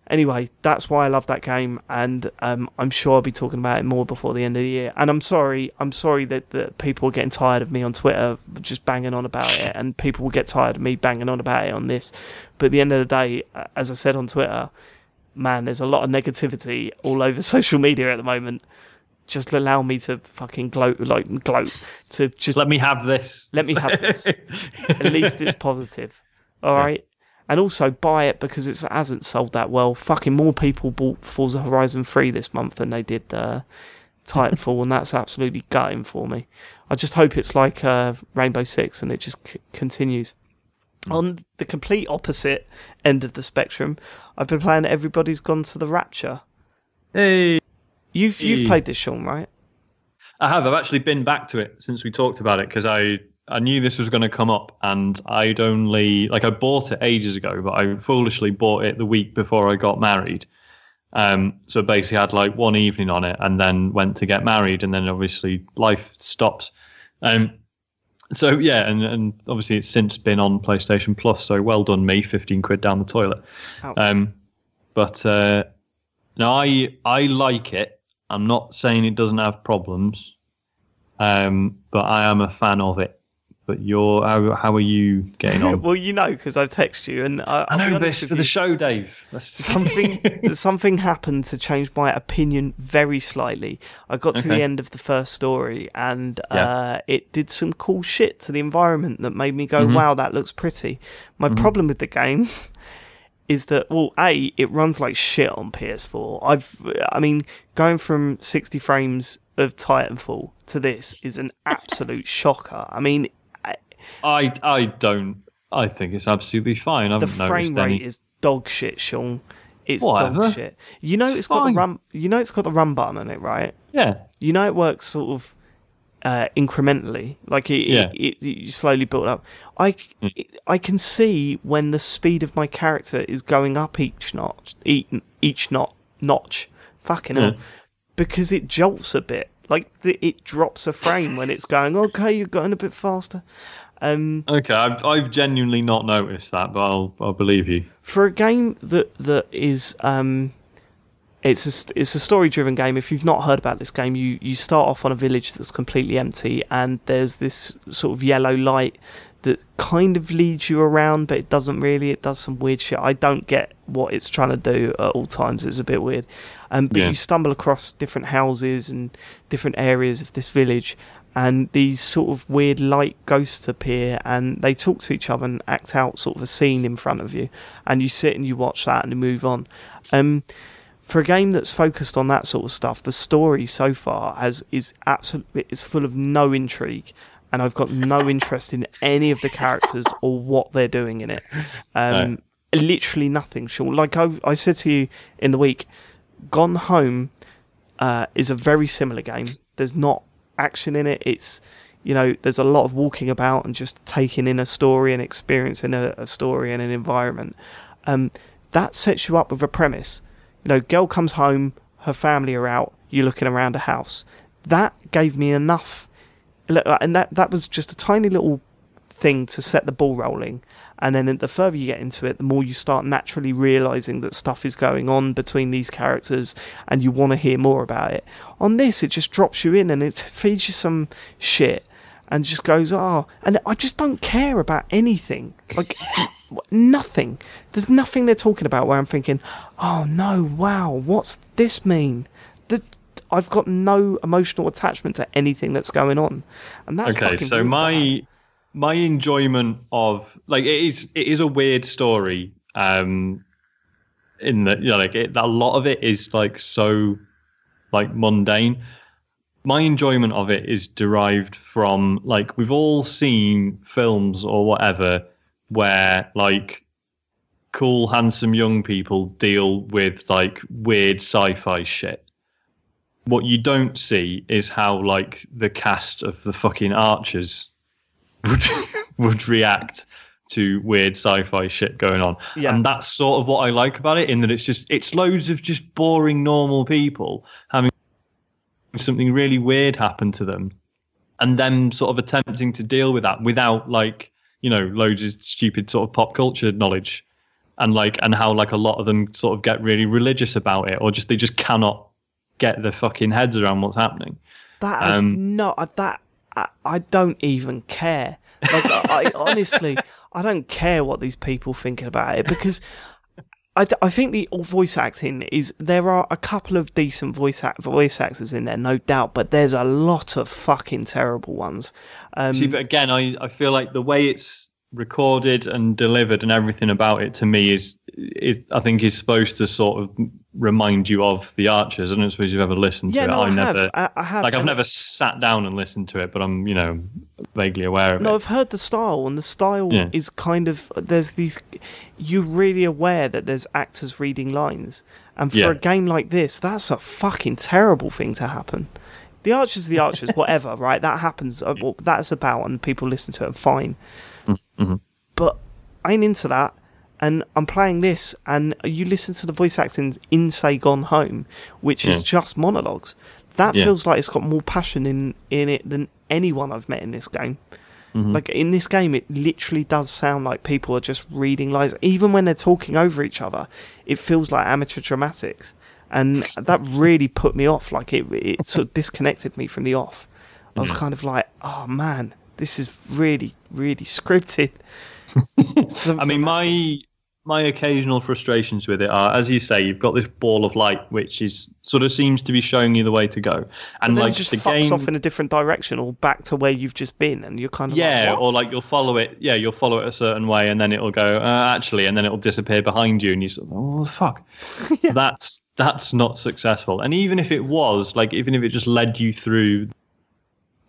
Anyway, that's why I love that game, and um, I'm sure I'll be talking about it more before the end of the year. And I'm sorry, I'm sorry that, that people are getting tired of me on Twitter just banging on about it, and people will get tired of me banging on about it on this. But at the end of the day, uh, as I said on Twitter, man, there's a lot of negativity all over social media at the moment. Just allow me to fucking gloat, like gloat, to just Let me have this. let me have this. At least it's positive. All right. And also buy it because it hasn't sold that well. Fucking more people bought Forza Horizon 3 this month than they did uh, Titanfall, and that's absolutely gutting for me. I just hope it's like uh, Rainbow Six and it just c- continues. On the complete opposite end of the spectrum, I've been playing Everybody's Gone to the Rapture. Hey. You've you've played this, Sean, right? I have. I've actually been back to it since we talked about it because I I knew this was going to come up, and I'd only like I bought it ages ago, but I foolishly bought it the week before I got married, Um, so basically, I had like one evening on it, and then went to get married, and then obviously life stops. Um, so yeah, and, and obviously it's since been on PlayStation Plus. So well done, me, fifteen quid down the toilet. Ouch. Um, but uh, no, I I like it. I'm not saying it doesn't have problems, um, but I am a fan of it. But you're how, how are you getting on? well, you know, because I've texted you, and I, I know, but honest it's with for the show, Dave. Something something happened to change my opinion very slightly. I got to the end of the first story, and Yeah. uh, it did some cool shit to the environment that made me go, Mhm. "Wow, that looks pretty." My problem with the game is that well, a it runs like shit on PS4. I've, I mean, going from 60 frames of Titanfall to this is an absolute shocker. I mean, I I don't. I think it's absolutely fine. I the frame rate any. is dog shit, Sean. It's Whatever. dog shit. You know it's got fine. the run. You know it's got the run button on it, right? Yeah, You know it works sort of uh, incrementally, like it, Yeah. Mm. it, it, you slowly build up. I I can see when the speed of my character is going up each notch, each, each not notch. Fucking hell, because it jolts a bit. Like the, it drops a frame when it's going. Okay, you're going a bit faster. Um, okay. I've I've genuinely not noticed that, but I'll I'll believe you. for a game that that is um it's a it's a story driven game if you've not heard about this game you you start off on a village that's completely empty and there's this sort of yellow light that kind of leads you around but it doesn't really it does some weird shit i don't get what it's trying to do at all times it's a bit weird um, but Yeah. you stumble across different houses and different areas of this village and these sort of weird light ghosts appear and they talk to each other and act out sort of a scene in front of you and you sit and you watch that and you move on. Um, for a game that's focused on that sort of stuff the story so far has is absolutely is full of no intrigue and I've got no interest in any of the characters or what they're doing in it. Um, literally nothing Sean. Like I, I said to you in the week Gone Home uh, is a very similar game. There's not action in it. It's you know there's a lot of walking about and just taking in a story and experiencing a, a story and an environment. Um, that sets you up with a premise. You know, girl comes home, her family are out. You're looking around a house. That gave me enough, and that that was just a tiny little thing to set the ball rolling. And then the further you get into it, the more you start naturally realizing that stuff is going on between these characters and you want to hear more about it. On this, it just drops you in and it feeds you some shit and just goes, oh, and I just don't care about anything. Like, nothing. There's nothing they're talking about where I'm thinking, oh no, wow, what's this mean? The, I've got no emotional attachment to anything that's going on. And that's okay, fucking so my bad. My enjoyment of like it is it is a weird story. Um, in that you know, like it, a lot of it is like so like mundane. My enjoyment of it is derived from like we've all seen films or whatever where like cool handsome young people deal with like weird sci-fi shit what you don't see is how like the cast of the fucking archers would would react to weird sci-fi shit going on Yeah. and that's sort of what i like about it in that it's just it's loads of just boring normal people having something really weird happen to them and them sort of attempting to deal with that without like you know loads of stupid sort of pop culture knowledge and like and how like a lot of them sort of get really religious about it or just they just cannot get their fucking heads around what's happening That has Um, not that. I, I don't even care. Like I, I honestly, I don't care what these people thinking about it because I, I think the voice acting is there are a couple of decent voice act, voice actors in there, no doubt, but there's a lot of fucking terrible ones. Um, See, but again, I, I feel like the way it's recorded and delivered and everything about it to me is, it, I think, is supposed to sort of remind you of the Archers. I don't suppose you've ever listened yeah, to it. no, I, have. never, I, I have. like, I've and- never sat down and listened to it, but I'm, you know, vaguely aware of No, it. I've heard the style, and the style Yeah. is kind of there's these. You're really aware that there's actors reading lines, and for Yeah. a game like this, that's a fucking terrible thing to happen. The Archers, the Archers, whatever, right? That happens. uh, well, That's about, and people listen to it. Fine, Mm-hmm. but I ain't into that. And I'm playing this, and you listen to the voice acting in Say Gone Home, which is Yeah. just monologues. That Yeah. feels like it's got more passion in, in it than anyone I've met in this game. Mhm. Like in this game, it literally does sound like people are just reading lines. Even when they're talking over each other, it feels like amateur dramatics, and that really put me off. Like it, it sort of disconnected me from the off. I was kind of like, oh man, this is really, really scripted. I mean, my my occasional frustrations with it are, as you say, you've got this ball of light which is sort of seems to be showing you the way to go, and and like it just the fucks game, off in a different direction or back to where you've just been, and you're kind of yeah, like, or like you'll follow it, yeah, you'll follow it a certain way, and then it'll go uh, actually, and then it'll disappear behind you, and you sort of, oh fuck, so that's that's not successful. And even if it was, like, even if it just led you through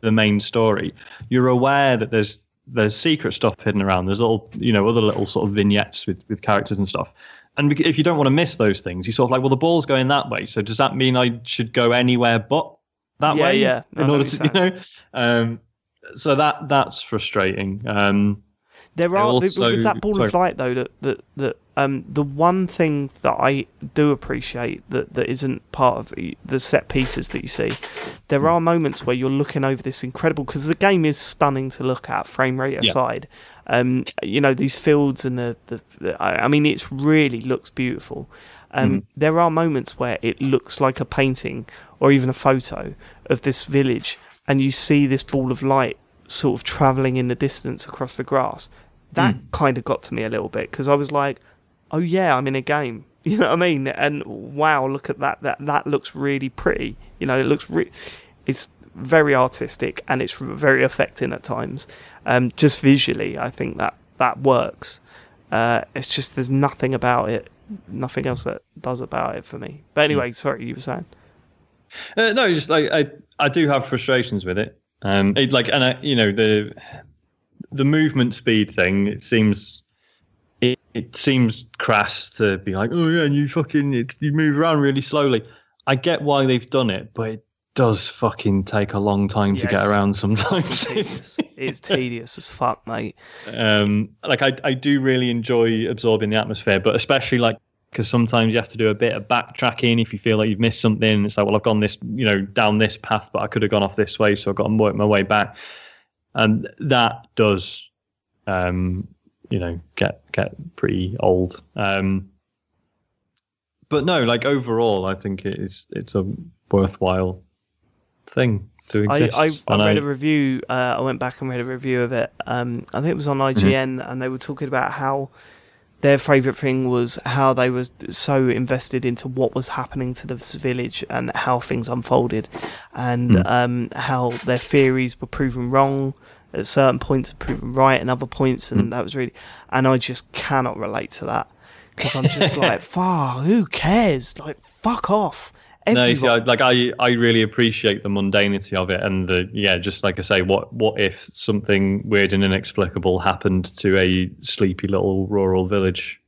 the main story, you're aware that there's there's secret stuff hidden around. There's all you know other little sort of vignettes with with characters and stuff. And if you don't want to miss those things, you sort of like, well, the ball's going that way. So does that mean I should go anywhere but that Yeah, way? yeah. In order to, you're know, um, so that that's frustrating. Um, There are also- with that ball of light though that that that um the one thing that I do appreciate that that isn't part of the, the set pieces that you see. There are moments where you're looking over this incredible because the game is stunning to look at, frame rate Yeah. aside. Um, you know these fields and the, the, the I mean it really looks beautiful. Um, There are moments where it looks like a painting or even a photo of this village, and you see this ball of light sort of traveling in the distance across the grass. That kind of got to me a little bit because I was like, "Oh yeah, I'm in a game." You know what I mean? And wow, look at that! That that looks really pretty. You know, it looks re- it's very artistic and it's very affecting at times. Um, just visually, I think that that works. Uh, it's just there's nothing about it, nothing else that does about it for me. But anyway, sorry, you were saying. Uh, no, just like I, I do have frustrations with it. Um, it like, and I, you know, the the movement speed thing. It seems, it, seems crass to be like, oh yeah, and you fucking, it, you move around really slowly. I get why they've done it, but it does fucking take a long time to get around sometimes. Tedious. it's tedious as fuck, mate. um, like I, I do really enjoy absorbing the atmosphere, but especially like because sometimes you have to do a bit of backtracking if you feel like you've missed something. It's like, well, I've gone this, you know, down this path, but I could have gone off this way, so I've got to work my way back, and that does, um, you know, get get pretty old. Um, but no, like overall, I think it's it's a worthwhile thing to I, exist. I, And I read a review. Uh, I went back and read a review of it. Um, I think it was on IGN, and they were talking about how their favourite thing was how they was so invested into what was happening to this village and how things unfolded, and um, how their theories were proven wrong at certain points, and proven right and other points, and that was really. And I just cannot relate to that because I'm just like, far who cares? Like, fuck off. No, you see, I, like I, I really appreciate the mundanity of it, and the yeah, just like I say, what what if something weird and inexplicable happened to a sleepy little rural village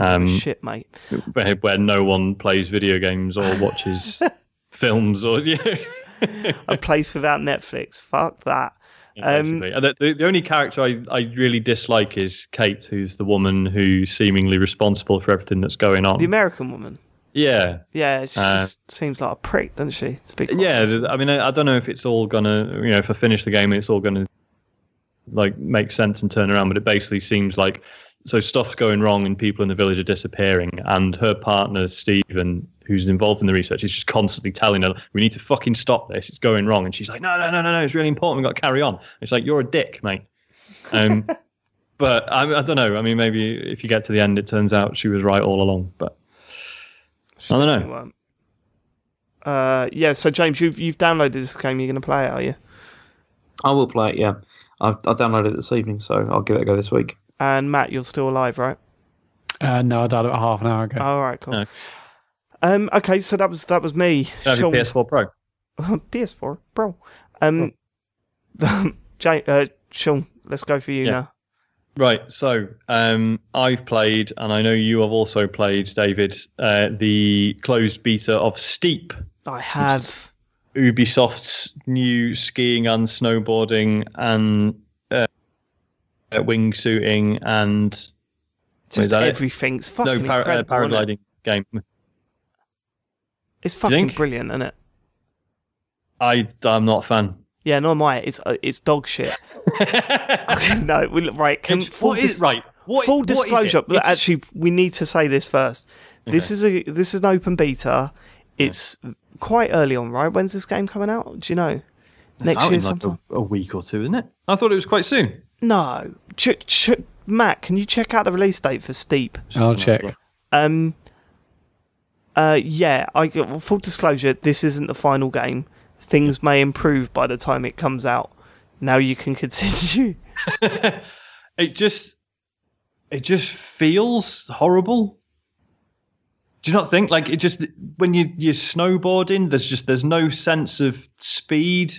um, shit, mate. where, where no one plays video games or watches films or yeah, a place without Netflix. Fuck that. Um. The, the only character I, I really dislike is Kate, who's the woman who's seemingly responsible for everything that's going on. the American woman. yeah, Yeah, it Uh, just seems like a prick, doesn't she? To yeah honest. i mean I, I don't know if it's all gonna you know if i finish the game it's all gonna like make sense and turn around but it basically seems like so stuff's going wrong and people in the village are disappearing and her partner stephen who's involved in the research is just constantly telling her we need to fucking stop this it's going wrong and she's like no no no no no it's really important we've got to carry on and it's like you're a dick mate um but I, I don't know i mean maybe if you get to the end it turns out she was right all along but I don't know. Uh, yeah, so James, you've you've downloaded this game. You're going to play it, are you? I will play it. Yeah, I, I downloaded it this evening, so I'll give it a go this week. And Mat, you're still alive, right? Uh, no, I died about half an hour ago. All right, cool. No. Um, okay, so that was that was me. have your Sean- ps4 pro PS4, Pro. Um, Jay, uh, Sean, let's go for you Yeah. now. Right. So um, I've played, and I know you have also played, David, uh, the closed beta of Steep, I have. Ubisoft's new skiing and snowboarding and wingsuiting and Just that it? everything's fucking no, par- uh, isn't it? paragliding game. It's fucking brilliant, isn't it? I I'm not a fan. Yeah, nor am I. It's uh, it's dog shit. no, we, right. Can, It's- full what is dis- right? What, full what is it? disclosure, but It's- actually, we need to say this first. This is a this is an open beta. It's quite early on, right? When's this game coming out? Do you know? Next out year like sometime. a, a week or two, isn't it? I thought it was quite soon. No, ch- ch- Mat, can you check out the release date for Steep? I'll check. Um. Uh. Yeah. I get full disclosure. This isn't the final game. Things may improve by the time it comes out. Now you can continue. It just it just feels horrible. Do you not think like it just when you you're snowboarding, there's just there's no sense of speed.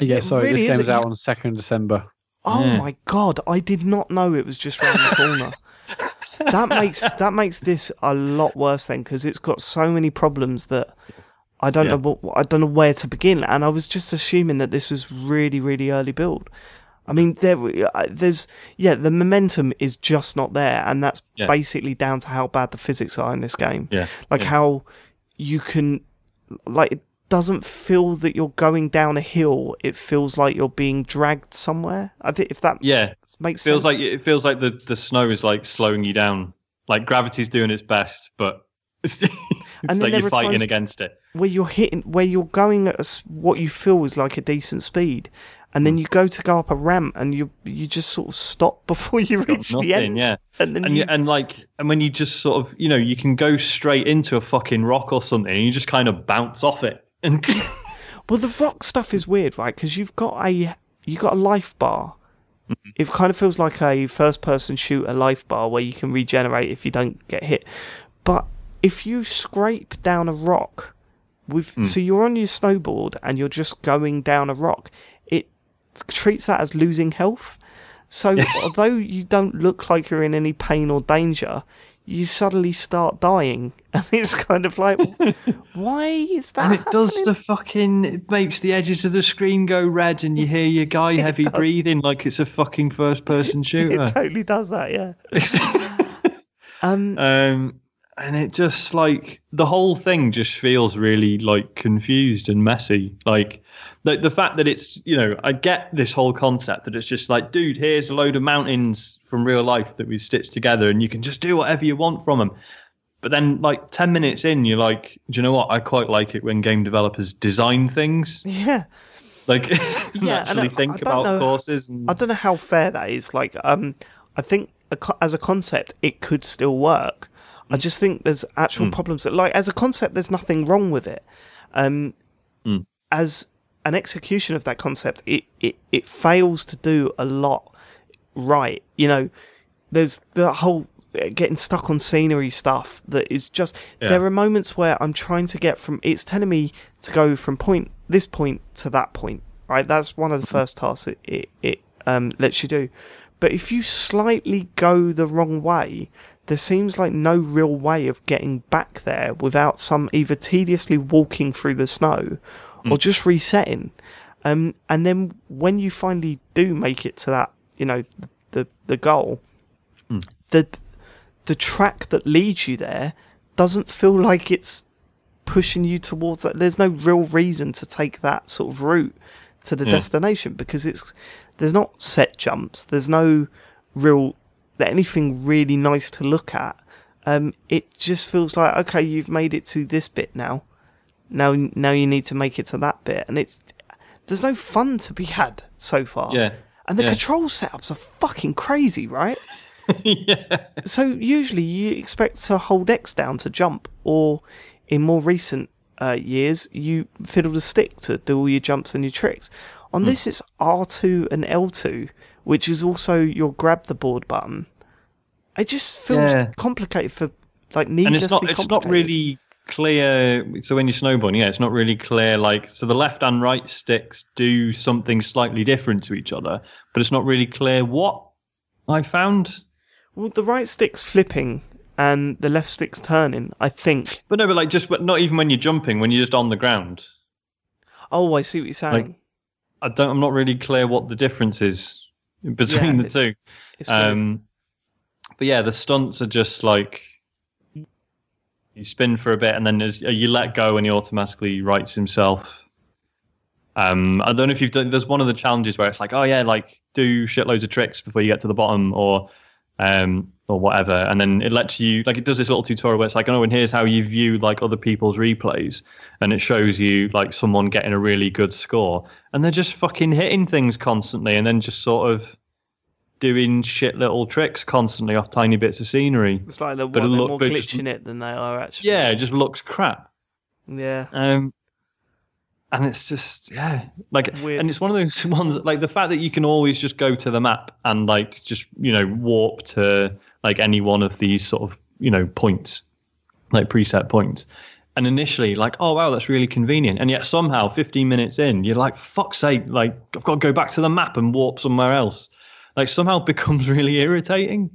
Yeah, It sorry, really this is. game's out on second December. Oh Yeah. my god! I did not know it was just round the corner. that makes that makes this a lot worse then because it's got so many problems that I don't Yeah. know what I don't know where to begin. And I was just assuming that this was really really early build. I mean, there uh, there's yeah the momentum is just not there, and that's Yeah. basically down to how bad the physics are in this game. Yeah. Like yeah. how you can like doesn't feel that you're going down a hill. It feels like you're being dragged somewhere. I think if that yeah. makes feels sense. like it feels like the the snow is like slowing you down. Like gravity's doing its best, but it's, it's then like you're fighting against it. where you're hitting, where you're going at a what you feel is like a decent speed, and Hmm. then you go to go up a ramp and you you just sort of stop before you Got reach the end. yeah. And then And you, and like and when you just sort of you know you can go straight into a fucking rock or something and you just kind of bounce off it and well, the rock stuff is weird, right? Because you've got a you've got a life bar. Mm-hmm. It kind of feels like a first-person shooter life bar where you can regenerate if you don't get hit. But if you scrape down a rock with, Hmm. so you're on your snowboard and you're just going down a rock, it treats that as losing health. So although you don't look like you're in any pain or danger, you suddenly start dying, and it's kind of like, why is that? and it does the fucking it makes the edges of the screen go red and you hear your guy heavy breathing like it's a fucking first person shooter. It totally does that, yeah. Um, um and it just like the whole thing just feels really like confused and messy like the, the fact that it's you know i get this whole concept that it's just like dude here's a load of mountains from real life that we stitched together and you can just do whatever you want from them but then like 10 minutes in you're like do you know what i quite like it when game developers design things yeah. like Yeah, and I- actually I think don't about know- courses and I don't know how fair that is. Like, um, I think as a concept, it could still work. I Mm. just think there's actual problems. That, like, as a concept, there's nothing wrong with it. Um, Mm. as an execution of that concept, it, it it fails to do a lot right. You know, there's the whole uh, getting stuck on scenery stuff that is just Yeah. there are moments where I'm trying to get from it's telling me to go from point this point to that point right that's one of the first tasks it it, it um, lets you do but if you slightly go the wrong way there seems like no real way of getting back there without some either tediously walking through the snow or just resetting um, and then when you finally do make it to that you know the the goal the the track that leads you there doesn't feel like it's pushing you towards that. There's no real reason to take that sort of route to the Yeah. destination because it's there's not set jumps. There's no real anything really nice to look at. Um, it just feels like okay, you've made it to this bit now. Now, now you need to make it to that bit, and it's there's no fun to be had so far. yeah And the yeah. control setups are fucking crazy, right? yeah So usually you expect to hold X down to jump, or in more recent uh, years you fiddle the stick to do all your jumps and your tricks. On this, it's R two and L two, which is also your grab the board button. It just feels Yeah. complicated for like and it's not it's not really clear so when you're snowboarding yeah it's not really clear like so the left and right sticks do something slightly different to each other but it's not really clear what i found Well, the right stick's flipping and the left stick's turning. I think. but no but like just but not even when you're jumping when you're just on the ground Oh, I see what you're saying. i don't i'm not really clear what the difference is between Yeah, the two um but yeah, the stunts are just like you spin for a bit and then there's, you let go and he automatically rights himself. Um, I don't know if you've done. There's one of the challenges where it's like, oh yeah, like do shitloads of tricks before you get to the bottom, or um, or whatever, and then it lets you like it does this little tutorial where it's like, oh, and here's how you view like other people's replays, and it shows you like someone getting a really good score, and they're just fucking hitting things constantly, and then just sort of doing shit little tricks constantly off tiny bits of scenery. It's like they're, what, it they're look- more it just- glitching it than they are actually. Yeah, it just looks crap. yeah. Um, and it's just yeah, like, Weird. and it's one of those ones like the fact that you can always just go to the map and like just you know warp to like any one of these sort of you know points, like preset points. And initially, like, oh wow, that's really convenient. And yet somehow, 15 minutes in, you're like, fuck's sake, like I've got to go back to the map and warp somewhere else. Like somehow becomes really irritating.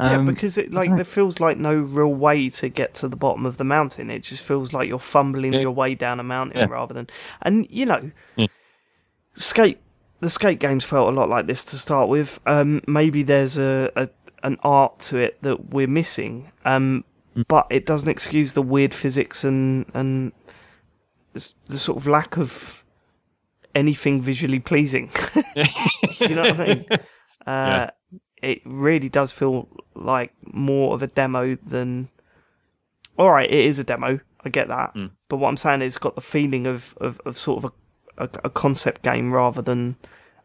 Yeah, Um, because it like there feels like no real way to get to the bottom of the mountain. It just feels like you're fumbling Yeah. your way down a mountain Yeah. rather than and you know Yeah. skate the skate games felt a lot like this to start with. Um maybe there's a, a an art to it that we're missing. Um Mm. but it doesn't excuse the weird physics and and the, the sort of lack of anything visually pleasing. you know what I mean? Uh, It really does feel like more of a demo than. All right, it is a demo. I get that, Mm. but what I'm saying is, it's got the feeling of, of, of sort of a, a, a concept game rather than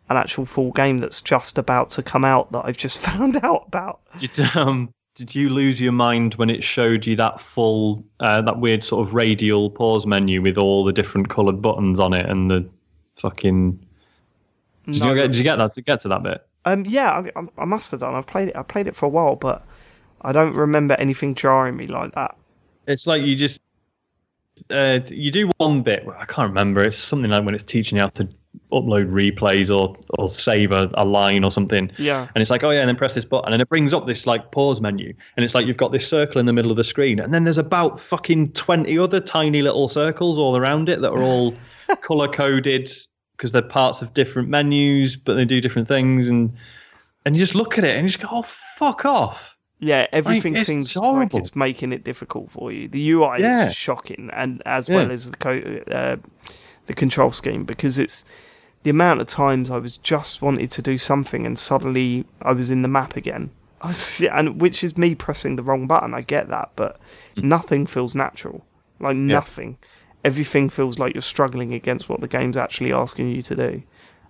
an actual full game that's just about to come out that I've just found out about. Did um did you lose your mind when it showed you that full uh, that weird sort of radial pause menu with all the different coloured buttons on it and the fucking did, No. you get, did you get that to get to that bit? Um, yeah, I, I- I must have done. I've played it. I played it for a while, but I don't remember anything jarring me like that. It's like you just uh, you do one bit. I can't remember. It's something like when it's teaching you how to upload replays or or save a, a line or something. Yeah. And it's like, oh yeah, and then press this button, and it brings up this like pause menu, and it's like you've got this circle in the middle of the screen, and then there's about fucking twenty other tiny little circles all around it that are all color coded because they're parts of different menus, but they do different things, and and you just look at it and you just go, oh fuck off. Yeah, everything it's seems like it's making it difficult for you. The UI Yeah. is shocking, and as Yeah. well as the co- uh, the control scheme, because it's the amount of times I was just wanted to do something, and suddenly I was in the map again. I was, and which is me pressing the wrong button. I get that, but Hmm. nothing feels natural. Like nothing. Everything feels like you're struggling against what the game's actually asking you to do.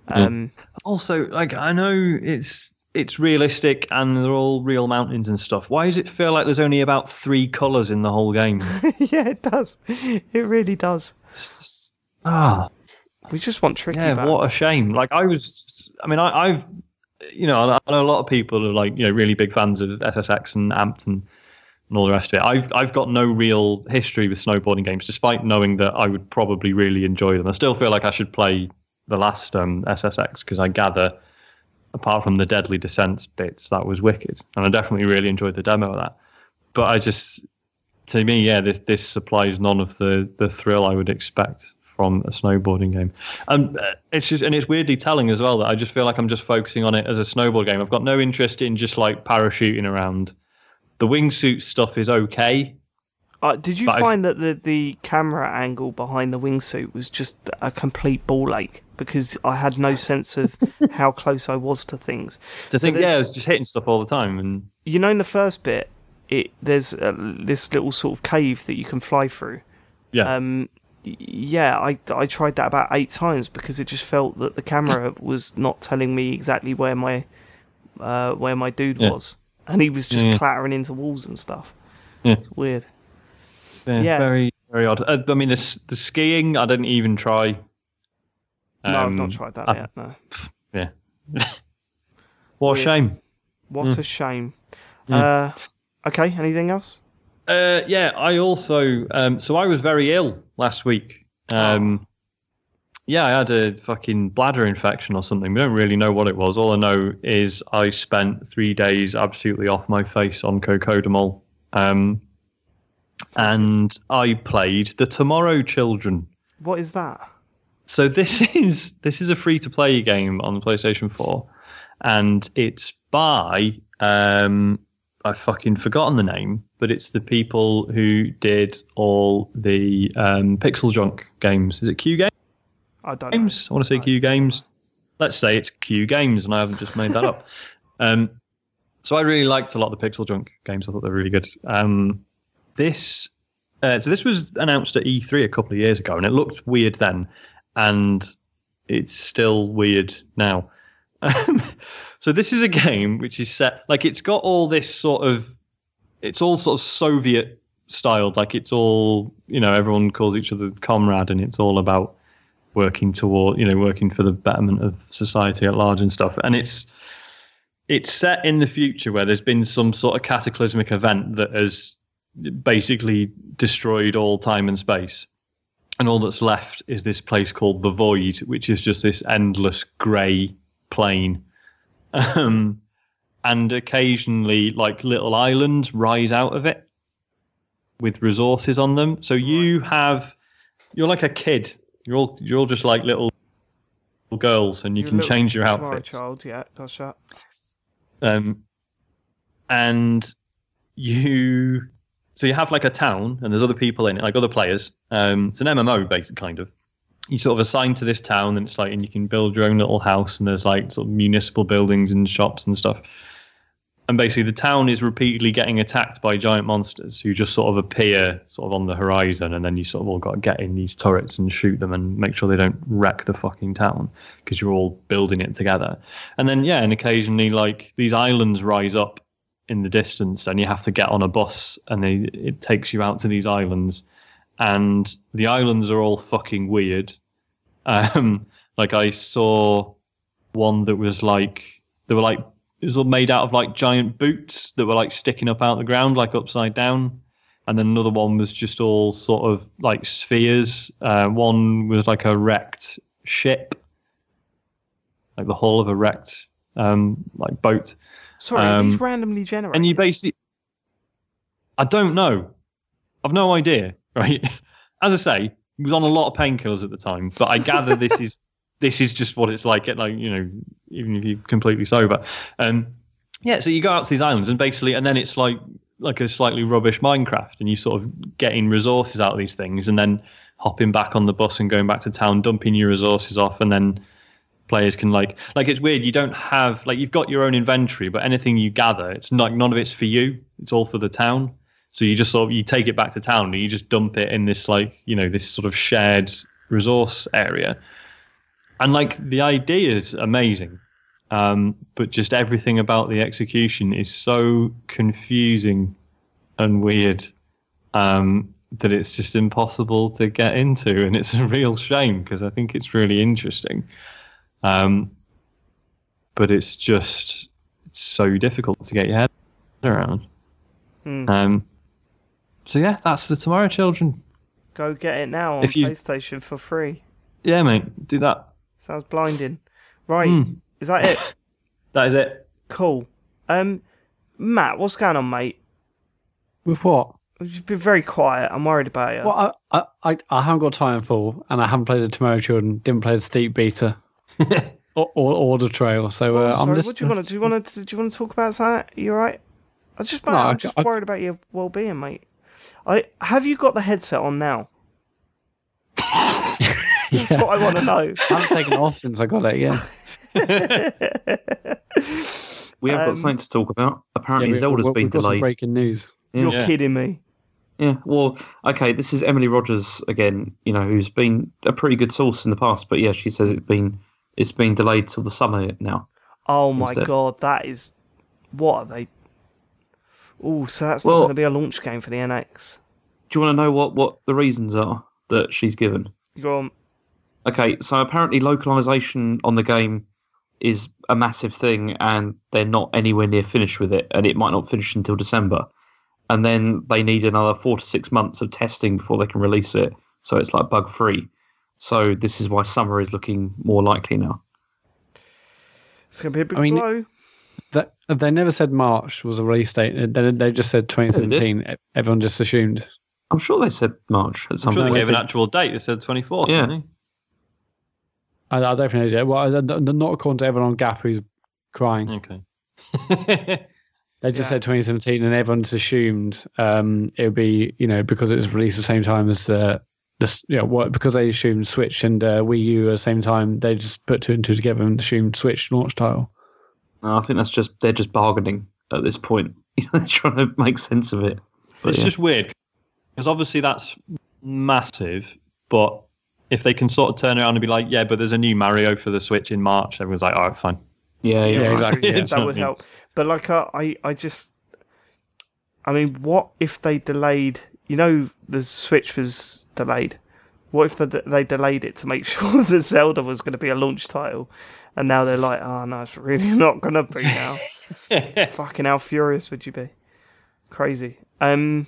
Um, Also, like I know it's it's realistic and they're all real mountains and stuff. Why does it feel like there's only about three colors in the whole game? yeah, it does. It really does. Ah. We just want tricky. Yeah, back. what a shame. Like I was, I mean, I, I've, you know, I know a lot of people are like, you know, really big fans of SSX and Amped and, and all the rest of it. I've, I've got no real history with snowboarding games, despite knowing that I would probably really enjoy them. I still feel like I should play the last um, SSX because I gather, apart from the Deadly Descent bits, that was wicked, and I definitely really enjoyed the demo of that. But I just, to me, yeah, this this supplies none of the the thrill I would expect from a snowboarding game. And uh, it's just and it's weirdly telling as well that I just feel like I'm just focusing on it as a snowboard game. I've got no interest in just like parachuting around. The wingsuit stuff is okay. Uh, did you find that the, the camera angle behind the wingsuit was just a complete ball ache? Because I had no sense of how close I was to things. To think, yeah, I was just hitting stuff all the time, and You know, in the first bit, it there's uh, this little sort of cave that you can fly through. yeah, Um, yeah, I, I tried that about eight times because it just felt that the camera was not telling me exactly where my uh, where my dude Yeah. was, and he was just Yeah. clattering into walls and stuff. Yeah. Weird. yeah, yeah. very very odd. Uh, I mean, the the skiing, I didn't even try. No, I've Um, not tried that I- yet. No. Yeah, what a shame. What a shame. Uh, okay, anything else? Uh, yeah, I also. Um, so I was very ill last week. Um, Yeah, I had a fucking bladder infection or something. We don't really know what it was. All I know is I spent three days absolutely off my face on cocodamol. Um, and I played the Tomorrow Children. What is that? So this is this is a free to play game on the PlayStation 4, and it's by um, I've fucking forgotten the name, but it's the people who did all the um, PixelJunk games. Is it Q Games? I don't Games? I want to say Q Games. Let's say it's Q Games, and I haven't just made that up. Um, so I really liked a lot of the PixelJunk games. I thought they were really good. Um, this, uh, so this was announced at E3 a couple of years ago, and it looked weird then, and it's still weird now. Um, so this is a game which is set like it's got all this sort of, it's all sort of Soviet styled. Like it's all you know, everyone calls each other comrade, and it's all about working toward you know working for the betterment of society at large and stuff. And it's it's set in the future where there's been some sort of cataclysmic event that has basically destroyed all time and space. And all that's left is this place called the Void, which is just this endless grey plane. Um, and occasionally, like little islands rise out of it with resources on them. So you have, you're like a kid. You're all, you're all just like little girls, and you You're can change your outfit. child, yeah, gotcha. um, and you so you have like a town and there's other people in it like other players. Um, it's an mmo based kind of. You sort of assign to this town and it's like and you can build your own little house and there's like sort of municipal buildings and shops and stuff. And basically the town is repeatedly getting attacked by giant monsters who just sort of appear sort of on the horizon and then you sort of all got to get in these turrets and shoot them and make sure they don't wreck the fucking town because you're all building it together. And then yeah and occasionally like these islands rise up in the distance and you have to get on a bus and they it takes you out to these islands. And the islands are all fucking weird. Um like i saw one that was like they were like it was all made out of like giant boots that were like sticking up out the ground like upside down. And then another one was just all sort of like spheres. Uh, one was like a wrecked ship. Like the hull of a wrecked um like boat Sorry, are these Um, randomly generated? and you basically i don't know. I've no idea right? As i say he was on a lot of painkillers at the time but i gather this is this is just what it's like at like you know even if you're completely sober. Um yeah so you go out to these islands and basically and then it's like like a slightly rubbish minecraft and you sort of getting resources out of these things and then hopping back on the bus and going back to town dumping your resources off and then players can like like it's weird you don't have like you've got your own inventory but anything you gather it's not none of it's for you it's all for the town. So you just sort of you take it back to town and you just dump it in this like you know this sort of shared resource area. And like the idea is amazing um, but just everything about the execution is so confusing and weird um, that it's just impossible to get into and it's a real shame because i think it's really interesting um, but it's just it's so difficult to get your head around. Hmm. Um, so yeah, that's the Tomorrow Children. Go get it now on If you- PlayStation for free. Yeah, mate, do that. Sounds blinding. Right, Hmm. is that it? That is it. cool. Um, Mat, what's going on, mate? With what? You've been very quiet. I'm worried about you. Well, I, I, I, I haven't got time for, and I haven't played the Tomorrow Children. Didn't play the Steep Beta, or, or, or the Trail. So Oh, uh, I'm sorry, just. what do you want to do? You want to do you want to talk about that? You all right? I just, No, I'm I- just I- worried about your well-being, mate. I have you got the headset on now? That's Yeah. what I want to know. I haven't taken it off since I got it. Yeah. We have Um, got something to talk about. Apparently, yeah we- Zelda's we- been we've got some delayed. breaking news. You're Yeah. kidding me. Yeah, well, okay, this is Emily Rogers again. You know, who's been a pretty good source in the past, but yeah, she says it's been it's been delayed till the summer now. Oh my Instead. god, that is what are they? Oh, so that's Well- not going to be a launch game for the NX. Do you want to know what what the reasons are that she's given? Go on. Okay, so apparently localization on the game is a massive thing, and they're not anywhere near finished with it, and it might not finish until December. And then they need another four to six months of testing before they can release it, so it's like bug free. So this is why summer is looking more likely now. It's going to be a big I mean, blow. That they never said March was a release date. They, they just said 2017. Everyone just assumed. I'm sure they said March at I'm some sure they gave an actual date. They said 24th, Yeah. I, I don't think they did. Well, I- I- not according to everyone on GAF who's crying. Okay. They just Yeah. said 2017, and everyone's assumed um, it would be, you know, because it was released the same time as uh, the, s- you know, what because they assumed Switch and uh, Wii U at the same time. They just put two and two together and assumed Switch launch title. No, I think that's just they're just bargaining at this point. You know, they're trying to make sense of it. But it's yeah. just weird because obviously that's massive, but if they can sort of turn around and be like, yeah, but there's a new Mario for the Switch in March, everyone's like, all right, fine. yeah, yeah, Yeah, exactly. Yeah, yeah. that would help. But like, uh, I, I just, I mean, what if they delayed? You know, the Switch was delayed. What if the, they delayed it to make sure that Zelda was going to be a launch title, and now they're like, oh no, it's really not going to be now. Fucking how furious would you be? Crazy. Um.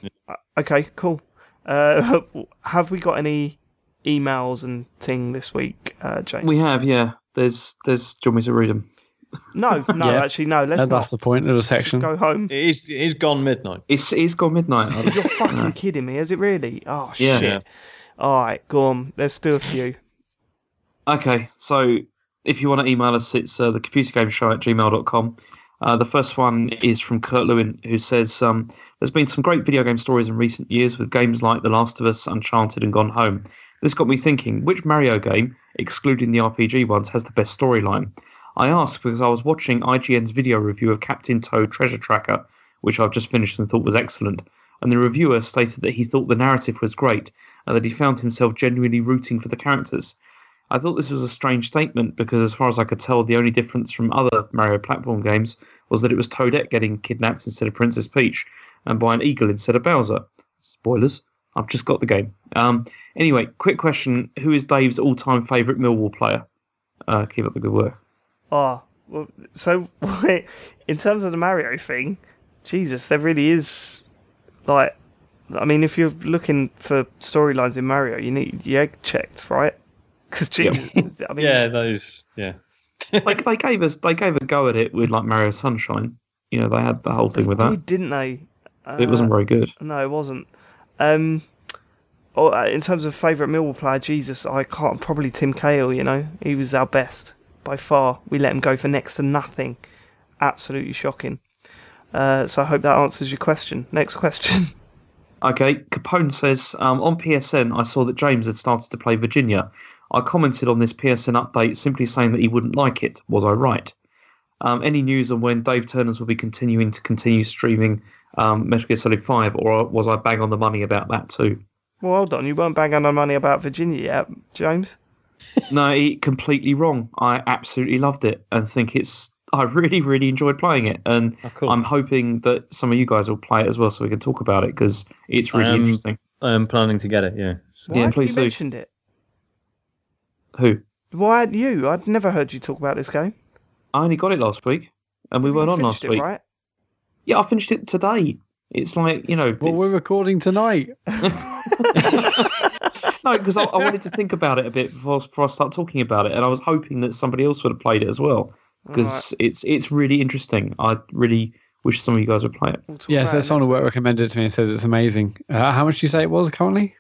Okay. Cool. Uh, have we got any emails and ting this week, uh, James? We have, yeah. There's, there's. Do you want me to read them? No, no, Yeah. actually, no. Let's And not that's the point of the section. go home. It is, it is gone midnight. It's, it's gone midnight. I You're just- fucking kidding me, is it really? Oh Yeah. shit. Yeah. All right, go on. Let's do a few. Okay, so if you want to email us, it's uh, the computer game show at gmail.com. Uh, the first one is from Kurt Lewin, who says um, There's been some great video game stories in recent years with games like The Last of Us, Uncharted, and Gone Home. This got me thinking which Mario game, excluding the RPG ones, has the best storyline? I asked because I was watching IGN's video review of Captain Toad Treasure Tracker, which I've just finished and thought was excellent. And the reviewer stated that he thought the narrative was great and that he found himself genuinely rooting for the characters. I thought this was a strange statement because, as far as I could tell, the only difference from other Mario platform games was that it was Toadette getting kidnapped instead of Princess Peach and by an eagle instead of Bowser. Spoilers. I've just got the game. Um, anyway, quick question: Who is Dave's all-time favourite Millwall player? Uh, keep up the good work. Oh, well, so in terms of the Mario thing, Jesus, there really is like, I mean, if you're looking for storylines in Mario, you need the egg checked, right? Because Jesus, I mean, Yeah, those. Yeah. like they gave us, they gave a go at it with like Mario Sunshine. You know, they had the whole they thing with that. did, didn't they? It wasn't Uh, very good. No, it wasn't. Um, oh, uh, in terms of favourite Millwall player, Jesus, I can't. Probably Tim Cahill. You know, he was our best by far. We let him go for next to nothing. Absolutely shocking. Uh, so I hope that answers your question. Next question. Okay, Capone says um, on PSN, I saw that James had started to play Virginia. I commented on this PSN update simply saying that he wouldn't like it. Was I right? Um, any news on when Dave Turners will be continuing to continue streaming um, Metal Gear Solid 5, or was I bang on the money about that too? well, hold on. You weren't bang on the money about Virginia yet, James. No, he, completely wrong. I absolutely loved it and think it's. I really, really enjoyed playing it, and Oh, cool. I'm hoping that some of you guys will play it as well, so we can talk about it because it's really Um, interesting. I'm planning to get it. Yeah. So- Why Yeah, haven't please you do. mentioned it? Who? Why hadn't you? I'd never heard you talk about this game. I only got it last week, and we You weren't on last it, week. right? Yeah, I finished it today. It's like you know. Well, it's- we're recording tonight. no, because I, I wanted to think about it a bit before, before I start talking about it, and I was hoping that somebody else would have played it as well because it's it's really interesting. I really wish some of you guys would play it. We'll Yeah, so it someone at work recommended it to me and says it's amazing. Uh, how much do you say it was currently?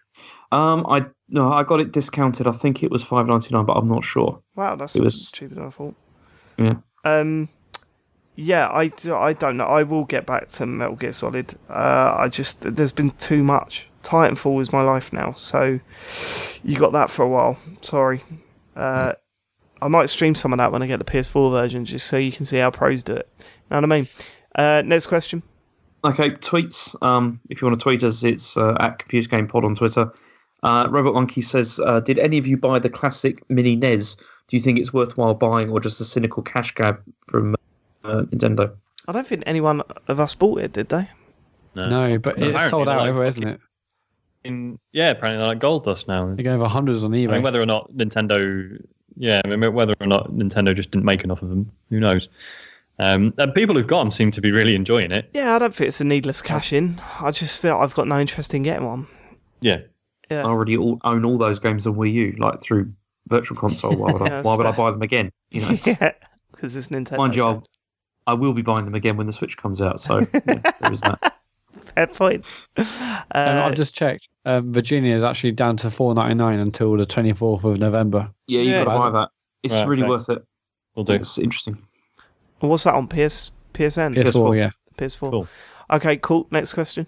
Um, I no, I got it discounted. I think it was five ninety nine, but I'm not sure. Wow, that's It was- cheaper than I thought. Yeah. Um, yeah, I, d- I don't know. I will get back to Metal Gear Solid. Uh, I just there's been too much. Titanfall is my life now, so you got that for a while. Sorry. Uh, I might stream some of that when I get the PS4 version, just so you can see how pros do it. Know what I mean? Uh, next question. Okay, tweets. Um, if you want to tweet us, it's uh, at Computer Game Pod on Twitter. Uh, Robot Monkey says, uh, "Did any of you buy the classic Mini NES? Do you think it's worthwhile buying, or just a cynical cash grab from uh, Nintendo?" I don't think anyone of us bought it, did they? No, but it's sold out like everywhere, isn't it? In, yeah, apparently they're like gold dust now. They're going for hundreds on I eBay. mean, whether or not Nintendo, yeah, I mean, whether or not Nintendo just didn't make enough of them, who knows? Um, and people who've got them seem to be really enjoying it. Yeah, I don't think it's a needless cash in. I just uh, I've got no interest in getting one. Yeah, yeah. I already all, own all those games on Wii U, like through Virtual Console. Why would I? Yeah, why would I buy them again? You know, it's, yeah, because it's Nintendo. mind you, I'll, I will be buying them again when the Switch comes out. So yeah, there is that. Fair point. Um, Uh, I've just checked. Um, Virginia is actually down to four ninety nine until the twenty fourth of November. Yeah, you've Yeah. got to buy that. It's Right, really okay. worth it. we'll do. It's interesting. what's that on PS PSN, PS4, PS4. yeah. PS4. Cool. Okay, cool. Next question.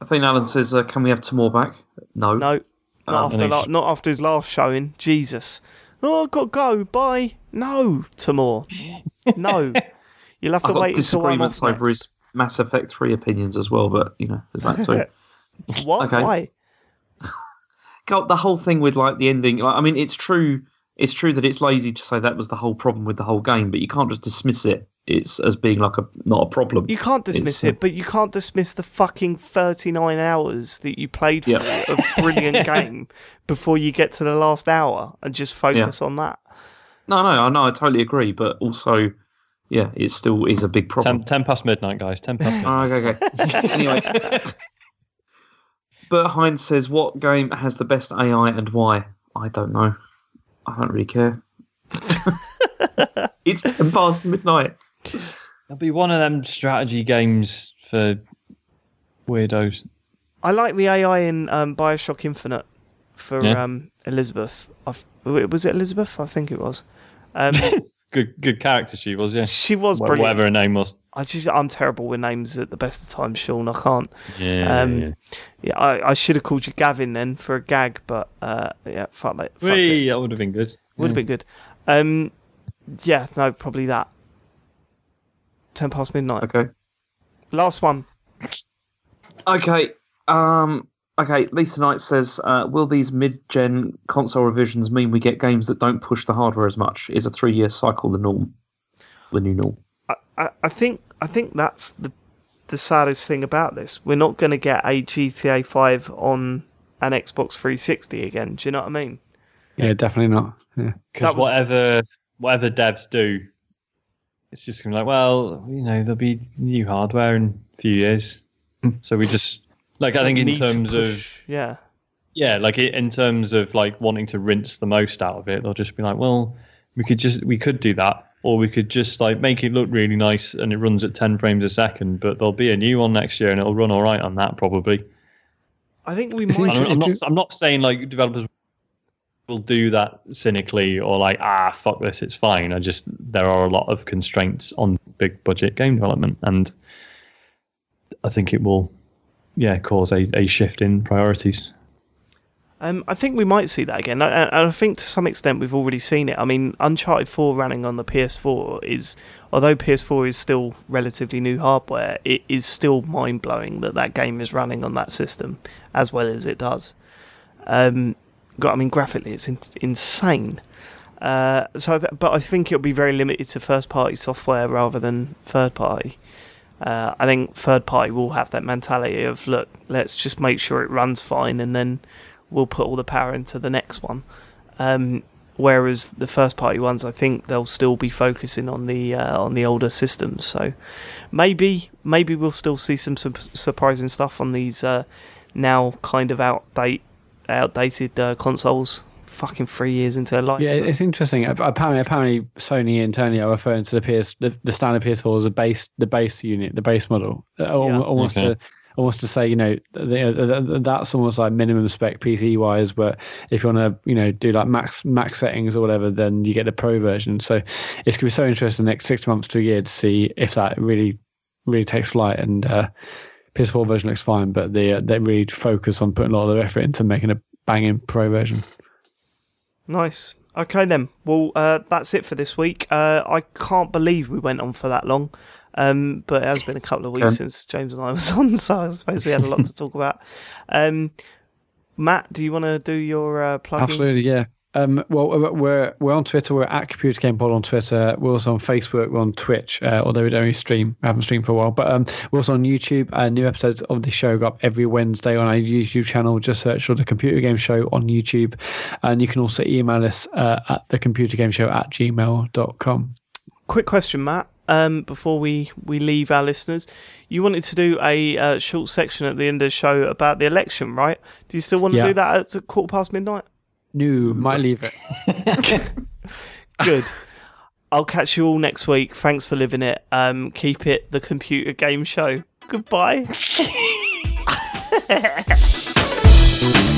I think Alan says, uh, "Can we have Tamoor back?" No. No, not Oh, after la- not after his last showing. Jesus. Oh, I've got to go. Bye. No, Tamoor. No. You'll have to I've got wait until I'm off disagreements over next. Mass Effect three opinions as well, but you know, there's that too. What? Okay. Why? God, the whole thing with like the ending. Like, I mean, it's true. It's true that it's lazy to say that was the whole problem with the whole game, but you can't just dismiss it. It's as being like a not a problem. You can't dismiss It's, it, but you can't dismiss the fucking 39 hours that you played for Yeah. a brilliant game before you get to the last hour and just focus on that. No, no, I know, I totally agree, but also, yeah, it still is a big problem. 10, 10 past midnight, guys. 10 past midnight. Oh, okay, okay. anyway, Bert Hines says, "What game has the best AI and why?" I don't know. I don't really care. it's ten past midnight. It'll be one of them strategy games for weirdos. I like the AI in um, Bioshock Infinite for Yeah. um, Elizabeth. I've, was it Elizabeth? I think it was. Um, Good good character she was, yeah. she was Wha- brilliant. Whatever her name was. I just I'm terrible with names at the best of times, Sean. I can't. Yeah. Um, yeah. Yeah, I, I should have called you Gavin then for a gag, but uh, yeah, fuck, like, fucked it. That would have been good. Would have been good. Um, yeah, no, probably that. Ten past midnight. Okay. Last one. Okay. Um. Okay. Lisa Knight says, uh, "Will these mid-gen console revisions mean we get games that don't push the hardware as much? Is a three-year cycle the norm? The new norm?" I, I, I think I think that's the the saddest thing about this. We're not going to get a GTA Five on an Xbox 360 again. Do you know what I mean? Yeah, definitely not. Yeah. Because That was- whatever whatever devs do, it's just gonna be like, well, you know, there'll be new hardware in a few years. so we just like I think in Need to terms of yeah, yeah, like i- in terms of like wanting to rinse the most out of it, they'll just be like, well, we could just we could do that, or we could just like make it look really nice and it runs at ten frames a second, but there'll be a new one next year and it'll run all right on that probably. I think we might. I'm, I'm not I'm not saying like developers will do that cynically or like ah fuck this it's fine. I just there are a lot of constraints on big budget game development and I think it will yeah cause a, a shift in priorities. Um, I think we might see that again. And I, I think to some extent we've already seen it. I mean, Uncharted 4 running on the PS4 is, although PS4 is still relatively new hardware, it is still mind blowing that that game is running on that system as well as it does. Um, I mean, graphically, it's in, insane. Uh, so, th- but I think it'll be very limited to first party software rather than third party. Uh, I think third party will have that mentality of look, let's just make sure it runs fine, and then we'll put all the power into the next one. Um, whereas the first party ones, I think they'll still be focusing on the uh, on the older systems. So maybe maybe we'll still see some, su- surprising stuff on these uh, now kind of outdate outdated uh, consoles. Fucking three years into their life. Yeah, it's interesting. Apparently, apparently, Sony internally are referring to the PS, the, the standard PS4 as a base, the base unit, the base model, Uh, Yeah. almost Okay. to almost to say, you know, that's almost like minimum spec PC wise. But if you want to, you know, do like max max settings or whatever, then you get the Pro version. So it's gonna be so interesting the next six months to a year to see if that really really takes flight and. uh PS4 version looks fine, but they uh, they really focus on putting a lot of their effort into making a banging Pro version. Nice. Okay then. Well, uh, that's it for this week. Uh, I can't believe we went on for that long. Um, but it has been a couple of weeks since James and I was on, so I suppose we had a lot to talk about. Um, Mat, do you want to do your uh, plug? Absolutely, yeah. Um, well, uh, we're we're on Twitter. We're at Computer Game Pod on Twitter. We're also on Facebook. We're on Twitch. Uh, although we don't really stream, we haven't streamed for a while. But um, we're also on YouTube. Uh, new episodes of the show go up every Wednesday on our YouTube channel. Just search for the Computer Game Show on YouTube, and you can also email us uh, at the Computer Game Show at gmail.com. Quick question, Mat. Um, before we, we leave our listeners, you wanted to do a uh, short section at the end of the show about the election, right? Do you still want to Yeah. do that at quarter past midnight? No, might leave it. Good. I'll catch you all next week. Thanks for living it. Um, keep it the computer game show. Goodbye.